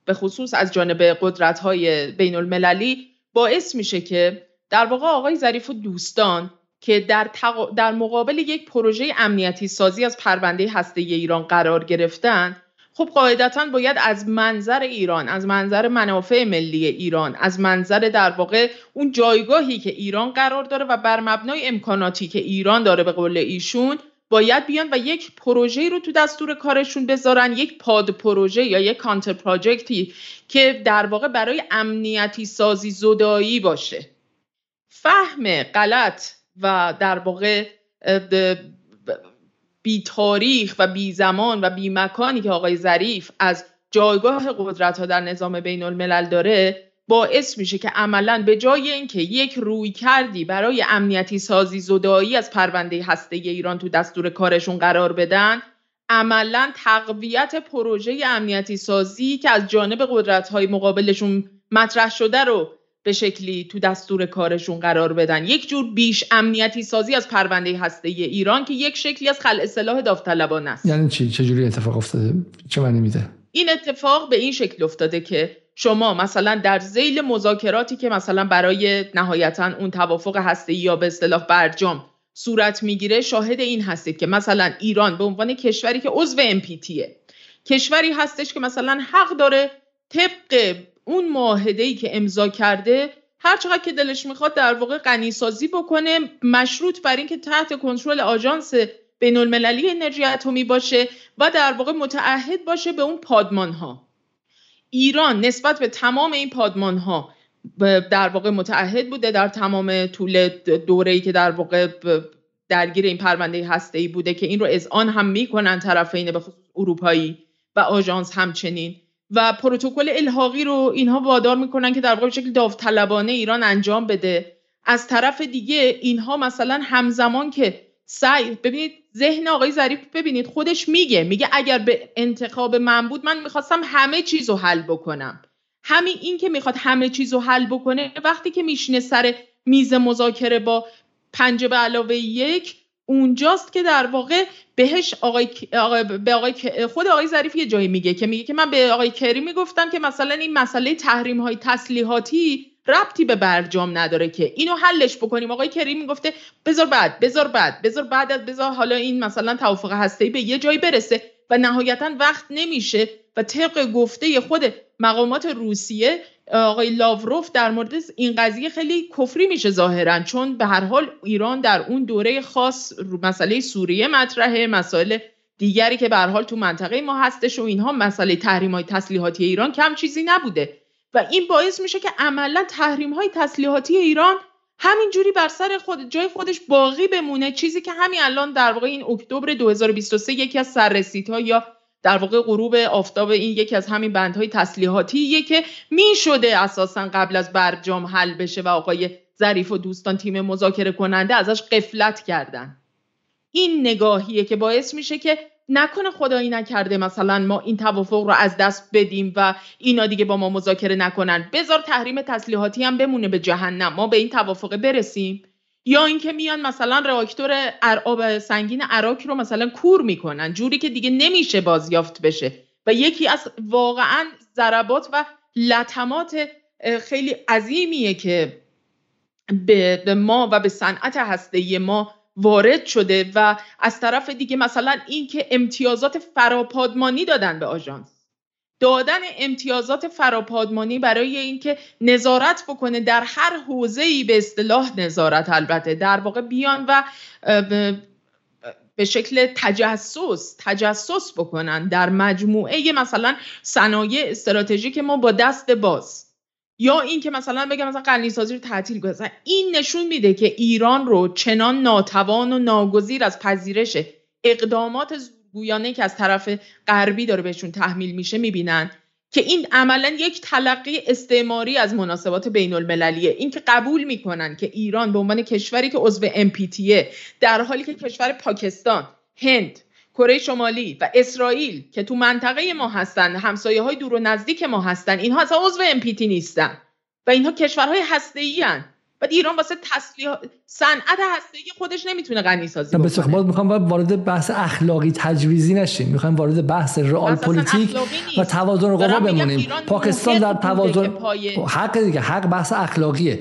به خصوص از جانب قدرت های بین المللی باعث میشه که در واقع آقای ظریف و دوستان که در, در مقابل یک پروژه امنیتی سازی از پرونده هسته ایران قرار گرفتن خب قاعدتا باید از منظر ایران از منظر منافع ملی ایران از منظر در واقع اون جایگاهی که ایران قرار داره و بر مبنای امکاناتی که ایران داره به قول ایشون باید بیان و یک پروژه رو تو دستور کارشون بذارن یک پاد پروژه یا یک کانتر پراجکتی که در واقع برای امنیتی سازی زدایی باشه. فهم غلط و در واقع بی تاریخ و بی زمان و بی مکانی که آقای ظریف از جایگاه قدرت ها در نظام بین الملل داره باعث میشه که عملا به جای اینکه یک روی کردی برای امنیتی سازی زدایی از پرونده هسته ایران تو دستور کارشون قرار بدن عملا تقویت پروژه امنیتی سازی که از جانب قدرت های مقابلشون مطرح شده رو به شکلی تو دستور کارشون قرار بدن. یک جور بیش امنیتی سازی از پرونده هسته ایران که یک شکلی از خلع سلاح داوطلبانه است. یعنی چی؟ چه جوری اتفاق افتاده؟ چه معنی میده؟ این اتفاق به این شکل افتاده که شما مثلا در زیل مذاکراتی که مثلا برای نهایتا اون توافق هسته یا به اصطلاح برجام صورت می‌گیره شاهد این هستید که مثلا ایران به عنوان کشوری که عضو امپیتیه کشوری هستش که مثلا حق داره طبق اون معاهده که امضا کرده هر چقدر که دلش می‌خواد در واقع غنی سازی بکنه مشروط بر اینکه تحت کنترل آژانس بین المللی انرژی اتمی باشه و در واقع متعهد باشه به اون پادمان ها ایران نسبت به تمام این پادمان ها در واقع متعهد بوده در تمام طول دوره ای که در واقع درگیر این پرونده هسته ای بوده که این رو از آن هم می‌کنن طرفین به اروپایی و آژانس همچنین. و پروتکل الحاقی رو اینها وادار می‌کنن که در واقع شکل داوطلبانه ایران انجام بده. از طرف دیگه اینها مثلا همزمان که سعی ببینید ذهن آقای ظریف ببینید خودش میگه میگه اگر به انتخاب من بود من می‌خواستم همه چیز رو حل بکنم. همین این که می‌خواد همه چیز رو حل بکنه وقتی که میشینه سر میز مذاکره با پنج به علاوه یک اونجاست که در واقع بهش آقای, به آقای خود آقای ظریف یه جایی میگه که میگه که من به آقای کری می‌گفتم که مثلا این مسئله تحریم های تسلیحاتی ربطی به برجام نداره که اینو حلش بکنیم. آقای کری می‌گفته بذار بعد بذار بعد بذار بعد از بذار حالا این مثلا توافق هسته به یه جایی برسه. و نهایتا وقت نمیشه و طبق گفته خود مقامات روسیه آقای لاوروف در مورد این قضیه خیلی کفری میشه ظاهرا چون به هر حال ایران در اون دوره خاص مسئله سوریه مطرحه مسائل دیگری که به هر حال تو منطقه ما هستش و اینها مسئله تحریم های تسلیحاتی ایران کم چیزی نبوده. و این باعث میشه که عملا تحریم های تسلیحاتی ایران همینجوری بر سر خود جای خودش باقی بمونه. چیزی که همین الان در واقع این اکتبر 2023 یکی از سررسیدها یا در واقع غروب آفتاب این یکی از همین بندهای تسلیحاتیه که می شده اساسا قبل از برجام حل بشه و آقای ظریف و دوستان تیم مذاکره کننده ازش قفلت کردن. این نگاهیه که باعث میشه که نکنه خدایی نکرده مثلا ما این توافق رو از دست بدیم و اینا دیگه با ما مذاکره نکنن. بذار تحریم تسلیحاتی هم بمونه به جهنم. ما به این توافق برسیم. یا اینکه میان مثلا راکتور آب سنگین عراق رو مثلا کور می‌کنن. جوری که دیگه نمیشه بازیافت بشه. و یکی از واقعا ضربات و لطمات خیلی عظیمیه که به ما و به صنعت هسته ما وارد شده و از طرف دیگه مثلا اینکه امتیازات فراپادمانی دادن به آژانس. دادن امتیازات فراپادمانی برای اینکه نظارت بکنه در هر حوزه‌ای به اصطلاح نظارت البته در واقع بیان و به شکل تجسس تجسس بکنن در مجموعه مثلا صنایع استراتژیک ما با دست باز. یا اینکه مثلا بگم مثلا قلنی سازی رو تعطیل کنه. این نشون میده که ایران رو چنان ناتوان و ناگزیر از پذیرش اقدامات گویانه که از طرف غربی داره بهشون تحمیل میشه می‌بینن که این عملا یک تلقی استعماری از مناسبات بین المللیه این که قبول می‌کنن که ایران به عنوان کشوری که عضو امپیتیه در حالی که کشور پاکستان هند کره شمالی و اسرائیل که تو منطقه ما هستن همسایه های دور و نزدیک ما هستن اینها اصلا عضو NPT نیستن و اینها کشورهای هسته ای بعد ایران واسه تسلیح صنعت هسته‌ای خودش نمی‌تونه غنی سازی بکنه. بسیار باز می‌خوام وارد بحث اخلاقی تجویزی نشیم. می‌خوام وارد بحث رئال پلیتیک و توازن قوا بمونیم. پاکستان در توازن حق دیگه حق بحث اخلاقیه.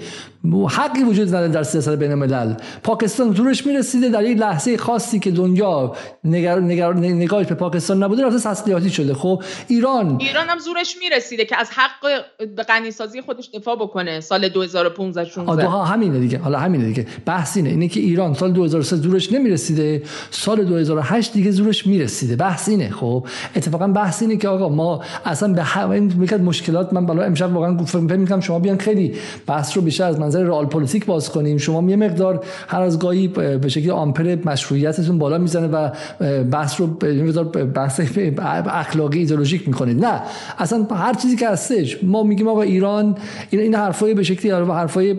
حقی وجود نداره در سیاست بین الملل پاکستان زورش می‌رسیده در یک لحظه خاصی که دنیا نگر... نگر... نگاهش به پاکستان نبوده رفته تسلیحاتی شده. خب ایران ایران هم زورش می‌رسیده که از حق غنی سازی خودش دفاع بکنه سال 2015 16 همینه دیگه. حالا همینه دیگه. بحث اینه. اینه که ایران سال 2003 زورش نمی‌رسیده سال 2008 دیگه زورش می‌رسیده. بحث اینه. خب اتفاقا بحث اینه که آقا ما اصلا به همه مشکلات من بالا امشب واقعا فکر شما بیان خیلی بحث رو بیشتر از منظر رئال پلیتیک باز کنیم. شما یه مقدار هر از گاهی به شکلی آمپر مشروعیتتون بالا می‌زنه و بحث رو بحث اخلاقی ایدئولوژیک می‌کنید. نه. اصلا هر چیزی که هستش ما میگیم آقا ایران این این حرفای به شکلی حرفای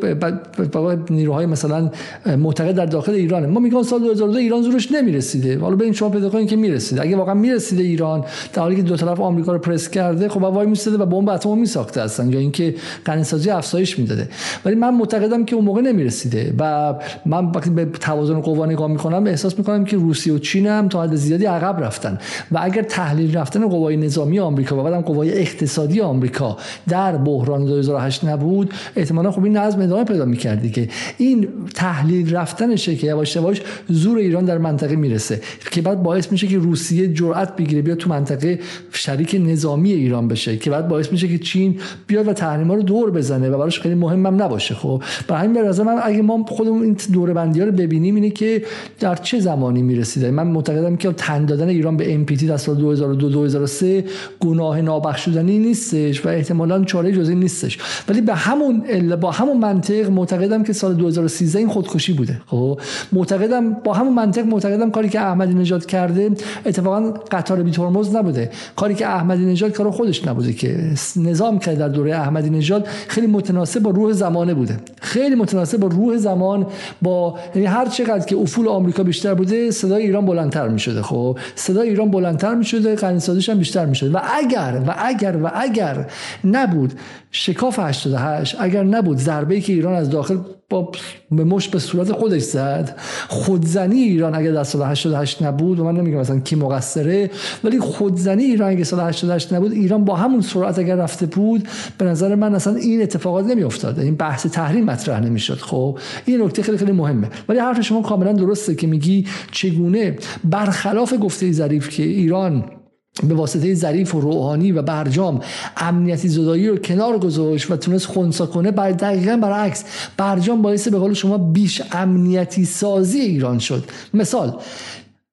نیروهای مثلا معتقد در داخل ایرانه. ما میگیم سال 2002 ایران زورش نمی‌رسیده. حالا ببین شما پیدا کنید که می‌رسیده اگه واقعا می‌رسیده ایران در حالی که دو طرف آمریکا رو پرس کرده خب وای میساده و بمب اتم میساخته اصلا یا اینکه غنیسازی افزایش می‌داده. ولی من معتقدم که اون موقع نمی‌رسیده. و من وقتی به توازن قوا نگاه می‌کنم احساس می‌کنم که روسیه و چین هم تا حد زیادی عقب رفتن. و اگر تحلیل رفتن قوای نظامی آمریکا و بعدم قوای اقتصادی آمریکا در بحران 2008 نبود احتمالا خب این نظم ادامه پیدا می‌کردی که این تحلیل رفتنشه که یواش یواش زور ایران در منطقه می‌رسه که بعد باعث میشه که روسیه جرأت بگیره بیاد تو منطقه شریک نظامی ایران بشه که بعد باعث میشه که چین بیاد و تحریما رو دور بزنه و براش خیلی مهمم نباشه خب. به همین به من اگه ما خودمون این دور بندی ها رو ببینیم اینه که در چه زمانی می‌رسیده؟ من معتقدم که تن دادن ایران به ام در سال 2002 2003 گناه نابخشودنی نیستش و احتمالا چاره جزئی نیستش. ولی به همون با همون منطق معتقدم که سال 2013 این خودکشی بوده. خب؟ معتقدم با همون منطق معتقدم کاری که احمدی نژاد کرده اتفاقا قطار بی ترمز نبوده. کاری که احمدی نژاد کارو خودش نبوده که نظام کرد در دوره احمدی نژاد خیلی متناسب با روح زمانه بوده. خیلی متناسب با روح زمان با یعنی هر چقدر که افول آمریکا بیشتر بوده صدای ایران بلندتر می شده خب؟ صدای ایران بلندتر می شده غنیسازیش هم بیشتر می شده و اگر و اگر و اگر نبود شکاف 88 اگر نبود ضربه که ایران از داخل با به مش به صورت خودش زد. خودزنی ایران اگر در سال 88 نبود و من نمیگم مثلا کی مقصره ولی خودزنی ایران اگر سال 88 نبود ایران با همون سرعت اگر رفته بود به نظر من اصلا این اتفاقات نمیافتاد این بحث تحریم مطرح نمی‌شد. خب این نکته خیلی خیلی مهمه. ولی حرف شما کاملا درسته که میگی چگونه برخلاف گفته ظریف که ایران به واسطه ظریف و روحانی و برجام امنیتی زدایی رو کنار گذاشت و تونست خونسا کنه بر دقیقا برعکس برجام باعث به قول شما بیش امنیتی سازی ایران شد. مثال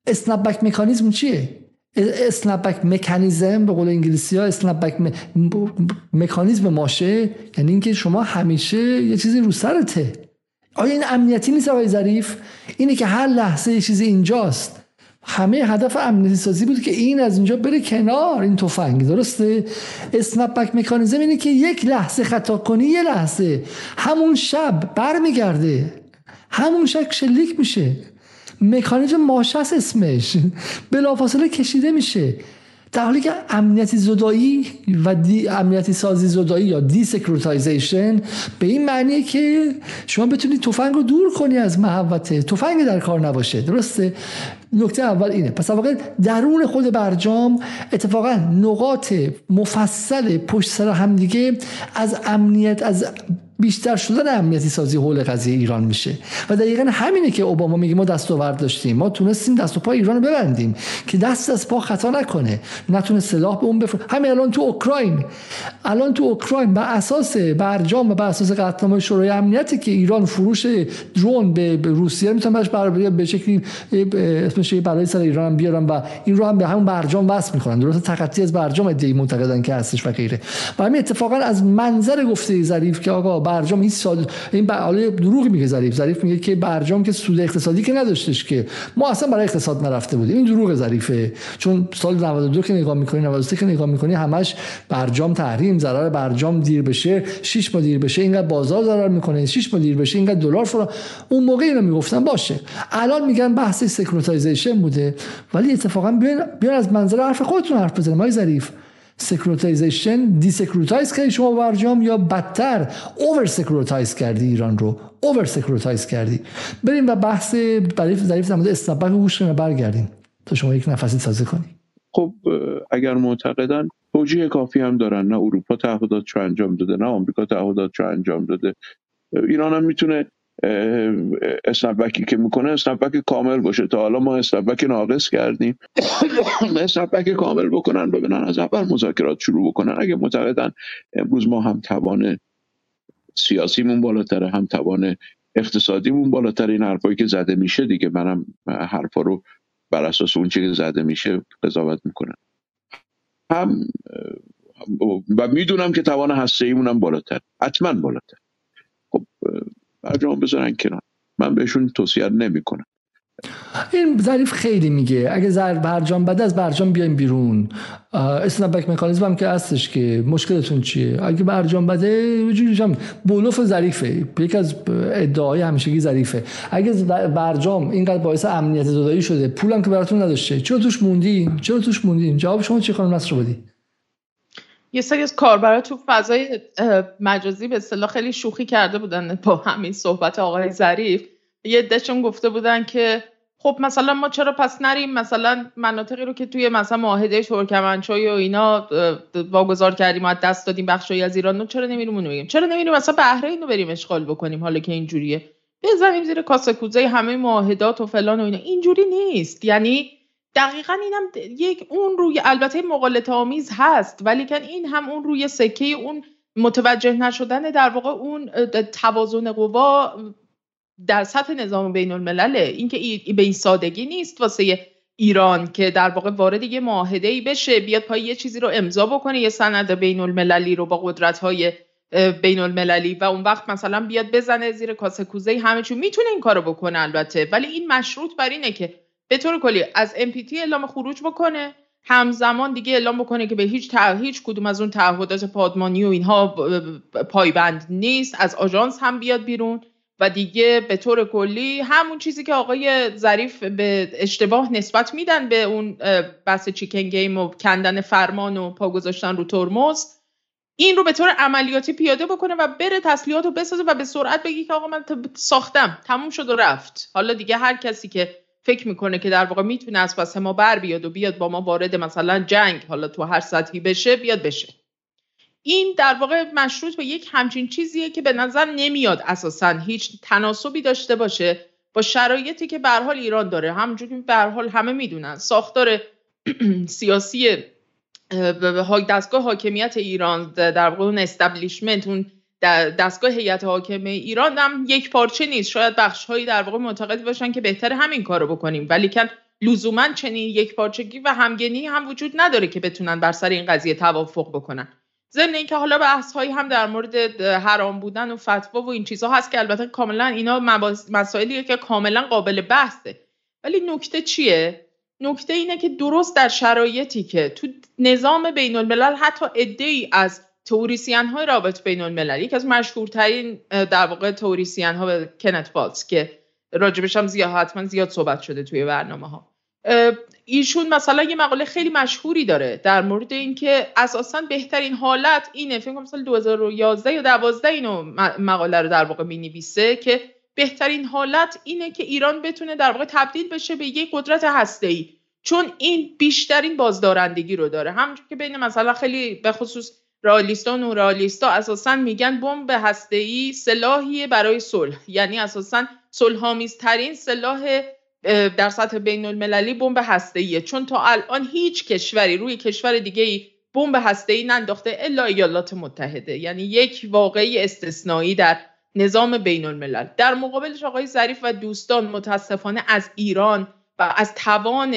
اسنپبک مکانیزم چیه؟ اسنپبک مکانیزم به قول انگلیسی ها اسنپبک مکانیزم ماشه یعنی اینکه شما همیشه یه چیزی رو سرته. آیا این امنیتی نیست آقای ظریف؟ اینه که هر لحظه یه چیزی اینجاست. همه هدف امنیتی سازی بود که این از اینجا بره کنار. این تفنگ درسته؟ snapback مکانیزم اینه که یک لحظه خطا کنی یه لحظه. همون شب برمیگرده. همون شب شلیک میشه. مکانیزم ماشه‌س اسمش. بلافاصله کشیده میشه. در حالی که امنیتی زدایی و de امنیتی سازی زدایی یا desecuritization به این معنیه که شما بتونید تفنگ رو دور کنی از محوطه. تفنگ در کار نباشه. درسته؟ نکته اول اینه. پس واقعا درون خود برجام اتفاقا نقاط مفصل پشت سر همدیگه از امنیت از بیشتر شدن امنیتی سازی حول قضیه ایران میشه. و دقیقا همینه که اوباما میگه ما دستاورد داشتیم. ما تونستیم دست و پا ایران رو ببندیم که دست از پا خطا نکنه. نتونه سلاح به اون بفر همین الان تو اوکراین. الان تو اوکراین بر اساس برجام و بر اساس قطعنامه شورای امنیتی که ایران فروش درون به روسیه می‌تونه بر به شکلی اسمش برای سر ایران هم بیارن و این رو هم به همون برجام وصل می‌کنن. درست تقطی از برجام ادعی معتقدن که هستش و غیره. و همین اتفاقا از منظر گفته ظریف که آقا برجام این سال این حالا دروغ میگه ظریف. ظریف میگه که برجام که سود اقتصادی که نداشتش که. ما اصلا برای اقتصاد نرفته بودیم. این دروغ ظریفه. چون سال 92 که نگاه می‌کنی 93 که نگاه می‌کنی همش برجام تحریم ضرر برجام دیر بشه 6 ماه دیر بشه اینقدر بازار ضرر می‌کنه 6 ماه دیر بشه اینقدر دلار فرا اون موقع اینو می‌گفتن باشه. الان میگن بحث securitization بوده. ولی اتفاقا بیان از منظر حرف خودتون حرف بزنید مای ظریف securitization desecuritize کردی شما برجام یا بدتر over securitize کردی ایران رو؟ over securitize کردی. بریم و بحث برای ظریف در مورد snapback گوش برگردیم. تا شما یک نفسی تازه کنی. خب اگر معتقدن توجیه کافی هم دارن. نه اروپا تعهداتشو انجام داده نه آمریکا تعهداتشو انجام داده. ایران هم می‌تونه اسنپبکی که می‌کنه اسنپبک کامل باشه. تا حالا ما اسنپبک ناقص کردیم. اسنپبک کامل بکنن ببینن از اول مذاکرات شروع بکنن. اگه معتقدن امروز ما هم توان سیاسیمون بالاتره هم توان اقتصادیمون بالاتر این حرفایی که زده میشه دیگه منم حرفا رو بر اساس اون که زده میشه قضاوت می‌کنم. هم و می‌دونم که توان هسته ایمونم بالاتر. حتما بالاتر. خب برجام بذارن کنار. من بهشون توصیه نمی‌کنم. این ظریف خیلی میگه. اگه زر برجام بده از برجام بیایم بیرون. اسنپبک مکانیزم هم که هستش که مشکلتون چیه؟ اگه برجام بده جوری بولوف ظریفه. یک از ادعای همیشگی ظریفه. اگه برجام اینقدر باعث امنیت زدایی شده پولم که براتون نداشته. چرا توش موندی چرا توش موندی جواب شما چی خانم نصر بدی. یه سری از کاربرا تو فضای مجازی به اصطلاح خیلی شوخی کرده بودن با همین صحبت آقای ظریف. یه دشون گفته بودن که خب مثلا ما چرا پس نریم؟ مثلا مناطقی رو که توی مثلا معاهده ترکمنچای و اینا واگذار کردیم و دست دادیم بخشی از ایران رو چرا نمیریم اونو بگیم چرا نمیریم مثلا بحرین رو بریم اشغال بکنیم؟ حالا که اینجوریه. بزنیم زیر کاسه کوزه همه معاهدات و فلان و اینا. اینجوری نیست. یعنی دقیقا اینم یک اون روی البته مقالط آمیز هست ولی کن این هم اون روی سکه اون متوجه نشدن در واقع اون توازن قوا در سطح نظام بین الملله اینکه به این سادگی نیست واسه ایران که در واقع وارد یه معاهده ای بشه بیاد پای یه چیزی رو امضا بکنه یه سند بین المللی رو با قدرت های بین المللی و اون وقت مثلا بیاد بزنه زیر کاسه کوزه همه چون می‌تونه این کارو بکنه البته. ولی این مشروط بر اینه که به طور کلی از MPT اعلام خروج بکنه همزمان دیگه اعلام بکنه که به هیچ هیچ کدوم از اون تعهدات پادمانی و اینها پایبند نیست از آژانس هم بیاد بیرون و دیگه به طور کلی همون چیزی که آقای ظریف به اشتباه نسبت میدن به اون بحث چیکن گیم و کندن فرمان و پا گذاشتن رو ترمز این رو به طور عملیاتی پیاده بکنه و بره تسلیحات رو بسازه و به سرعت بگی که آقا من ساختم تموم شد و رفت. حالا دیگه هر کسی که فکر می‌کنه که در واقع می‌تونه از پس ما بر بیاد و بیاد با ما وارد مثلا جنگ حالا تو هر سطحی بشه بیاد بشه. این در واقع مشروط به یک همچین چیزیه که به نظر نمیاد اساسا هیچ تناسبی داشته باشه با شرایطی که به حال ایران داره. همونجوری به حال همه می‌دونن. ساختار سیاسی دستگاه حاکمیت ایران در واقع اون استبلیشمنت اون دستگاه هیئت حاکمه ایران هم یک پارچه نیست. شاید بخش هایی در واقع معتقد باشن که بهتر همین کارو بکنیم. ولی کن لزوما چنین یک پارچگی و همگنی هم وجود نداره که بتونن بر سر این قضیه توافق بکنن. ضمن اینکه حالا بحث هایی هم در مورد حرام بودن و فتوا و این چیزها هست که البته کاملا اینا مسائلیه که کاملا قابل بحثه. ولی نکته چیه؟ نکته اینه که درست در شرایطی که تو نظام بین الملل حتی عده ای از توریسین های رابط بین الملل یکی از مشهورترین در واقع توریسین ها به کنت بالز که راجبش هم زیاد حتما زیاد صحبت شده توی برنامه ها ایشون مثلا یه مقاله خیلی مشهوری داره در مورد اینکه اساسا بهترین حالت اینه فکر کنم مثلا 2011 یا 12 اینو مقاله رو در واقع می‌نویسه که بهترین حالت اینه که ایران بتونه در واقع تبدیل بشه به یک قدرت هسته‌ای. چون این بیشترین بازدارندگی رو داره. همونجور که بین مثلا خیلی به خصوص رالیستا و نورالیستا اساسا میگن بمب هسته‌ای سلاحیه برای صلح. یعنی اساسا صلحآمیزترین سلاح در سطح بین المللی بمب هسته‌ایه. چون تا الان هیچ کشوری روی کشور دیگه ای بمب هسته‌ای ننداخته الا ایالات متحده. یعنی یک واقعی استثنایی در نظام بین الملل در مقابلش آقای ظریف و دوستان متاسفانه از ایران و از توان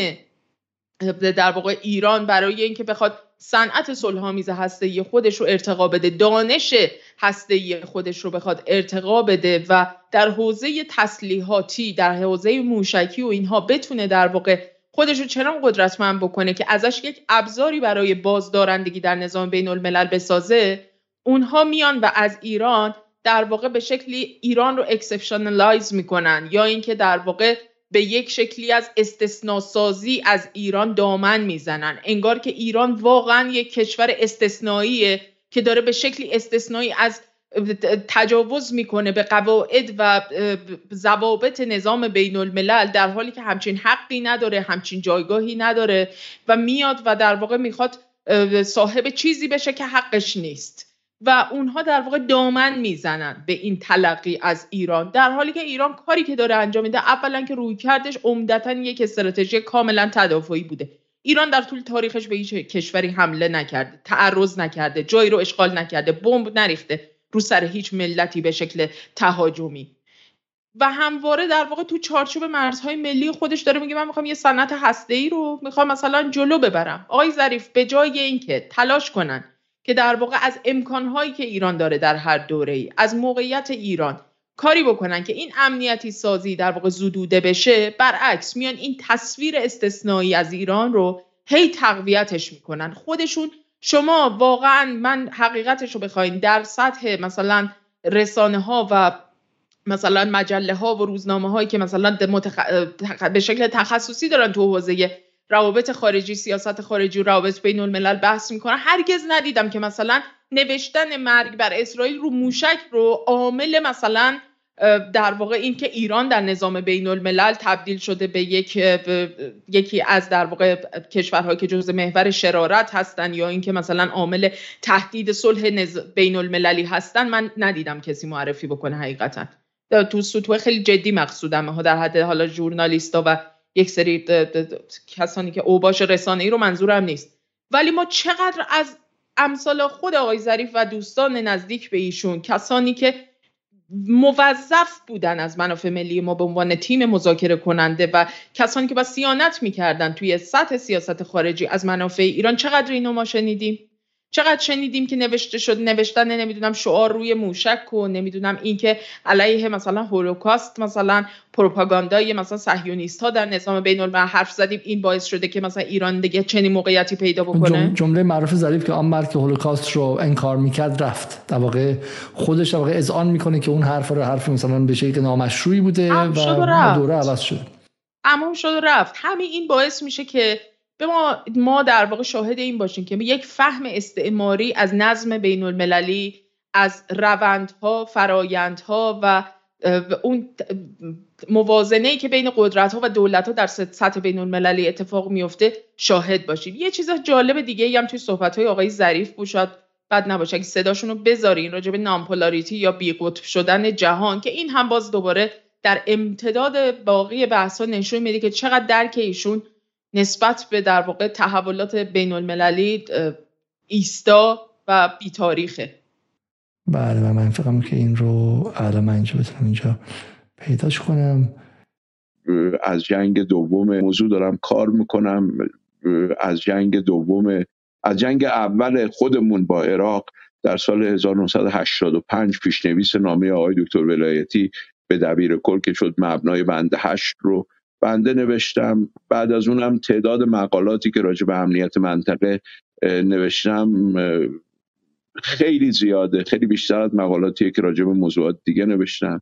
در واقع ایران برای اینکه بخواد صنعت صلحآمیز هسته‌ای خودش رو ارتقا بده دانش هسته‌ای خودش رو بخواد ارتقا بده و در حوزه تسلیحاتی در حوزه موشکی و اینها بتونه در واقع خودش رو چنان قدرتمند بکنه که ازش یک ابزاری برای بازدارندگی در نظام بین الملل بسازه اونها میان و از ایران در واقع به شکلی ایران رو exceptionalize می‌کنن یا اینکه در واقع به یک شکلی از استثناسازی از ایران دامن می‌زنن. انگار که ایران واقعا یک کشور استثنائیه که داره به شکلی استثنایی از تجاوز می‌کنه به قواعد و ضوابط نظام بین الملل در حالی که همچین حقی نداره همچین جایگاهی نداره و میاد و در واقع می‌خواد صاحب چیزی بشه که حقش نیست. و اونها در واقع دامن می‌زنن به این تلقی از ایران. در حالی که ایران کاری که داره انجام میده اولا که روی کردش عمدتا یک استراتژی کاملا تدافعی بوده. ایران در طول تاریخش به هیچ کشوری حمله نکرده تعرض نکرده جایی رو اشغال نکرده بمب نریخته رو سر هیچ ملتی به شکل تهاجمی. و همواره در واقع تو چارچوب مرزهای ملی خودش داره میگه من می‌خوام یه صنعت هسته رو می‌خوام مثلا جلو ببرم. آقای ظریف به جای اینکه تلاش کنن که در واقع از امکانهایی که ایران داره در هر دوره ای از موقعیت ایران کاری بکنن که این امنیتی سازی در واقع زدوده بشه برعکس میان این تصویر استثنایی از ایران رو هی تقویتش می‌کنن. خودشون شما واقعا من حقیقتش رو بخواین در سطح مثلا رسانه ها و مثلا مجله ها و روزنامه هایی که مثلا به شکل تخصصی دارن تو حوزه روابط خارجی سیاست خارجی و روابط بین الملل بحث می‌کنن. هرگز ندیدم که مثلا نوشتن مرگ بر اسرائیل رو موشک رو عامل مثلا در واقع این که ایران در نظام بین الملل تبدیل شده به یک یکی از در واقع کشورهایی که جزء محور شرارت هستن یا اینکه مثلا عامل تهدید صلح بین المللی هستن من ندیدم کسی معرفی بکنه حقیقتا. تو سطوح خیلی جدی مقصودم در حد حالا ژورنالیستا و یک سری کسانی که اوباش رسانه ای رو منظورم نیست. ولی ما چقدر از امثال خود آقای ظریف و دوستان نزدیک به ایشون کسانی که موظف بودن از منافع ملی ما به عنوان تیم مذاکره کننده و کسانی که با سیانت می‌کردن توی سطح سیاست خارجی از منافع ایران چقدر اینو ما شنیدیم؟ چقدر شنیدیم که نوشته شد نوشتن نمی‌دونم شعار روی موشک و نمی‌دونم اینکه علیه مثلا هولوکاست مثلا پروپاگاندای مثلا صهیونیست ها در نظام بین الملل حرف زدیم. این باعث شده که مثلا ایران دیگه چنین موقعیتی پیدا بکنه. جمله معروف ظریف که آن مرد که هولوکاست رو انکار می‌کرد رفت. در واقع خودش در واقع اذعان می‌کنه که اون حرف رو حرف مثلا به شکل نامشروعی بوده و دوره عوض شد. عموم شد و رفت. همین این باعث میشه که ما, ما در واقع شاهد این باشیم که یک فهم استعماری از نظم بین المللی از روندها فرایندها و اون موازنه که بین قدرت ها و دولت ها در سطح بین المللی اتفاق میفته شاهد باشیم. یه چیز جالب دیگه هم توی صحبت های آقای ظریف بود شاید بد نباشه اگه صداشون رو بذارین راجع به نامپولاریتی یا بیقطب شدن جهان که این هم باز دوباره در امتداد باقی بحث ها نشون میده که چقدر درک ایشون نسبت به در واقع تحولات بین المللی ایستا و بیتاریخه. بله و من فکرم که این رو الان من اینجا بتونم اینجا پیداش کنم. از جنگ دوم موضوع دارم کار می‌کنم. از جنگ دوم از جنگ اول خودمون با عراق در سال 1985 پیشنویس نامه آقای دکتر ولایتی به دبیر کل که شد مبنای بند هشت رو بنده نوشتم. بعد از اونم تعداد مقالاتی که راجع به امنیت منطقه نوشتم خیلی زیاده. خیلی بیشتر از مقالاتی که راجع به موضوعات دیگه نوشتم.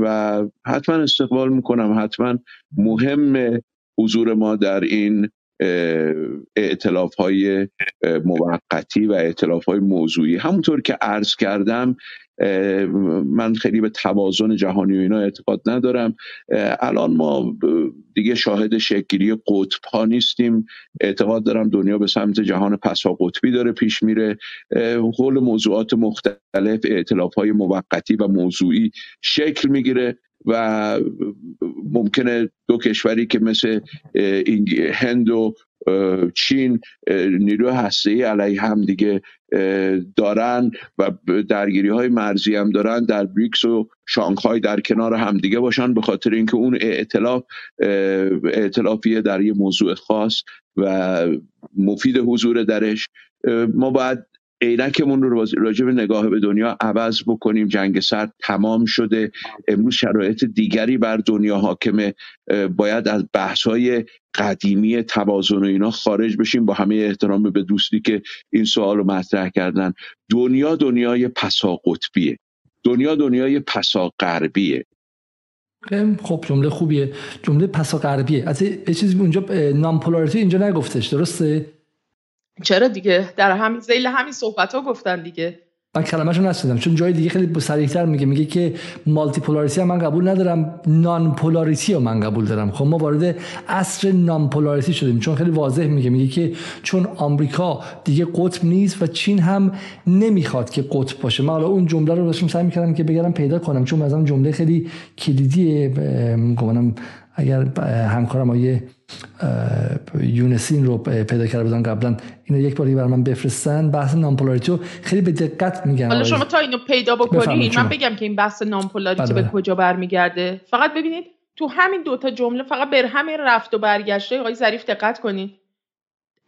و حتما استقبال می‌کنم. حتما مهم حضور ما در این اعتلاف های موقتی و اعتلاف های موضوعی. همونطور که عرض کردم من خیلی به توازن جهانی و اینا اعتقاد ندارم. الان ما دیگه شاهد شکلی قطب ها نیستیم. اعتقاد دارم دنیا به سمت جهان پسا قطبی داره پیش میره. حول موضوعات مختلف اعتلاف های موقتی و موضوعی شکل می‌گیره و ممکنه دو کشوری که مثل هند و چین نیرو هسته علیه هم دیگه دارن و درگیری های مرزی هم دارن در بریکس و شانگهای در کنار همدیگه باشن به خاطر اینکه اون ائتلاف ائتلافیه در یه موضوع خاص و مفید حضور درش. ما باید عینکمون رو راجع به نگاه به دنیا عوض بکنیم. جنگ سرد تمام شده. امروز شرایط دیگری بر دنیا حاکمه. باید از بحث‌های قدیمی توازن و اینا خارج بشیم. با همه احترام به دوستی که این سوال رو مطرح کردن. دنیا دنیای پسا قطبیه. دنیا دنیای پسا غربیه. خب جمله خوبیه. جمله پسا غربیه. از چیزی اونجا نامپولاریتی اینجا نگفتش. درسته؟ چرا دیگه؟ در همین زیل همین صحبت ها گفتن دیگه. من کلمه‌شو نشدم چون جای دیگه خیلی سریعتر میگه. میگه که مالتی پولاریتی من قبول ندارم نان پولاریتی رو من قبول دارم. خب ما وارد عصر نان پولاریتی شدیم چون خیلی واضح میگه. میگه که چون آمریکا دیگه قطب نیست و چین هم نمی‌خواد که قطب باشه. من حالا اون جمله رو داشتم سعی می‌کردم که بگم پیدا کنم چون مثلا جمله خیلی کلیدیه. گفتم اگر همکارم آیه یونسین رو پیدا کرده بودن قبلا اینو یک باری برای من بفرستن. بحث نامپولاریتی خیلی به دقت میگن. حالا شما تا اینو پیدا بکنید من بگم که این بحث نامپولاریتی بله، به بله. کجا برمیگرده. فقط ببینید تو همین دوتا جمله فقط بر همین رفت و برگشته. آقای ظریف دقت کنید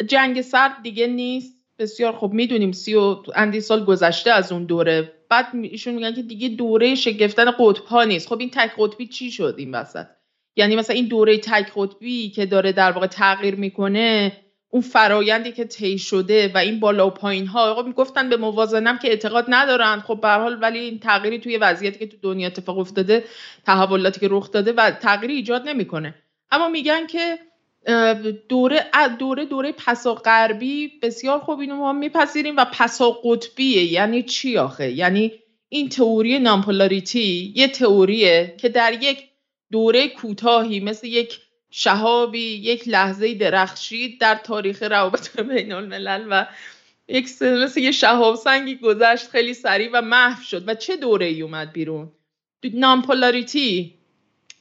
جنگ سرد دیگه نیست. بسیار خوب می‌دونیم سی و اندی سال گذشته از اون دوره. بعد ایشون میگن که دیگه دوره شگفتن قطب ها نیست. خب این تک قطبی چی شد؟ این وسط. یعنی مثلا این دوره تک قطبی که داره در واقع تغییر می‌کنه اون فرایندی که طی شده و این بالا و پایین ها می‌گفتن به موازنم که اعتقاد ندارن. خب به حال ولی این تغییری توی وضعیتی که تو دنیا اتفاق افتاده تحولاتی که رخ داده و تغییری ایجاد نمی‌کنه. اما میگن که دوره دوره دوره پسا غربی بسیار خوب اینو ما میپذیریم و پسا قطبیه یعنی چی آخه؟ یعنی این تئوری نامپولاریتی یه تئوریه که در یک دوره کوتاهی مثل یک شهابی یک لحظه درخشید در تاریخ روابط بین الملل و یک مثل یه شهاب سنگی گذشت خیلی سریع و محو شد. و چه دوره ای اومد بیرون؟ نامپولاریتی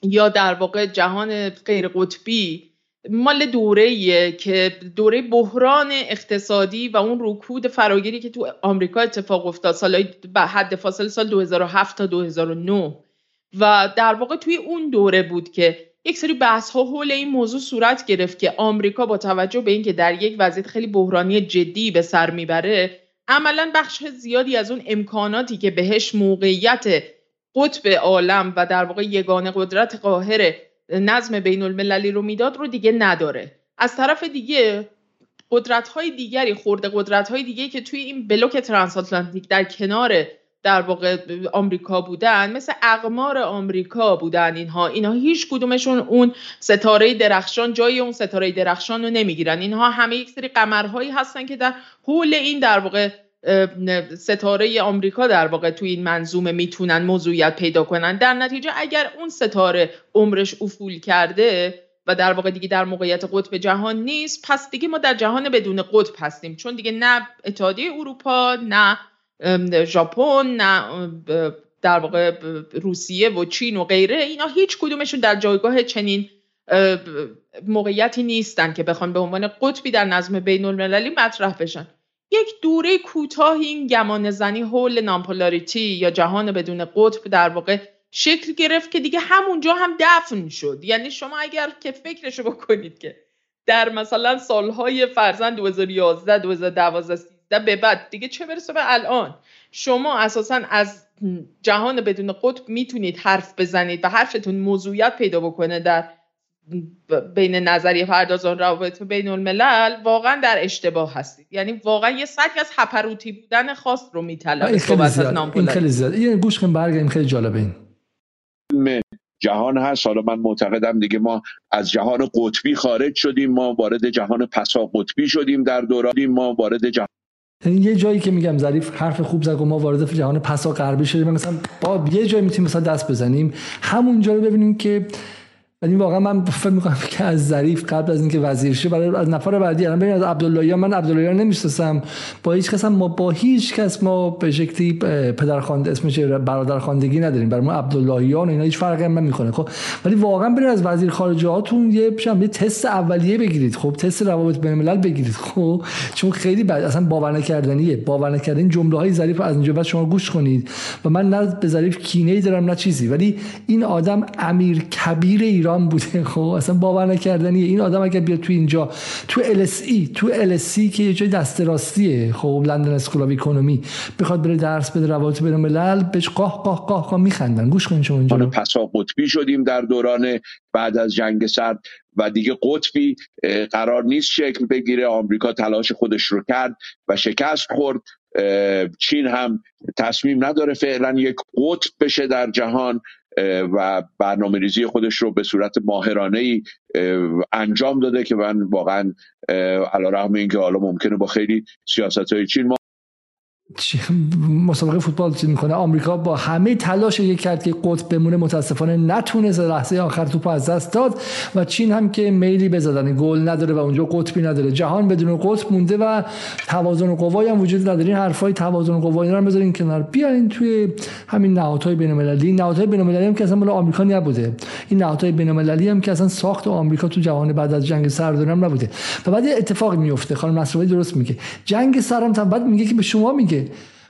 یا در واقع جهان غیر قطبی مال دوره که دوره بحران اقتصادی و اون رکود فراگیری که تو آمریکا اتفاق افتاد سال حد فاصله سال 2007 تا 2009 و در واقع توی اون دوره بود که یک سری بحث ها حول این موضوع صورت گرفت که آمریکا با توجه به اینکه در یک وضعیت خیلی بحرانی جدی به سر می‌بره عملا بخش زیادی از اون امکاناتی که بهش موقعیت قطب عالم و در واقع یگانه قدرت قاهر نظم بین المللی رو می‌داد رو دیگه نداره. از طرف دیگه قدرت های دیگری خورده قدرت های دیگری که توی این بلوک ترانساتلانتیک در کنار در واقع آمریکا بودن مثل اقمار آمریکا بودن اینها. اینها هیچ کدومشون اون ستاره درخشان جای اون ستاره درخشان رو نمی‌گیرن. اینها همه یک سری قمرهایی هستن که در حول این در واقع ستاره آمریکا در واقع توی این منظومه می‌تونن موضوعیت پیدا کنن. در نتیجه اگر اون ستاره عمرش افول کرده و در واقع دیگه در موقعیت قطب جهان نیست پس دیگه ما در جهان بدون قطب هستیم. چون دیگه نه اتحادیه اروپا نه ژاپن در واقع روسیه و چین و غیره اینا هیچ کدومشون در جایگاه چنین موقعیتی نیستن که بخوان به عنوان قطبی در نظم بین المللی مطرح بشن. یک دوره کوتاه این گمان زنی حول نامپولاریتی یا جهان بدون قطب در واقع شکل گرفت که دیگه همونجا هم دفن شد. یعنی شما اگر که فکرشو بکنید که در مثلا سالهای فرزن 2011 2012 به بعد. دیگه چه برسه به الان؟ شما اساسا از جهان بدون قطب می‌تونید حرف بزنید و حرفتون موضوعیت پیدا بکنه در بین نظریه پردازان روابط بین الملل واقعا در اشتباه هستید. یعنی واقعا یه سطحی از هپروتی بودن خاص رو میطلبه. این خیلی زیاد این خیلی زیاد. این گوش کن برگردیم خیلی جالبه این. جهان هست. حالا من معتقدم دیگه ما از جهان قطبی خارج شدیم. ما وارد جهان پسا قطبی شدیم در دوران. ما وارد جهان یه جایی که میگم ظریف حرف خوب زد و ما وارد جهان پسا غربی شدیم. مثلا با یه جایی می‌تونیم مثلا دست بزنیم. همونجا رو ببینیم که ولی واقعا من فکر می‌کنم که از ظریف قبل از اینکه وزیر شه برای از نفر بعدی الان ببین از عبدالله من عبدالله رو نمی‌شناسم. با هیچ کس ما با هیچ کس ما به شکلی پدرخوانده اسمش برادرخواندگی نداریم. برای ما عبداللهیان و اینا هیچ فرقی هم نمی‌کنه خب؟ ولی واقعا برید از وزیر خارجه هاتون یه یه تست اولیه بگیرید خب؟ تست روابط بین الملل بگیرید خب؟ چون خیلی بعد اصلا باور نکردنیه. باور نکردن جمله ظریف از اینجا بعد شما گوش کنید. و من نه به ظریف کینه دارم نه چیزی. ولی این آدم امیر کبیر ایران ایران بوده خب اصلا باور نکردنیه این آدم اگر بیاد تو اینجا تو ای تو ای که یه جای دست راستیه خب لندن اسکول اف اکونومی بخواد بره درس بده روابط بین الملل بهش قاه قاه قاه قاه میخندن. گوش کنین شما اینجا. پسا قطبی شدیم در دوران بعد از جنگ سرد و دیگه قطبی قرار نیست شکل بگیره. آمریکا تلاش خودش رو کرد و شکست خورد. چین هم تصمیم نداره فعلا یک قطب بشه در جهان. و برنامه ریزی خودش رو به صورت ماهرانه ای انجام داده که من واقعا علا رحم این که حالا ممکنه با خیلی سیاست های چین ما مسابقه فوتبال چیز می‌کنه آمریکا با همه تلاش یک کرد که قطب بمونه متاسفانه نتونست. لحظه آخر توپ از دست داد و چین هم که میلی بزدن. گل نداره و اونجا قطبی نداره. جهان بدون قطب مونده و توازن قوایی هم وجود نداره. این حرفای توازن قوایی رو بذارین کنار. بیاین توی همین نهادهای بین‌المللی. نهادهای بین‌المللی هم که اصلا مال آمریکا نبوده. این نهادهای بین‌المللی هم که اصلا ساخت آمریکا تو جهان بعد از جنگ سرد هم نبوده. و بعد اتفاقی میفته خانم نصرآبادی درست میگه. جنگ سرد هم بعد میگه که به شما میگه.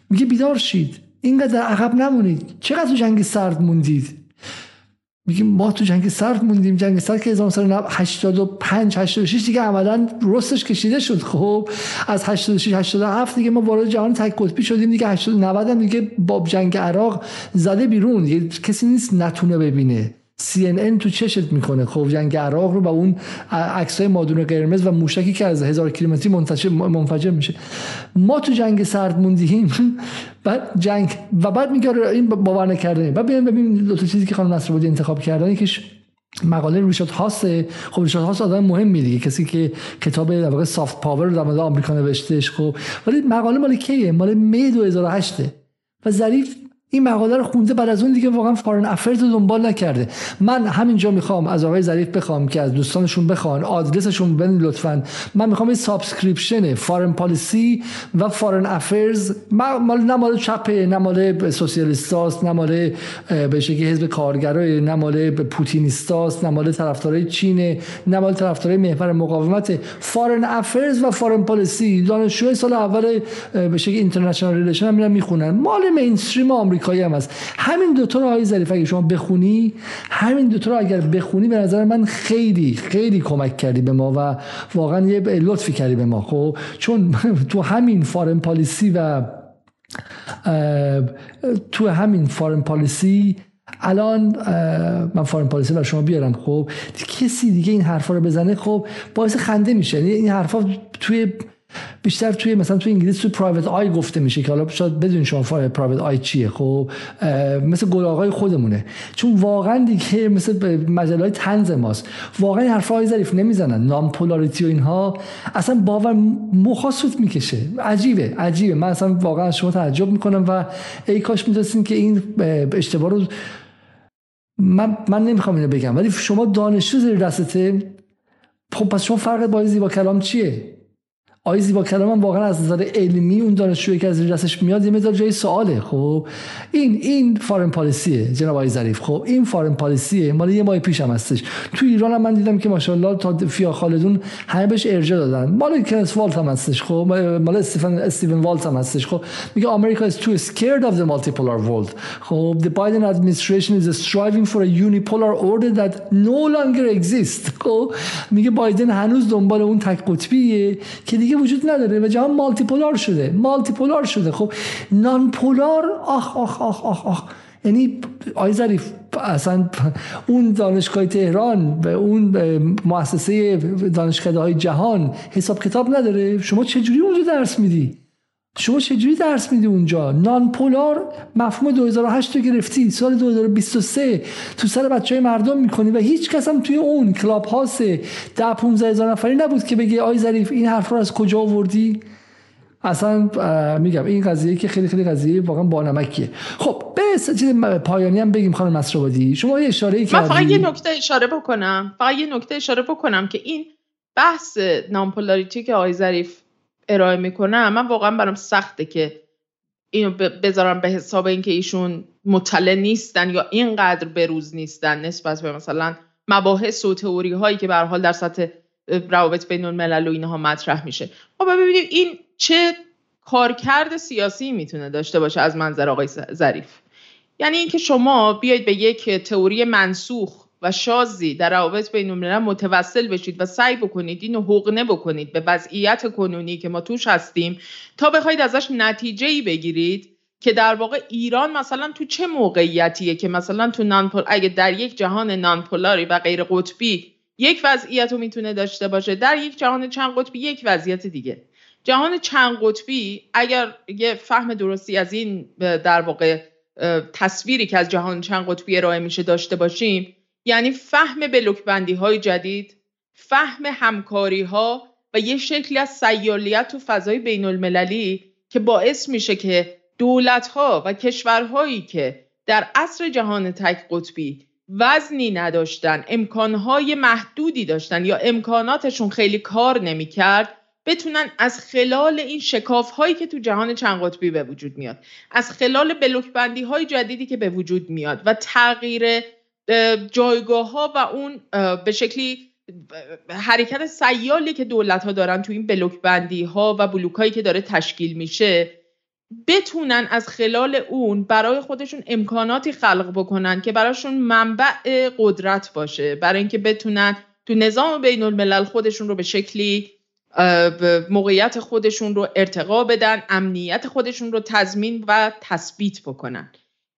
میگه بیدار شید. اینقدر عقب نمونید. چقدر تو جنگ سرد موندید؟ میگه ما تو جنگ سرد موندیم. جنگ سرد که 1985 86 دیگه عملا رستش کشیده شد. خب از 86 87 دیگه ما وارد جهان تک قطبی شدیم. دیگه 80 90 هم دیگه با جنگ عراق زده بیرون. دیگه کسی نیست نتونه ببینه. CNN تو چشت می‌کنه. خب جنگ عراق رو با اون عکسای مادون قرمز و موشکی که از هزار کیلومتری منفجر میشه. ما تو جنگ سرد موندیم. بعد جنگ و بعد میگه آره، این باور نکردنی. بعد ببین ببین دو تا چیزی که خانم نصرآبادی انتخاب کردن. یکیش مقاله ریشارد هاسه خب ریشارد هاس آدم مهمی دیگه. کسی که کتاب در واقع soft power رو در مورد آمریکا نوشتهش. خب ولی مقاله مال کیه؟ مال مِی 2008 و ظریف این مقاله رو خونده بعد از اون دیگه واقعا Foreign Affairs رو دنبال نکرده. من همینجا می‌خوام از آقای ظریف بخوام که از دوستانشون بخوان آدرسشون بدن لطفا. من می‌خوام این subscription Foreign Policy و Foreign Affairs مال نه مال چپه نه سوسیالیستاست نه مال به شکلی حزب کارگرای نه پوتینیستاست نه مال طرفدارای چین نه مال طرفدارای محور مقاومت. Foreign Affairs و Foreign Policy دانشجوی سال اول به شکلی international relation هم می‌خونن. مال mainstream آمریکا آمریکایی هم هست. همین دوتا رو آقای ظریف اگه شما بخونی همین دوتا رو اگر بخونی به نظر من خیلی خیلی کمک کردی به ما و واقعا یه لطفی کردی به ما. خب چون تو همین Foreign Policy و تو همین Foreign Policy الان من فارن پالیسی برای شما بیارم. خب کسی دیگه این حرفا رو بزنه خب باعث خنده میشه. یعنی این حرفا توی بیشتر توی مثلا توی انگلیس توی پرایوت آی گفته میشه که حالا شاید بدون شما پرایوت آی چیه. خب مثل گلاغای خودمونه. چون واقعا دیگه مثل مجله های تنز ماست. واقعا حرف های ظریف نمی‌زنن. نام پولاریتی و اینها اصلا باور مخاصوت می‌کشه. عجیبه عجیبه. من اصلا واقعا شما تعجب می‌کنم و ای کاش می‌دونستین که این اشتباه رو من, من نمی‌خوام اینو بگم. ولی شما دانشجو زیر دستته خب پس شما فرق با زیبا کلام چیه؟ آقای زیبا کلام واقعا از نظر علمی اون دانشجویی که از دستش میاد یه مقدار جای سواله. خب این این فارن پالیسیه جناب آقای ظریف. خب این فارن پالیسیه مال یه ماه پیش هم هستش. تو ایران هم من دیدم که ماشاءالله تا فیا خالدون همه بهش ارجاع دادن. مال کنس والت هم هستش. خب مال استیفن استیون والت هم هستش. خب میگه امریکا is too scared of the multipolar world. خب the Biden administration is striving for a unipolar order that no longer exists. خب میگه بایدن هنوز دنبال اون تک قطبیه که وجود نداره و جهان مالتی پولار شده مالتی پولار شده. خب نان پولار آخ آخ آخ آخ آخ. یعنی آی ظریف اصلا اون دانشگاه تهران و اون مؤسسه دانشکده های جهان حساب کتاب نداره. شما چجوری اونجا درس میدی؟ شما چجوری درس میدی اونجا؟ نان پولار مفهوم 2008 رو گرفتی سال 2023 تو سر بچه های مردم می‌کنی و هیچ کس هم توی اون کلاب هاست ده 15 هزار نفری نبود که بگه آی ظریف این حرف رو از کجا آوردی؟ اصلا میگم این قضیه که خیلی خیلی قضیه واقعا بانمکیه. خب به چیز پایانی هم بگیم خانم مسروادی شما یه اشاره کردی من فقط یه نکته اشاره بکنم فقط یه نکته اشاره بکنم که این بحث نامپولاریتی که آقای ظریف ارائه می‌کنم من واقعا برام سخته که اینو بذارم به حساب اینکه ایشون مطلع نیستن یا اینقدر بروز نیستن نسبت به مثلا مباحث و تئوری هایی که به حال در سطح روابط بین الملل و اینها مطرح میشه. خب ببینید این چه کارکرد سیاسی می‌تونه داشته باشه از منظر آقای ظریف. یعنی اینکه شما بیاید به یک تئوری منسوخ و شازی در روابط بین الملل متوسل بشید و سعی بکنید اینو حقنه بکنید به وضعیت کنونی که ما توش هستیم تا بخواید ازش نتیجه ای بگیرید که در واقع ایران مثلا تو چه موقعیتیه که مثلا تو نانپول اگه در یک جهان نانپولاری و غیر قطبی یک وضعیت رو می‌تونه داشته باشه در یک جهان چند قطبی یک وضعیت دیگه. جهان چند قطبی اگر یه فهم درستی از این در واقع تصویری که از جهان چند قطبی ارائه میشه داشته باشیم یعنی فهم بلوکبندی های جدید فهم همکاری ها و یه شکلی از سیالیت تو فضای بین المللی که باعث میشه که دولت ها و کشورهایی که در عصر جهان تک قطبی وزنی نداشتن امکانهای محدودی داشتن یا امکاناتشون خیلی کار نمی‌کرد بتونن از خلال این شکاف هایی که تو جهان چند قطبی به وجود میاد از خلال بلوکبندی های جدیدی که به وجود میاد و تغییر جایگاه ها و اون به شکلی حرکت سیالی که دولت ها دارن تو این بلوک بندی ها و بلوک هایی که داره تشکیل میشه بتونن از خلال اون برای خودشون امکاناتی خلق بکنن که براشون منبع قدرت باشه. برای اینکه بتونن تو نظام بین الملل خودشون رو به شکلی موقعیت خودشون رو ارتقا بدن امنیت خودشون رو تضمین و تثبیت بکنن.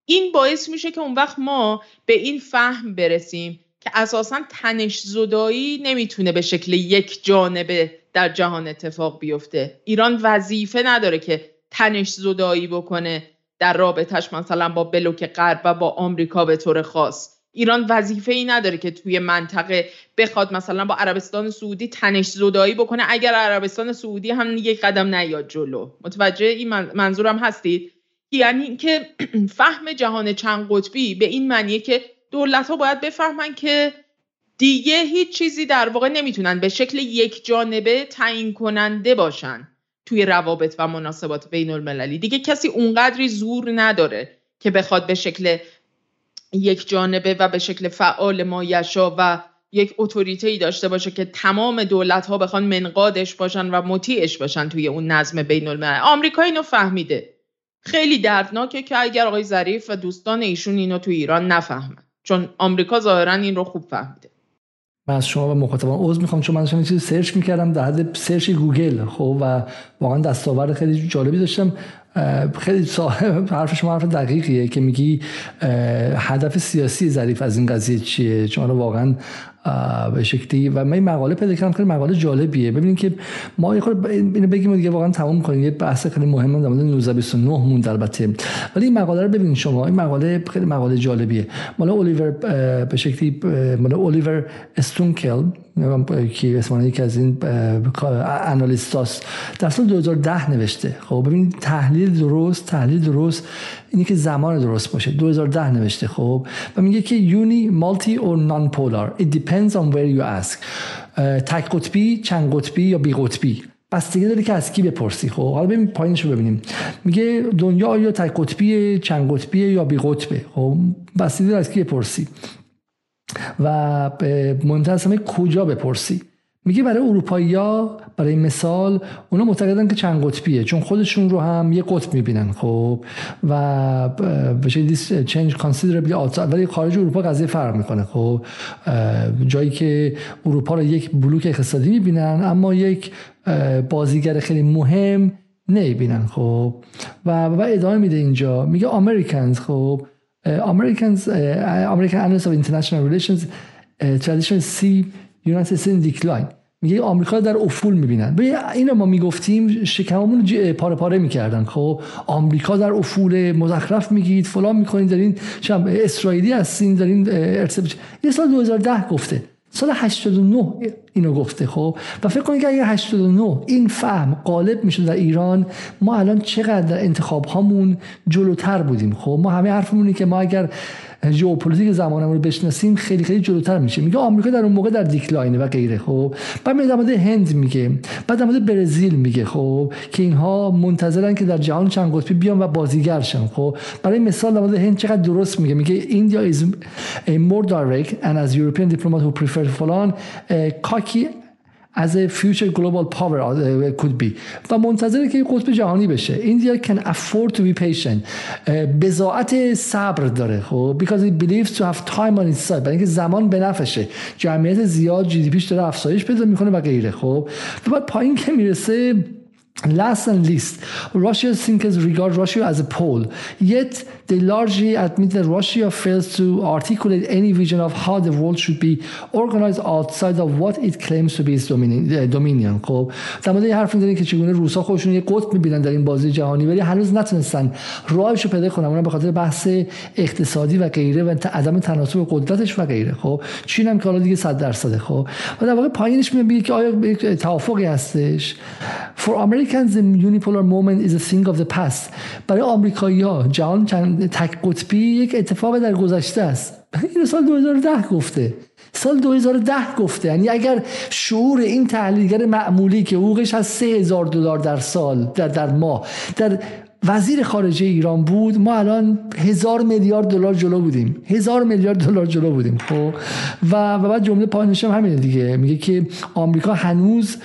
این باعث میشه که اون وقت ما به این فهم برسیم که اساسا تنش زدایی نمی‌تونه به شکل یک جانبه در جهان اتفاق بیفته. ایران وظیفه نداره که تنش زدایی بکنه در رابطش مثلا با بلوک غرب و با آمریکا به طور خاص. ایران وظیفه ای نداره که توی منطقه بخواد مثلا با عربستان سعودی تنش زدایی بکنه. اگر عربستان سعودی هم یک قدم نیاد جلو. متوجه این منظورم هستید؟ یعنی اینکه فهم جهان چند قطبی به این معنیه که دولت ها باید بفهمن که دیگه هیچ چیزی در واقع نمی‌تونن به شکل یک جانبه تعیین کننده باشن توی روابط و مناسبات بین المللی. دیگه کسی اونقدری زور نداره که بخواد به شکل یک جانبه و به شکل فعال مایشاء و یک autorité ای داشته باشه که تمام دولت ها بخوان منقادش باشن و مطیعش باشن توی اون نظم بین الملل آمریکا اینو فهمیده. خیلی دردناکه که اگر آقای ظریف و دوستان ایشون اینو توی ایران نفهمن. چون آمریکا ظاهرا این رو خوب فهمیده. من از شما و مخاطبان عذر می‌خوام چون من چیزی search می‌کردم در حد search گوگل خب و واقعا دستاورد خیلی جالبی داشتم. خیلی صاحب حرف شما حرف دقیقیه که میگی هدف سیاسی ظریف از این قضیه چیه؟ چون واقعا به شکلی و من این مقاله پیدا کردم خیلی مقاله جالبیه. ببینید که ما یه خورده اینو بگیم دیگه واقعا تمام کنیم. یه بحث خیلی مهمه در مورد 1929 مون البته. ولی این مقاله رو ببینید شما. این مقاله خیلی مقاله جالبیه. مال الیور به شکلی مال الیور استونکل که اسمانه یکی از این انالیستاست. در سال 2010 نوشته. خب ببینید تحلیل درست تحلیل درست. اینی که زمان درست باشه. 2010 نوشته خب و میگه که یونی مالتی اور نان پولار it depends on where you ask. تک قطبی چند قطبی یا بی قطبی. بستگی داره که از کی بپرسی. خب حالا ببین پایینش رو ببینیم. میگه دنیا آیا تک قطبی چند قطبی یا بی قطبه؟ خب بستگی داره از کی بپرسی؟ و مهمتر از همه کجا بپرسی؟ میگه برای اروپایی ها برای مثال اونا معتقدن که چند قطبیه. چون خودشون رو هم یه قطب می‌بینن خب؟ و به شکلی چنج ولی خارج اروپا قضیه فرق می‌کنه خب؟ جایی که اروپا رو یک بلوک اقتصادی می‌بینن اما یک بازیگر خیلی مهم نمی‌بینن خب؟ و و ادامه میده اینجا. میگه امریکنز خب؟ Americans American analyst of international relations see in decline. میگه آمریکا در افول می‌بینن. به اینو ما می‌گفتیم شکممون پاره پاره می‌کردن. خب آمریکا در افول مزخرف میگید فلان می‌کنید دارین شبه اسرائیلی هستین دارین ارتباط یه سال 2010 گفته. سال 89 اینو گفته خب؟ و فکر کنید که اگر 89 این فهم غالب می‌شد در ایران ما الان چقدر در انتخاب هامون جلوتر بودیم خب؟ ما همه حرفمونی که ما اگر ژئوپلیتیک زمانمون رو بشناسیم خیلی خیلی جلوتر میشه. میگه آمریکا در اون موقع در decline ه و غیره خب؟ بعد در مورد هند میگه بعد مورد برزیل میگه خب؟ که اینها منتظرن که در جهان چند قطبی بیان و بازیگر شن خب؟ برای مثال در مورد هند چقدر درست میگه؟ میگه India is a more direct and as European diplomat who prefer فلان کاکی از future global power uh, could be و منتظره که قطب جهانی بشه India can afford to be patient بزاعت صبر داره خب because it believes to have time on its side برای اینکه زمان به نفشه جمعیت زیاد جی پیش داره افزایش پیدا می‌کنه و غیره خب و بعد پایین که می‌رسه Last and least, Russia's thinkers regard Russia as a pole, yet they largely admit that Russia fails to articulate any vision of how the world should be organized outside of what it claims to be its dominion. خب در مورد حرف می‌زنه که چگونه روسا خودشون یه قطب می‌بینن در این بازی جهانی ولی هنوز نتونستن. راهش رو پیدا کنن اونم به خاطر بحث اقتصادی و غیره و عدم تناسب قدرتش و غیره. خب چین هم که حالا دیگه 100 درصده. خب و در واقع پایینش میگه که آیا توافقی هستش؟ For Americans the unipolar moment is a thing of the past. برای آمریکایی‌ها جهان تک قطبی یک اتفاق در گذشته است. این سال 2010 گفته. سال 2010 گفته. یعنی اگر شعور این تحلیلگر معمولی که حقوقش از 3000 دلار در سال در در ماه در وزیر خارجه ایران بود ما الان هزار میلیارد دلار جلو بودیم. هزار میلیارد دلار جلو بودیم خب؟ و و بعد جمله پایانش هم همینه دیگه. میگه که آمریکا هنوز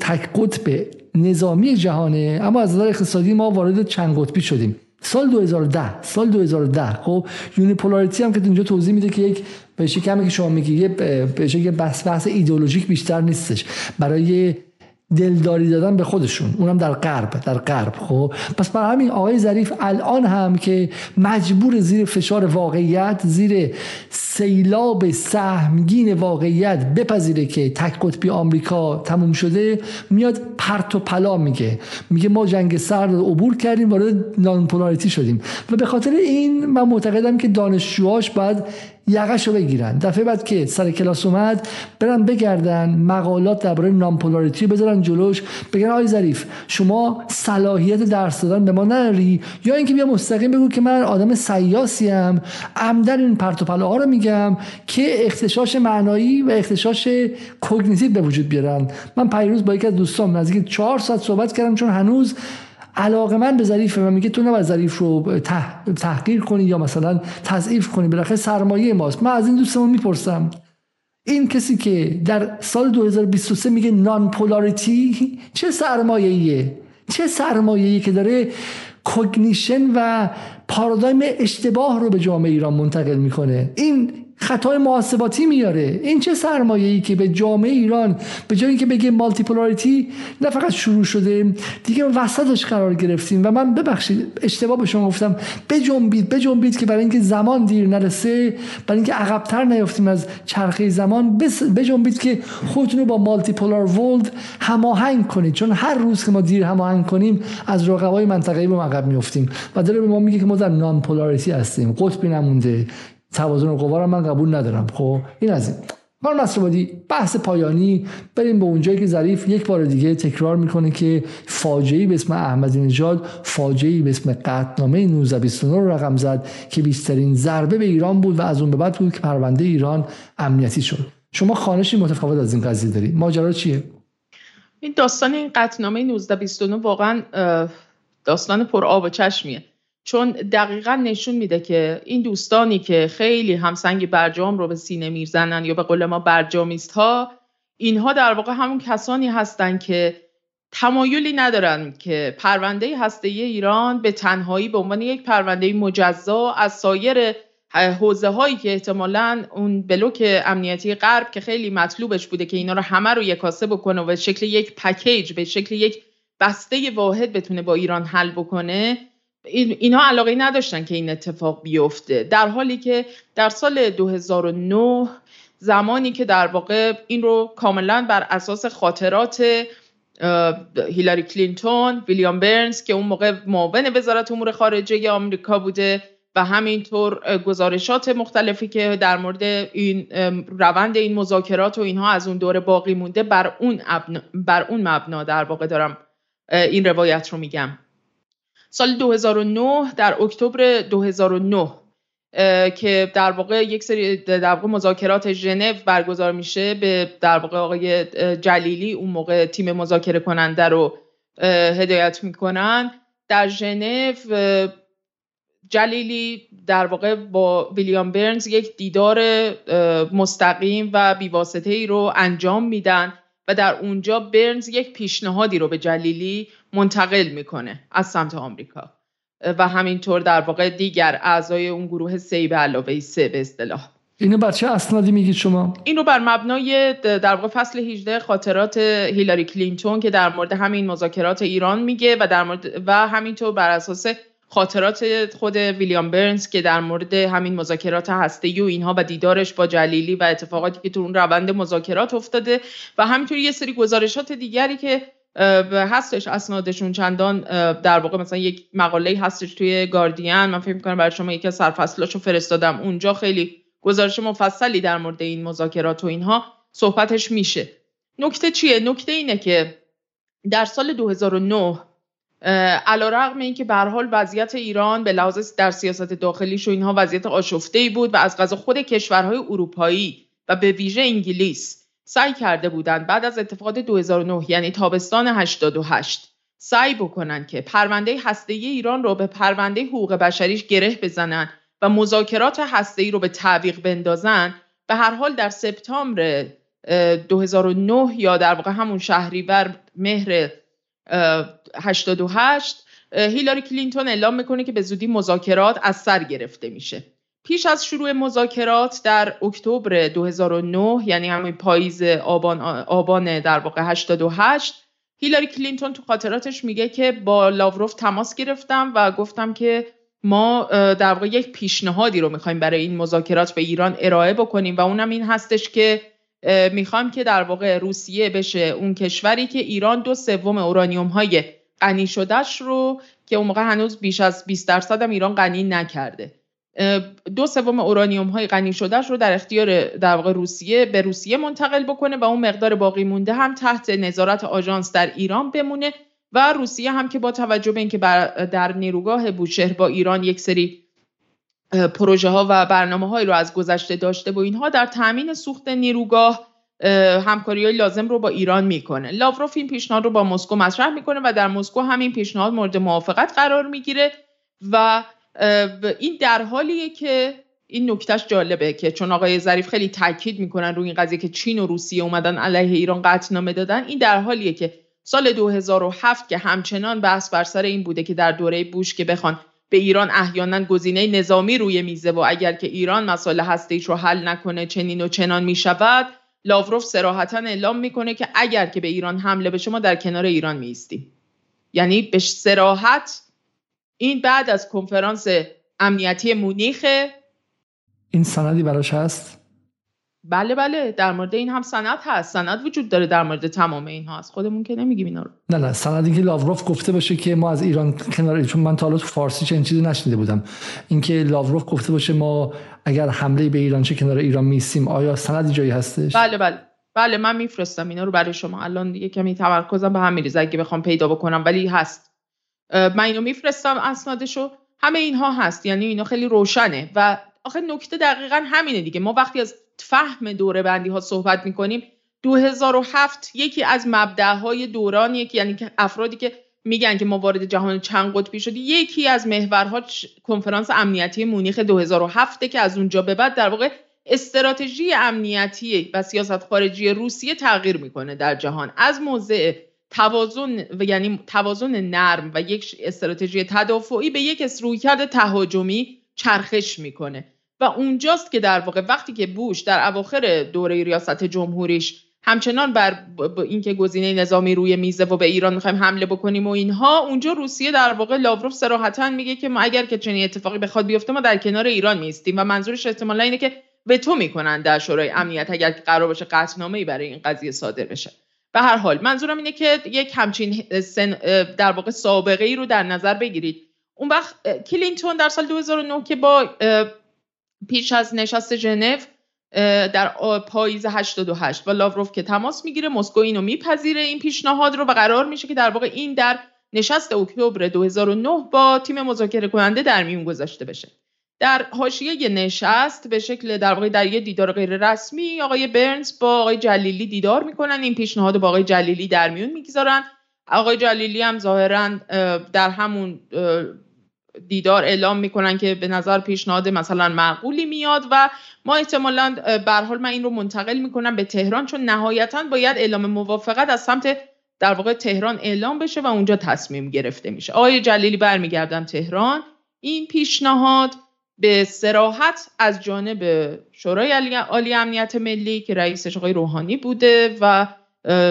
تک قطب نظامی جهانه اما از نظر اقتصادی ما وارد چند قطبی شدیم. سال 2010 سال 2010 خب؟ یونیپولاریتی هم که اینجا توضیح میده که یک به کمی که شما میگی یه بحث بحث ایدئولوژیک بیشتر نیستش. برای دلداری دادن به خودشون. اونم در غرب در غرب خب. پس برای همین آقای ظریف الان هم که مجبور زیر فشار واقعیت زیر سیلاب سهمگین واقعیت بپذیره که تک قطبی آمریکا تموم شده میاد پرت و پلا میگه. میگه ما جنگ سرد عبور کردیم وارد نان شدیم. و به خاطر این من معتقدم که دانشجوهاش باید یقش رو بگیرن. دفعه بعد که سر کلاس اومد برن بگردن مقالات درباره نامپولاریتی بذارن جلوش بگن آی ظریف شما صلاحیت درس دادن به ما نداری؟ یا اینکه بیا مستقیم بگو که من آدم سیاسی ام عمدن این پرت ها رو میگم که اختشاش معنایی و اختشاش cognitive به وجود بیارن. من پریروز با یکی از دوستان نزدیک چهار ساعت صحبت کردم چون هنوز علاقه من به ظریف و میگه تو نباید ظریف رو تحقیر کنی یا مثلا تضعیف کنی بالاخره سرمایه ماست. من از این دوستمون می‌پرسم. این کسی که در سال 2023 میگه non-polarity چه سرمایه ایه چه سرمایه ای که داره cognition و پارادایم اشتباه رو به جامعه ایران منتقل می‌کنه؟ این خطای محاسباتی میاره. این چه سرمایه ای که به جامعه ایران به جایی که بگه مالتیپولاریتی نه فقط شروع شده دیگه وسطش قرار گرفتیم. و من ببخشید اشتباه به شما گفتم بجنبید بجنبید که برای اینکه زمان دیر نرسه برای اینکه عقبتر نیافتیم از چرخه زمان بجنبید که خودتون رو با مالتیپولار ولد هماهنگ کنید. چون هر روز که ما دیر هماهنگ کنیم از رقبای منطقه‌ای به عقب میافتیم. و داره به ما میگه که ما در نان پولاریتی هستیم. قطبی نمونده. توازن قوا رو من قبول ندارم. خب این از این. خانم نصرآبادی بحث پایانی بریم به اونجایی که ظریف یک بار دیگه تکرار می‌کنه که فاجعه به اسم احمدی نژاد فاجعه به اسم قطعنامه 1929 رو رقم زد که بیشترین ضربه به ایران بود و از اون به بعد بود که پرونده ایران امنیتی شد. شما خانشی متفاوت از این قضیه داری ماجرا چیه؟ این داستان این قطعنامه 1929 واقعا داستان پر آب و چشمیه. چون دقیقا نشون میده که این دوستانی که خیلی همسنگ برجام رو به سینه می‌زنن یا به قول ما برجامیست ها اینها در واقع همون کسانی هستند که تمایلی ندارن که پرونده هسته ایران به تنهایی به عنوان یک پرونده مجزا از سایر حوزه هایی که احتمالا اون بلوک امنیتی غرب که خیلی مطلوبش بوده که اینا رو همه رو یکاسه بکنه و به شکل یک پکیج به شکل یک بسته واحد بتونه با ایران حل بکنه اینها علاقه نداشتن که این اتفاق بیفته. در حالی که در سال 2009 زمانی که در واقع این رو کاملا بر اساس خاطرات هیلاری کلینتون ویلیام برنز که اون موقع معاون وزارت امور خارجه آمریکا بوده و همینطور گزارشات مختلفی که در مورد این روند این مذاکرات و اینها از اون دوره باقی مونده بر اون, بر اون مبنا در واقع دارم این روایت رو میگم. سال 2009 در اکتبر 2009 که در واقع یک سری در واقع مذاکرات ژنو برگزار میشه به در واقع آقای جلیلی. اون موقع تیم مذاکره کننده رو هدایت می‌کنن. در ژنو جلیلی در واقع با ویلیام برنز یک دیدار مستقیم و بیواسطه ای رو انجام میدن و در اونجا برنز یک پیشنهادی رو به جلیلی منتقل می‌کنه از سمت آمریکا. و همینطور در واقع دیگر اعضای اون گروه سی به علاوه سه به اصطلاح. اینو بر چه اسنادی میگید شما؟ این رو بر مبنای در واقع فصل 18 خاطرات هیلاری کلینتون که در مورد همین مذاکرات ایران میگه و در مورد و همینطور بر اساس خاطرات خود ویلیام برنز که در مورد همین مذاکرات هسته و اینها و دیدارش با جلیلی و اتفاقاتی که تو اون روند مذاکرات افتاده و همینطور یه سری گزارشات دیگری که هستش اسنادشون چندان در واقع مثلا یک مقاله هستش توی گاردین. من فکر می‌کنم برای شما یکی از سرفصلاشو فرستادم اونجا. خیلی گزارش مفصلی در مورد این مذاکرات و اینها صحبتش میشه. نکته چیه؟ نکته اینه که در سال 2009 علا رقم این که حال وضعیت ایران به لحاظ در سیاست داخلیش و اینها وضعیت آشفته بود و از غذا خود کشورهای اروپایی و به ویژه انگلیس سعی کرده بودند بعد از اتفاقات 2009 یعنی تابستان 88 سعی بکنن که پرونده هسته ایران رو به پرونده حقوق بشریش گره بزنن و مذاکرات هسته ای رو به تعویق بندازن به هر حال در سپتامبر 2009 یا در واقع همون شهریور مهر 88 هیلاری کلینتون اعلام می‌کنه که به زودی مذاکرات از سر گرفته میشه. پیش از شروع مذاکرات در اکتبر 2009 یعنی همین پاییز آبان, آبان در واقع 88 هیلاری کلینتون تو خاطراتش میگه که با لاوروف تماس گرفتم و گفتم که ما در واقع یک پیشنهادی رو می‌خوایم برای این مذاکرات به ایران ارائه بکنیم و اونم این هستش که می‌خوایم که در واقع روسیه بشه. اون کشوری که ایران دو سوم اورانیوم های غنی شدهش رو که اون موقع هنوز بیش از 20 درصد هم ایران غنی نکرده. دو سوم اورانیوم های غنی شدهش رو در اختیار در واقع روسیه به روسیه منتقل بکنه و اون مقدار باقی مونده هم تحت نظارت آژانس در ایران بمونه و روسیه هم که با توجه به اینکه در نیروگاه بوشهر با ایران یک سری پروژه ها و برنامه هایی رو از گذشته داشته و اینها در تامین سوخت نیروگاه همکاری های لازم رو با ایران می‌کنه. لاوروف این پیشنهاد رو با مسکو مطرح می‌کنه و در مسکو همین پیشنهاد مورد موافقت قرار می‌گیره و این در حالیه که این نکتهش جالبه که چون آقای ظریف خیلی تاکید می‌کنن روی این قضیه که چین و روسیه اومدن علیه ایران قطعنامه دادن این در حالیه که سال 2007 که همچنان بحث بر سر این بوده که در دوره بوش که بخوان به ایران احیانا گزینه نظامی روی میزه و اگر که ایران مسائل هسته‌ایش رو حل نکنه چنین و چنان می‌شود لاوروف سراحتا اعلام می‌کنه که اگر که به ایران حمله بشه ما در کنار ایران میستیم یعنی به سراحت این بعد از کنفرانس امنیتی مونیخ. این سندی براش هست؟ بله بله در مورد این هم سند هست. سند وجود داره در مورد تمام این هست خودمون که نمیگیم اینا رو. نه نه سندی که لاوروف گفته باشه که ما از ایران کنار چون من تا تو فارسی چنین چیزی نشنیده بودم. اینکه لاوروف گفته باشه ما اگر حمله به ایران چه کنار ایران میسیم آیا سندی جایی هستش؟ بله بله. بله من میفرستم اینا رو برای شما. الان دیگه کمی تمرکزم به هم میریزه اگه بخوام پیدا بکنم ولی هست. من اینو میفرستم اسنادشو. همه اینها هست. یعنی اینا خیلی روشنه. و آخه نکته دقیقا همینه دیگه. ما وقتی از فهم دوره بندی ها صحبت می‌کنیم 2007 یکی از مبدعهای دوران یکی یعنی که افرادی که میگن که ما وارد جهان چند قطبی شدی یکی از محورها کنفرانس امنیتی مونیخ 2007 که از اونجا به بعد در واقع استراتژی امنیتی و سیاست خارجی روسیه تغییر می‌کنه در جهان. از موضع توازن و یعنی توازن نرم و یک استراتژی تدافعی به یک رویکرد تهاجمی چرخش می‌کنه. و اونجاست که در واقع وقتی که بوش در اواخر دوره ریاست جمهوریش همچنان بر اینکه گزینه نظامی روی میزه و به ایران می‌خوایم حمله بکنیم و اینها اونجا روسیه در واقع لاوروف صراحتا میگه که ما اگر که چنین اتفاقی بخواد بیفته ما در کنار ایران میستیم و منظورش احتمالا اینه که به تو می‌کنن در شورای امنیت اگر قرار باشه قطعنامه برای این قضیه صادر بشه. به هر حال منظورم اینه که یک همچین در واقع سابقه ای رو در نظر بگیرید. اون وقت کلینتون در سال 2009 که با پیش از نشست ژنو در پاییز 88 و لاوروف که تماس می‌گیره مسکو اینو میپذیره این پیشنهاد رو و قرار میشه که در واقع این در نشست اکتبر 2009 با تیم مذاکره کننده در میون گذاشته بشه. در حاشیه نشست به شکل در واقع در یه دیدار غیر رسمی آقای برنز با آقای جلیلی دیدار می‌کنن. این پیشنهاد با آقای جلیلی در میون می‌گذارن. آقای جلیلی هم ظاهرا در همون دیدار اعلام می‌کنن که به نظر پیشنهاد مثلا معقولی میاد و ما احتمالا به حال من این رو منتقل می‌کنم به تهران چون نهایتا باید اعلام موافقت از سمت در واقع تهران اعلام بشه و اونجا تصمیم گرفته میشه. آقای جلیلی برمیگردن تهران. این پیشنهاد به سراحت از جانب شورای عالی امنیت ملی که رئیسش آقای روحانی بوده و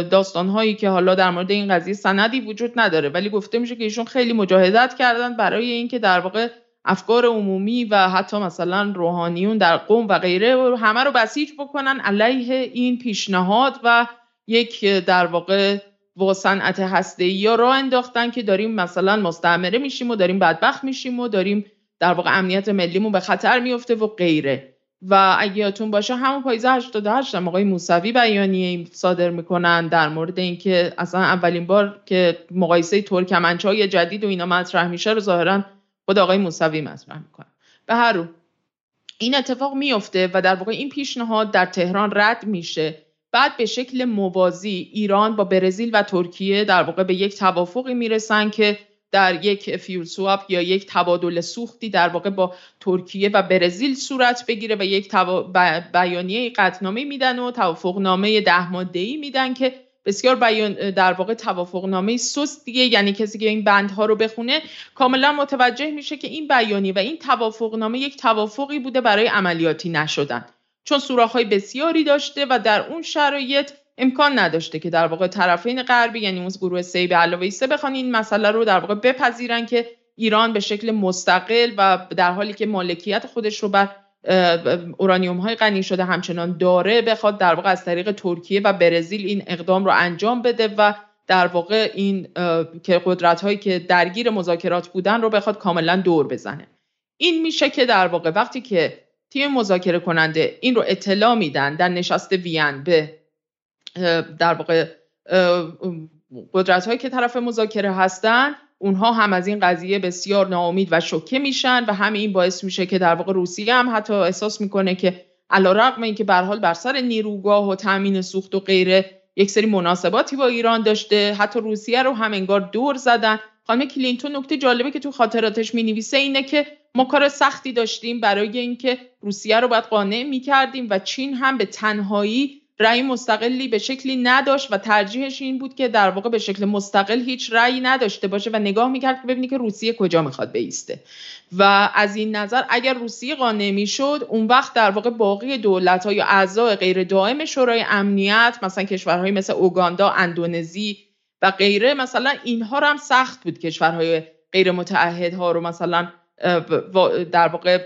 داستانهایی که حالا در مورد این قضیه سندی وجود نداره. ولی گفته میشه که ایشون خیلی مجاهدت کردن برای اینکه در واقع افکار عمومی و حتی مثلا روحانیون در قوم و غیره همه رو بسیج بکنن علیه این پیشنهاد و یک در واقع با صنعت هسته یا راه انداختن که داریم مثلا مستعمره میشیم و داریم بدبخت میشیم و داریم در واقع امنیت ملیمون به خطر میفته و غیره. و اگه یادتون باشه همون پاییز 88 هم آقای موسوی بیانیه صادر می‌کنن در مورد اینکه اصلا اولین بار که مقایسه ترکمنچای جدید و اینا مطرح میشه رو ظاهرا خود آقای موسوی مطرح می‌کنن به هر رو این اتفاق میفته و در واقع این پیشنهاد در تهران رد میشه. بعد به شکل موازی ایران با برزیل و ترکیه در واقع به یک توافقی می‌رسن که در یک فیول سواپ یا یک تبادل سوختی در واقع با ترکیه و برزیل صورت بگیره و یک بیانیه قطنامه میدن و توافقنامه ده ماده ای میدن که بسیار بیان در واقع توافقنامه سست دیگه یعنی کسی که این بندها رو بخونه کاملا متوجه میشه که این بیانیه و این توافقنامه یک توافقی بوده برای عملیاتی نشدن. چون سوراخ‌های بسیاری داشته و در اون شرایط امکان نداشته که در واقع طرفین غربی یعنی اون گروه سی به علاوه سه بخوان این مسئله رو در واقع بپذیرن که ایران به شکل مستقل و در حالی که مالکیت خودش رو بر اورانیوم های غنی شده همچنان داره بخواد در واقع از طریق ترکیه و برزیل این اقدام رو انجام بده و در واقع این که قدرت هایی که درگیر مذاکرات بودن رو بخواد کاملا دور بزنه. این میشه که در واقع وقتی که تیم مذاکره کننده این رو اطلاع میدن در نشست وین به در واقع قدرت هایی که طرف مذاکره هستن اونها هم از این قضیه بسیار ناامید و شوکه میشن و همین این باعث میشه که در واقع روسیه هم حتی احساس می‌کنه که علیرغم اینکه به حال بر سر نیروگاه و تامین سوخت و غیره یک سری مناسباتی با ایران داشته حتی روسیه رو هم انگار دور زدن. خانم کلینتون نکته جالبه که تو خاطراتش می نویسه اینه که ما کار سختی داشتیم برای اینکه روسیه رو باید قانع می کردیم و چین هم به تنهایی رأی مستقلی به شکلی نداشت و ترجیحش این بود که در واقع به شکل مستقل هیچ رأی نداشته باشه و نگاه می‌کرد که ببینی که روسیه کجا می‌خواد بیسته. و از این نظر اگر روسیه قانع می‌شد اون وقت در واقع باقی دولت ها یا اعضای غیر دائم شورای امنیت مثلا کشورهای مثل اوگاندا اندونزی و غیره مثلا اینها رو هم سخت بود کشورهای غیر متعهدها رو مثلا در واقع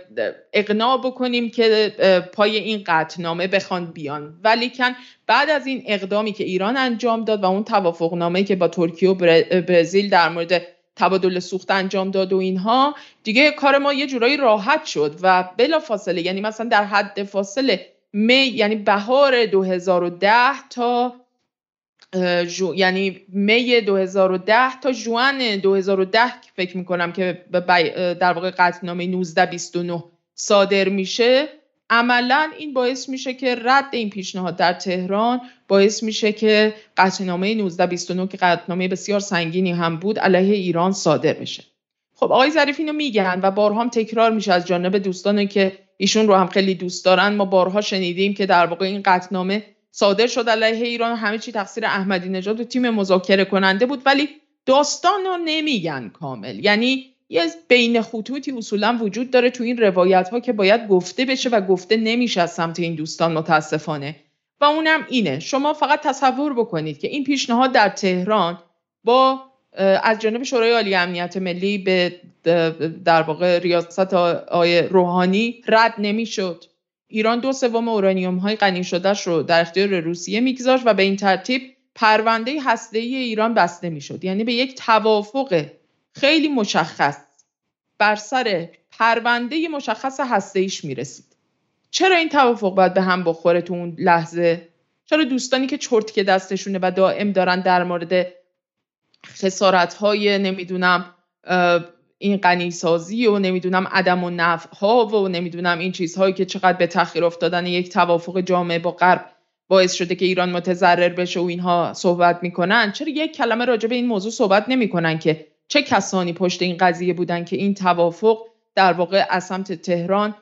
اقناع بکنیم که پای این قطعنامه بخوان بیان. ولیکن بعد از این اقدامی که ایران انجام داد و اون توافقنامه که با ترکیه و برزیل در مورد تبادل سوخت انجام داد و اینها دیگه کار ما یه جورایی راحت شد و بلا فاصله یعنی مثلا در حد فاصله می یعنی بهار 2010 تا جو، یعنی می 2010 تا جوان 2010 فکر می‌کنم که در واقع قطعنامه 1929 صادر میشه. عملا این باعث میشه که رد این پیشنهاد در تهران باعث میشه که قطعنامه 1929 که قطعنامه بسیار سنگینی هم بود علیه ایران صادر بشه. خب آقای ظریف اینو میگن و بارها هم تکرار میشه از جانب دوستانی که ایشون رو هم خیلی دوست دارن. ما بارها شنیدیم که در واقع این قطعنامه صادر شد علیه ایران همه چی تقصیر احمدی نژاد و تیم مذاکره کننده بود. ولی داستان رو نمیگن کامل. یعنی یه بین خطوطی اصولا وجود داره تو این روایت ها که باید گفته بشه و گفته نمیشه از سمت این دوستان متاسفانه. و اونم اینه. شما فقط تصور بکنید که این پیشنهاد در تهران با از جانب شورای عالی امنیت ملی به در واقع ریاست آقای روحانی رد نمی‌شد. ایران دو سوم اورانیوم های غنی شدهش رو در اختیار روسیه میگذاشت و به این ترتیب پرونده هسته ای ایران بسته می‌شد. یعنی به یک توافق خیلی مشخص بر سر پرونده مشخص هسته ایش می‌رسید. چرا این توافق باید به هم بخوره تو اون لحظه؟ چرا دوستانی که چرت که دستشونه و دائم دارن در مورد خسارت های نمی‌دونم این غنیسازی و نمی‌دونم عدم و نفع ها و نمی‌دونم این چیزهایی که چقدر به تاخیر افتادن یک توافق جامعه با غرب باعث شده که ایران متضرر بشه و اینها صحبت می‌کنن چرا یک کلمه راجع به این موضوع صحبت نمی‌کنن که چه کسانی پشت این قضیه بودن که این توافق در واقع از سمت تهران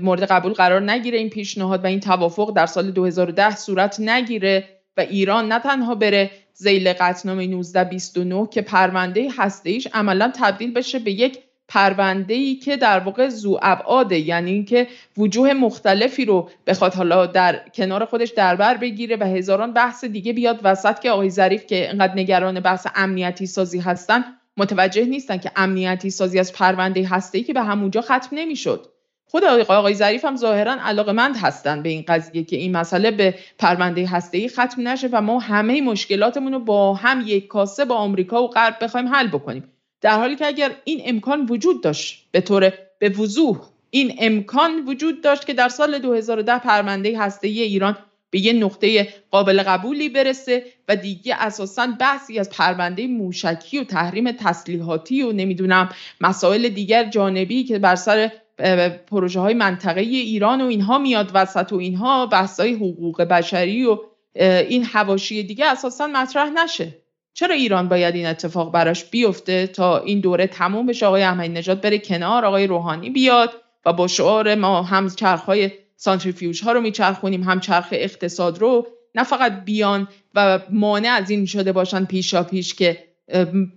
مورد قبول قرار نگیره این پیشنهاد و این توافق در سال 2010 صورت نگیره و ایران نه تنها بره زیل قطنامه 1929 که پرونده هسته ایش عملا تبدیل بشه به یک پرونده ای که در واقع زو ابعاده یعنی اینکه وجوه مختلفی رو بخواد حالا در کنار خودش دربر بگیره و هزاران بحث دیگه بیاد وسط که آقای ظریف که انقدر نگران بحث امنیتی سازی هستن متوجه نیستن که امنیتی سازی از پرونده هسته که به همونجا ختم نمی‌شد. خود آقای ظریف هم ظاهرا علاقمند هستن به این قضیه که این مسئله به پرونده هسته ختم نشه و ما همه مشکلاتمون رو با هم یک کاسه با آمریکا و غرب بخوایم حل بکنیم. در حالی که اگر این امکان وجود داشت به طور به وضوح این امکان وجود داشت که در سال 2010 پرونده هسته ایران به یه نقطه قابل قبولی برسه و دیگه اساسا بحثی از پرونده موشکی و تحریم تسلیحاتی و نمی‌دونم مسائل دیگر جانبی که بر سر پروژه های منطقه ایران و اینها میاد وسط و اینها بحث های حقوق بشری و این حواشی دیگه اساسا مطرح نشه. چرا ایران باید این اتفاق براش بیفته تا این دوره تموم بشه؟ آقای احمدی نژاد بره کنار آقای روحانی بیاد و با شعار ما هم چرخهای سانتریفیوژ ها رو میچرخونیم هم چرخ اقتصاد رو. نه فقط بیان و مانع از این شده باشن پیشا پیش که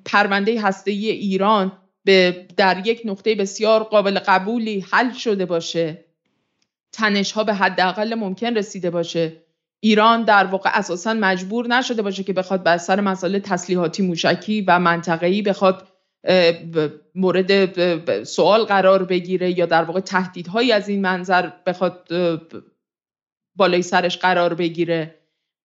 پرونده هسته ایران به در یک نقطه بسیار قابل قبولی حل شده باشه. تنش ها به حداقل ممکن رسیده باشه. ایران در واقع اساسا مجبور نشده باشه که بخواد بر سر مسائل تسلیحاتی موشکی و منطقه‌ای بخواد مورد سوال قرار بگیره یا در واقع تهدیدهایی از این منظر بخواد بالای سرش قرار بگیره.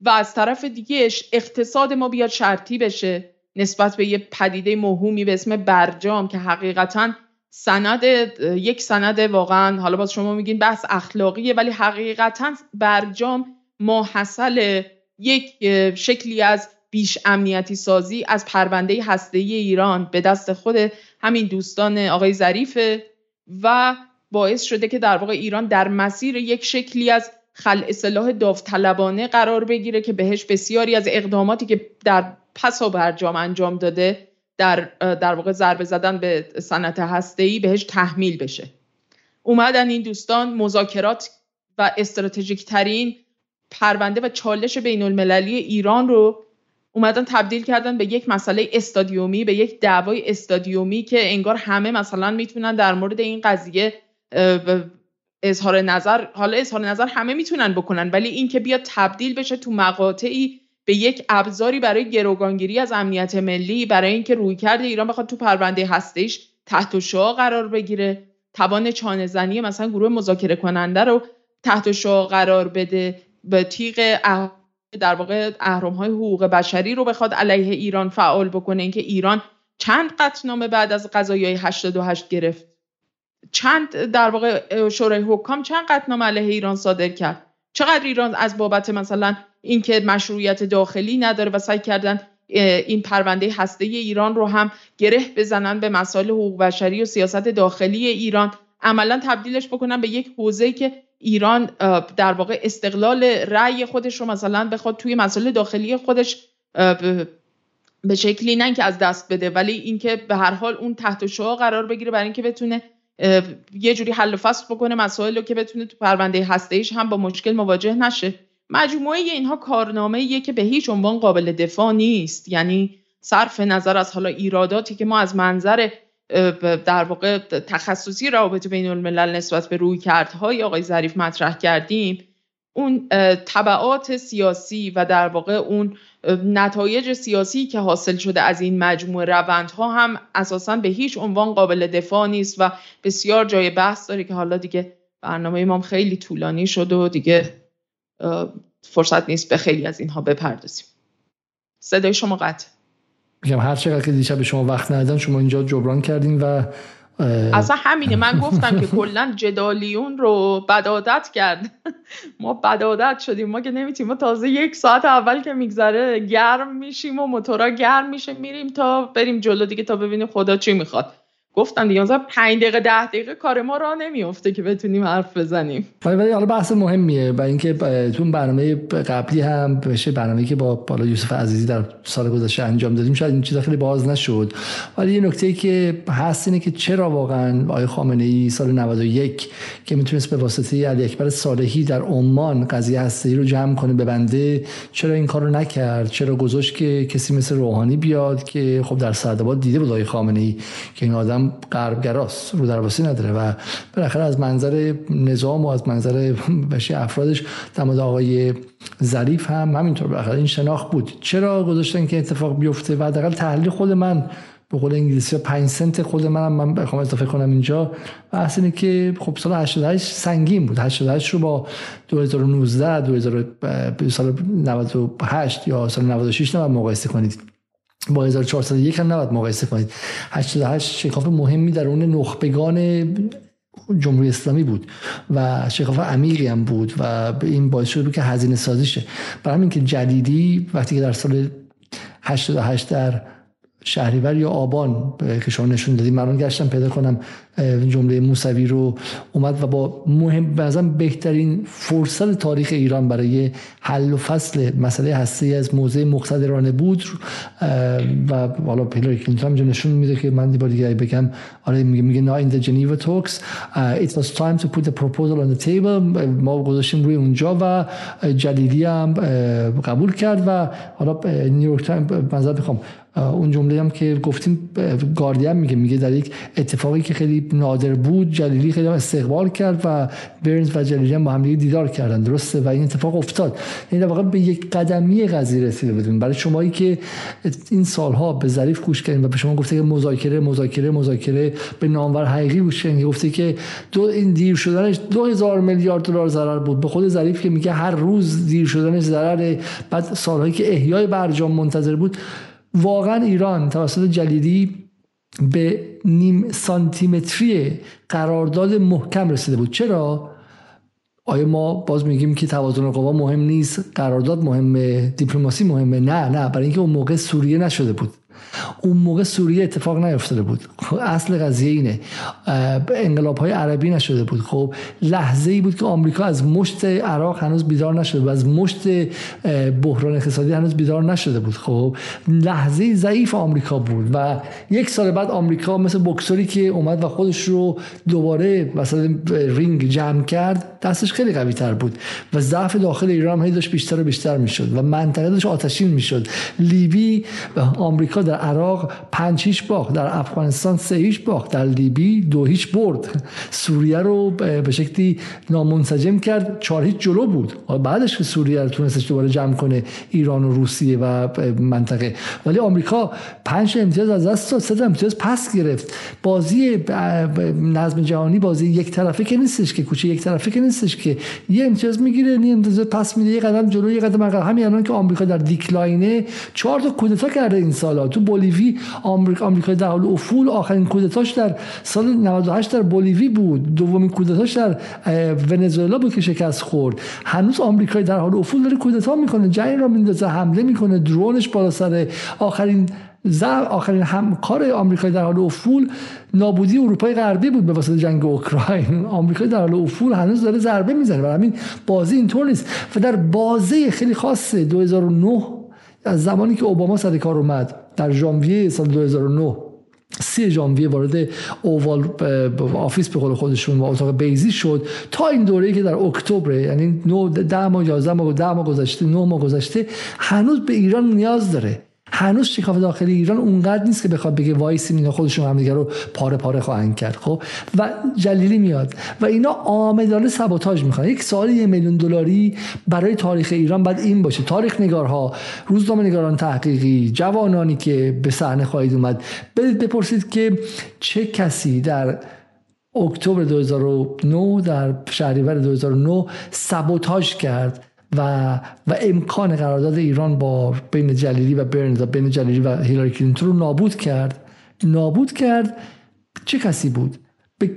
و از طرف دیگهش اقتصاد ما بیاد شرطی بشه. نسبت به یه پدیده مهمی به اسم برجام که حقیقتا سند یک سند واقعا حالا باز شما میگین بحث اخلاقیه ولی حقیقتا برجام ماحصل یک شکلی از بیش امنیتی سازی از پرونده هسته ایران به دست خود همین دوستان آقای ظریفه و باعث شده که در واقع ایران در مسیر یک شکلی از خل اصلاح داوطلبانه قرار بگیره که بهش بسیاری از اقداماتی که در پسا برجام انجام داده در در واقع ضربه زدن به صنعت هسته‌ای بهش تحمیل بشه. اومدن این دوستان مذاکرات و استراتژیک ترین پرونده و چالش بین المللی ایران رو اومدن تبدیل کردن به یک مسئله استادیومی به یک دعوای استادیومی که انگار همه مثلا می‌تونن در مورد این قضیه اظهار نظر حالا اظهار نظر همه می‌تونن بکنن ولی این که بیاد تبدیل بشه تو مقاطعی به یک ابزاری برای گروگانگیری از امنیت ملی برای اینکه روی کرده ایران بخواد تو پرونده هستش تحت شعا قرار بگیره توان چانه زنی مثلا گروه مذاکره کننده رو تحت شعا قرار بده به تیغ در واقع اهرم های حقوق بشری رو بخواد علیه ایران فعال بکنه اینکه ایران چند قطعنامه بعد از قضایای 88 گرفت. چند در واقع شورای حکام چند قطعنامه علیه ایران صادر کرد. چقدر ایران از بابت مثلا اینکه مشروعیت داخلی نداره و سعی کردن این پرونده هسته ایران رو هم گره بزنن به مسائل حقوق بشری و سیاست داخلی ایران عملا تبدیلش بکنن به یک حوزه که ایران در واقع استقلال رأی خودش رو مثلا بخواد توی مسائل داخلی خودش به شکلی نه که از دست بده ولی اینکه به هر حال اون تحت شعا قرار بگیره برای اینکه بتونه یه جوری حل و فصل بکنه مسائل رو که بتونه تو پرونده هسته هم با مشکل مواجه نشه. مجموعه اینها کارنامه که به هیچ عنوان قابل دفاع نیست. یعنی صرف نظر از حالا ایراداتی که ما از منظر در واقع تخصصی روابط بین الملل نسبت به روی کردهای آقای ظریف مطرح کردیم اون طبعات سیاسی و در واقع اون نتایج سیاسی که حاصل شده از این مجموعه روندها هم اساسا به هیچ عنوان قابل دفاع نیست و بسیار جای بحث داره که حالا دیگه برنامه امام خیلی طولانی شد و دیگه فرصت نیست به خیلی از اینها بپردازیم. صدای شما قطع. میگم هر چقدر که دیشب به شما وقت ندادن شما اینجا جبران کردین و اصلا همینه من گفتم که کلا جدالیون رو بدادت کرد. ما بدادت شدیم. ما که نمیتیم ما تازه یک ساعت اول که میگذره گرم میشیم و موتورا گرم میشه میریم تا بریم جلو دیگه تا ببینیم خدا چی می‌خواد. گفتم دیگه مثلا 5 دقیقه 10 دقیقه کار ما را نمیفته که بتونیم حرف بزنیم. ولی حالا بحث مهمیه برای اینکه تو برنامه قبلی هم بشه برنامه‌ای که با بالا یوسف عزیزی در سال گذشته انجام دادیم شاید این چیزا خیلی باز نشد. ولی یه نکته که هست اینه که چرا واقعا آقای خامنه ای سال 91 که می‌تونست به واسطه علی اکبر صالحی در عمان قضیه هستی رو جمع کنه به بنده چرا این کارو نکرد؟ چرا گذاشت که کسی مثل روحانی بیاد که خب در سعدآباد دیده بود آقای خامنه ای که این آدم غربگراست رو درواسی نداره و بالاخره از منظر نظام و از منظر بشی افرادش در مورد آقای ظریف هم همینطور بالاخره این شناخت بود. چرا گذاشتن که اتفاق بیفته؟ و حداقل تحلیل خود من به قول انگلیسی 5 سنت خود منم من بخوام اضافه کنم اینجا. بحث اینه که خب سال 88 سنگین بود. 88 رو با 2019 2000 سال 98 یا سال 96 نباید مقایسه کنید. با 1401 هم نباید مقایسه کنید 88 شکاف مهمی در اون نخبگان جمهوری اسلامی بود و شکاف عمیقی هم بود و این باعث شده بود که هزینه سازی شه برای همین که جدیدی وقتی که در سال 88 در شهریور یا آبان که شما نشون دادیم من گشتم پیدا کنم جمله موسوی رو اومد و با مهم بعضا بهترین فرصت تاریخ ایران برای حل و فصل مسئله هستی از موضع مقتدرانه بود. و حالا پیلاری کلینتون هم نشون میده که من دیگه دیگه بگم آره میگه میگه نا این جنیوا توکس it was time to put the proposal on the table. ما گذاشتیم روی اونجا و جلیلی هم قبول کرد و حالا نیویورک مثلا بخوام اون جمله هم که گفتیم گاردین میگه میگه در یک اتفاقی که خیلی نادر بود جلیلی خیلی استقبال کرد و برنز و جلیلی هم با هم دیدار کردن درسته؟ و این اتفاق افتاد. یعنی در واقع به یک قدمی قضیه رسیده بودیم. برای شمایی که این سالها به ظریف گوش کردین و به شما گفته که مذاکره مذاکره مذاکره به نامور حقیقی گوش کردین گفته که دو این دیر شدنش 2000 میلیارد دلار ضرر بود. به خود ظریف که میگه هر روز دیر شدنش ضرر. بعد سالهایی که احیای برجام منتظر بود واقعا ایران توسط جلیلی به نیم سانتیمتری قرارداد محکم رسیده بود. چرا؟ آیا ما باز میگیم که توازن قوا مهم نیست؟ قرارداد مهمه؟ دیپلماسی مهمه؟ نه نه برای اینکه اون موقع سوریه نشده بود. اون موقع سوریه اتفاق نیفتاده بود. خب اصل قضیه اینه. انقلاب های عربی نشده بود. خب لحظه ای بود که آمریکا از مشت عراق هنوز بیدار نشده بود. از مشت بحران اقتصادی هنوز بیدار نشده بود. خب لحظه ضعیف آمریکا بود و یک سال بعد آمریکا مثل بکسوری که اومد و خودش رو دوباره مثلا رینگ جمع کرد دستش خیلی قوی تر بود و ضعف داخل ایران هم داشت بیشتر و بیشتر می‌شد و منطقه داشت آتشین می‌شد. لیبی و آمریکا در عراق پنج هیچ باخت در افغانستان سه هیچ باخت در لیبی دو هیچ برد. سوریه رو به شکلی نامنسجم کرد چهار هیچ جلو بود. بعدش که سوریه رو تونستش دوباره جمع کنه ایران و روسیه و منطقه. ولی آمریکا پنج امتیاز از دست داد سه امتیاز پس گرفت. بازی نظم جهانی بازی یک طرفه که نیستش که کوچه یک طرفه که نیستش که. یه امتیاز می‌گیره نیم امتیاز پس میده یه قدم جلو یه قدم عقب. همین الان که آمریکا در دیکلاینه چهار تا کودتا کرده این سالا تو بولیوی آمریکا آمریکا در حال افول. آخرین کودتاش در سال 98 در بولیوی بود. دومین کودتاش در ونزوئلا بود که شکست خورد. هنوز آمریکا در حال افول داره کودتا می‌کنه. جنگ را میندازه حمله می‌کنه درونش بالا سر آخرین آخرین همکار آمریکا در حال افول نابودی اروپای غربی بود به واسطه جنگ اوکراین. آمریکا در حال افول هنوز داره ضربه می‌زنه. برای همین بازی اینطور نیست. و در بازی خیلی خاص 2009 از زمانی که اوباما سر کار اومد. در ژانویه سال 2009 سی ژانویه وارد Oval Office به قول خودشون و اتاق بیضی شد. تا این دوره که در اکتبر یعنی 9 10 ماه 11 ماه 10 ماه گذشته 9 ماه گذشته هنوز به ایران نیاز داره. هنوز شکاف داخلی ایران اونقدر نیست که بخواد بگه وایسی اینا خودشون هم رو پاره پاره خواهند کرد خب؟ و جلیلی میاد. و اینا عامدانه sabotage می‌خوان. یک سال یه میلیون دلاری برای تاریخ ایران بعد این باشه. تاریخ نگارها روزنامه نگاران تحقیقی جوانانی که به صحنه خواهید اومد. بپرسید که چه کسی در اکتبر 2009 در شهریور 2009 سابوتاژ کرد؟ و و امکان قرارداد ایران با بین جلیلی و برنز بین جلیلی و هیلاری کلینتون رو نابود کرد. نابود کرد چه کسی بود؟ به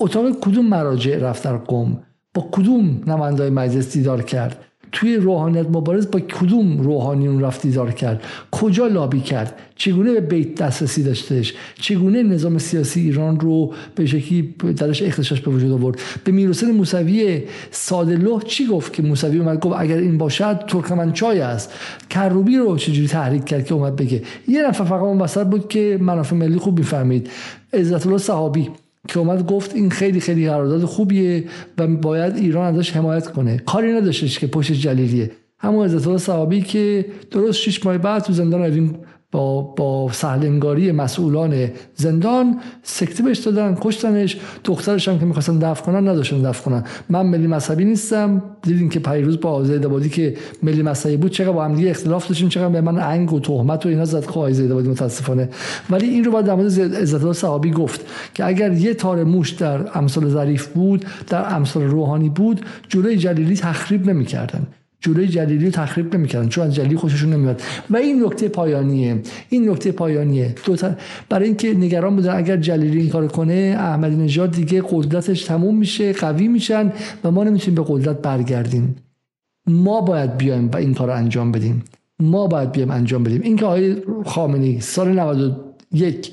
اتاق کدوم مراجع رفت در قم؟ با کدوم نماینده مجلس دیدار کرد؟ توی روحانیت مبارز با کدوم روحانیون رفت دیدار کرد؟ کجا لابی کرد؟ چگونه به بیت دسترسی داشتهش چگونه نظام سیاسی ایران رو به شکلی درش اختشاش به وجود آورد؟ به میرحسین موسوی سادلوه چی گفت که موسوی اومد گفت اگر این باشد ترکمنچای است. کروبی رو چجوری تحریک کرد که اومد بگه؟ یه نفر فقط اون وسط بود که منافع ملی خوب می‌فهمید. عزت الله صحابی. که اومد گفت این خیلی خیلی قرارداد خوبیه و باید ایران ازش حمایت کنه. کاری نداشتش که پشت جلیلیه. همون عزت الله صحابی که درست شش ماه بعد تو زندان رویم با با سهلنگاری مسئولان زندان سکته بهش دادن کشتنش. دخترش هم که می‌خواستن دفع کنن نداشتن دفع کنن. من ملی مذهبی نیستم. دیدین که پیروز با آزاد آبادی که ملی مذهبی بود چقدر با هم دیگه اختلاف داشتیم چقدر به من انگ و تهمت و اینا زد خب آزاد آبادی متاسفانه. ولی این رو باید در مورد عزت الله صحابی گفت که اگر یه تار موش در امثال ظریف بود در امثال روحانی بود جلوی جلیلی تخریب نمی‌کردن. جلوی جلیلی رو تخریب نمی‌کردن چون از جلیلی خوششون نمیاد و این نکته پایانیه. این نکته پایانیه. دو برای اینکه نگران بودن اگر جلیلی این کار کنه احمدی نژاد دیگه قدرتش تموم میشه قوی میشن و ما نمی‌تونیم به قدرت برگردیم. ما باید بیایم و این کار رو انجام بدیم. ما باید بیایم انجام بدیم. اینکه آقای خامنه‌ای سال 91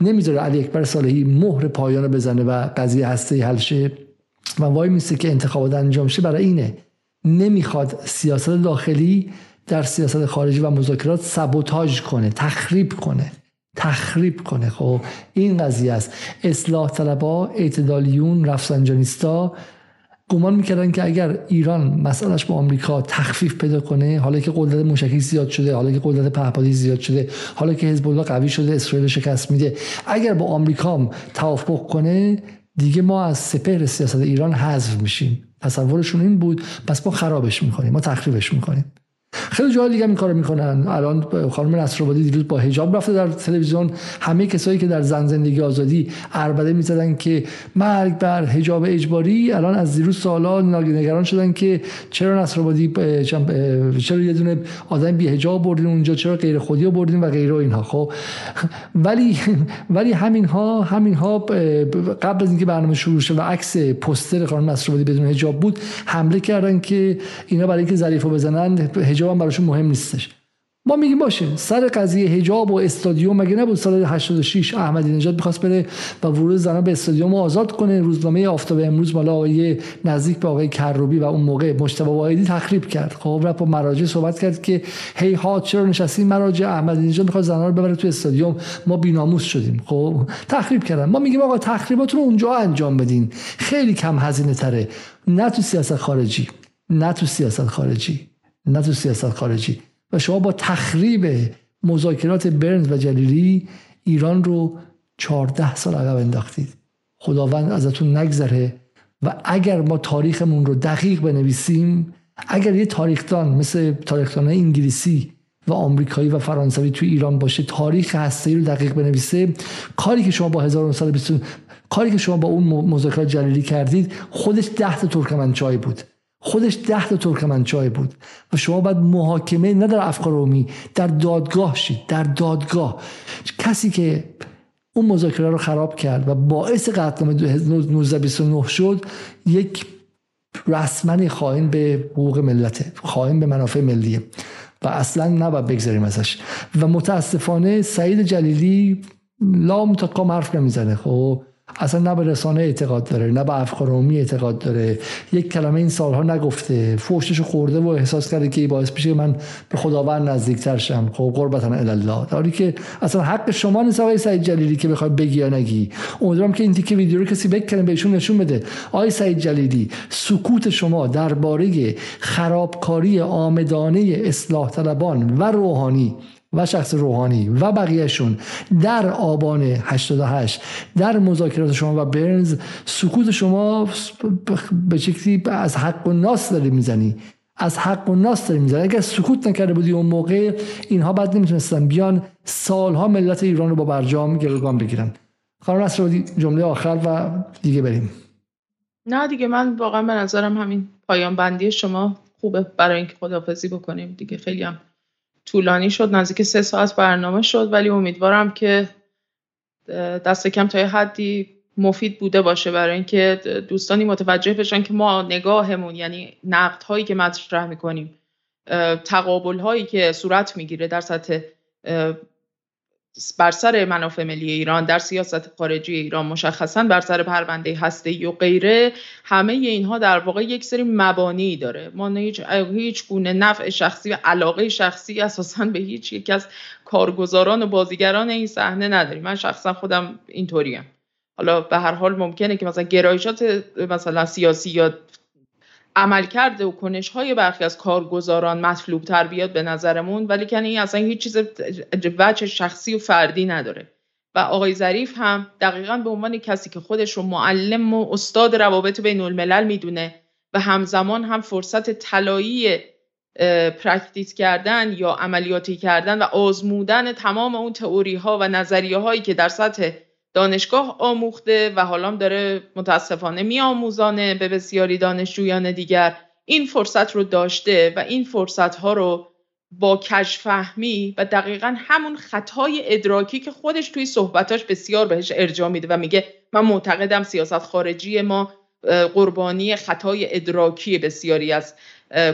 نمی‌ذاره علی اکبر صالحی مهر پایان بزنه و قضیه هسته حل شه و وای میسته که انتخابات انجام شه برای اینه. نمی‌خواد سیاست داخلی در سیاست خارجی و مذاکرات سبوتاژ کنه تخریب کنه تخریب کنه. خب این قضیه است. اصلاح طلبا اعتدالیون رفسنجانیستا گمان می‌کردن که اگر ایران مسئلهش با آمریکا تخفیف پیدا کنه حالا که قدرت موشکی زیاد شده حالا که قدرت پهپادی زیاد شده حالا که حزب الله قوی شده اسرائیل شکست میده اگر با آمریکا توافق کنه دیگه ما از سپهر سیاست ایران حذف میشیم. تصورشون این بود پس ما خرابش می‌کنیم ما تخریبش می‌کنیم. خیلی جاهای دیگه این کارو می‌کنن. الان خانم نصرآبادی دیروز با حجاب رفته در تلویزیون. همه کسایی که در زن زندگی آزادی اربده می‌زدن که مرگ بر حجاب اجباری. الان از دیروز سالا نگران شدن که چرا نصرآبادی چرا یه دونه آدم بی حجاب بردین اونجا؟ چرا غیر خودی بردین و غیره اینها؟ خب ولی ولی همین ها همین ها قبل از اینکه برنامه شروع شه و عکس پوستر خانم نصرآبادی بدون حجاب بود حمله کردن که اینا برای اینکه ظریفو بزنن حجاب هم براشون مهم نیستش. ما میگیم باشه سر قضیه حجاب و استادیوم مگه نبود سال 86 احمدی نژاد می‌خواست بره و ورود زنان به استادیوم آزاد کنه؟ روزنامه آفتاب امروز مال آقای نزدیک به آقای کروبی و اون موقع مجتبی واحدی تخریب کرد. خب رفت با مراجع صحبت کرد که هی ها چرا نشستین مراجع؟ احمدی نژاد می‌خواد زنان رو ببره تو استادیوم. ما بیناموس شدیم. خب تخریب کردن. ما میگیم آقا تخریباتون رو اونجا انجام بدین. خیلی کم هزینه تره. نه تو سیاست خارجی. نه تو سیاست خارجی. نه تو سیاست خارجی. و شما با تخریب مذاکرات برنز و جلیلی ایران رو 14 سال عقب انداختید. خداوند ازتون نگذره و اگر ما تاریخمون رو دقیق بنویسیم اگر یه تاریخدان مثل تاریخدان انگلیسی و آمریکایی و فرانسوی تو ایران باشه تاریخ هسته رو دقیق بنویسه کاری که شما با 1920 کاری که شما با اون مذاکرات جلیلی کردید خودش ده تا ترکمنچای بود. خودش ده تا ترکمنچای بود و شما باید محاکمه نه در افکار عمومی در دادگاه شید در دادگاه. کسی که اون مذاکره رو خراب کرد و باعث قتل 1929 شد یک رسما خائن به حقوق ملته خائن به منافع ملیه و اصلا نباید بگذاریم ازش. و متاسفانه سعید جلیلی لام تا کام حرف نمی‌زنه. خب؟ اصلا نه به رسانه اعتقاد داره نه به افکار عمومی اعتقاد داره. یک کلمه این سالها نگفته. فوشش خورده و احساس کرده که باعث میشه من به خداوند نزدیکتر شم. خب قربتن الله داری که اصلا حق شما نیست آقای سعید جلیلی که بخوای بگی یا نگی. امیدوارم که این تیکه ویدیو رو کسی بکنه بهشون نشون بده. آقای سعید جلیلی سکوت شما درباره خرابکاری آمدانه اصلاح طلبان و روحانی و شخص روحانی و بقیهشون در آبان 88 در مذاکرات شما و برنز سکوت شما به شکلی از حق و ناس داری می‌زنی. از حق و ناس داری می‌زنی. اگر سکوت نکرده بودی اون موقع اینها بعد نمی‌تونستن بیان سالها ملت ایران رو با برجام گروگان بگیرن. خانم نصر جمله آخر و دیگه بریم. نه دیگه من واقعا به نظرم همین پایان بندی شما خوبه برای اینکه خدافزی بکنیم. دیگه خیلی هم طولانی شد نزدیک سه ساعت برنامه شد ولی امیدوارم که دست کم تا حدی مفید بوده باشه برای اینکه دوستانی متوجه بشن که ما نگاهمون یعنی نقد هایی که مطرح می‌کنیم تقابل هایی که صورت می‌گیره در سطح بر سر منافع ملی ایران در سیاست خارجی ایران مشخصا بر سر پرونده هسته و غیره همه اینها در واقع یک سری مبانی داره. ما هیچ, هیچ گونه نفع شخصی و علاقه شخصی اساسا به هیچ یک از کارگزاران و بازیگران این صحنه نداریم. من شخصا خودم اینطوریم. حالا به هر حال ممکنه که مثلا گرایشات مثلا سیاسی یا عملکرد و کنش های برخی از کارگزاران مطلوب تر بیاد به نظرمون ولی کنه این اصلا هیچ چیز وجه شخصی و فردی نداره. و آقای ظریف هم دقیقا به عنوان کسی که خودش رو معلم و استاد روابط بین الملل می‌دونه و همزمان هم فرصت طلایی practice کردن یا عملیاتی کردن و آزمودن تمام اون تئوری ها و نظریه هایی که در سطح دانشگاه آموخته و حالا داره متاسفانه میآموزانه به بسیاری دانشجویان دیگر. این فرصت رو داشته و این فرصت ها رو با کج‌فهمی و دقیقا همون خطای ادراکی که خودش توی صحبتاش بسیار بهش ارجاع میده و میگه من معتقدم سیاست خارجی ما قربانی خطای ادراکی بسیاری از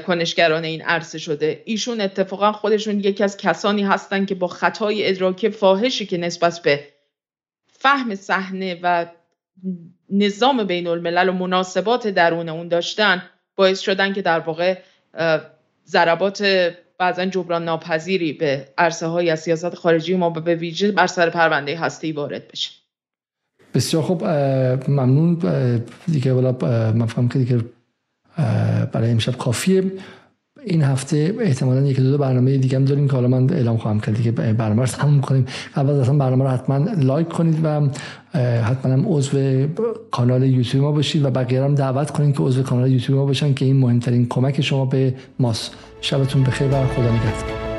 کنشگران این عرصه شده. ایشون اتفاقا خودشون یکی از کسانی هستن که با خطای ادراکی فاحشی که نسبت به فهم صحنه و نظام بین الملل و مناسبات درون اون داشتن باعث شدن که در واقع ضربات بعضا جبران ناپذیری به عرصه های سیاست خارجی ما به ویژه بر سر پرونده هستی وارد بشه. بسیار خوب ممنون دیگه من فهم که دیگه برای امشب کافیه. این هفته احتمالا یکی دو برنامه دیگه هم داریم که حالا من اعلام خواهم کرد دیگه برنامه رو تموم کنیم. قبل از اصلا برنامه رو حتما لایک کنید و حتما هم عضو کانال یوتیوب ما باشید و بقیه هم دعوت کنید که عضو کانال یوتیوب ما باشن که این مهمترین کمک شما به ماست. شبتون بخیر و خدا نگهدار.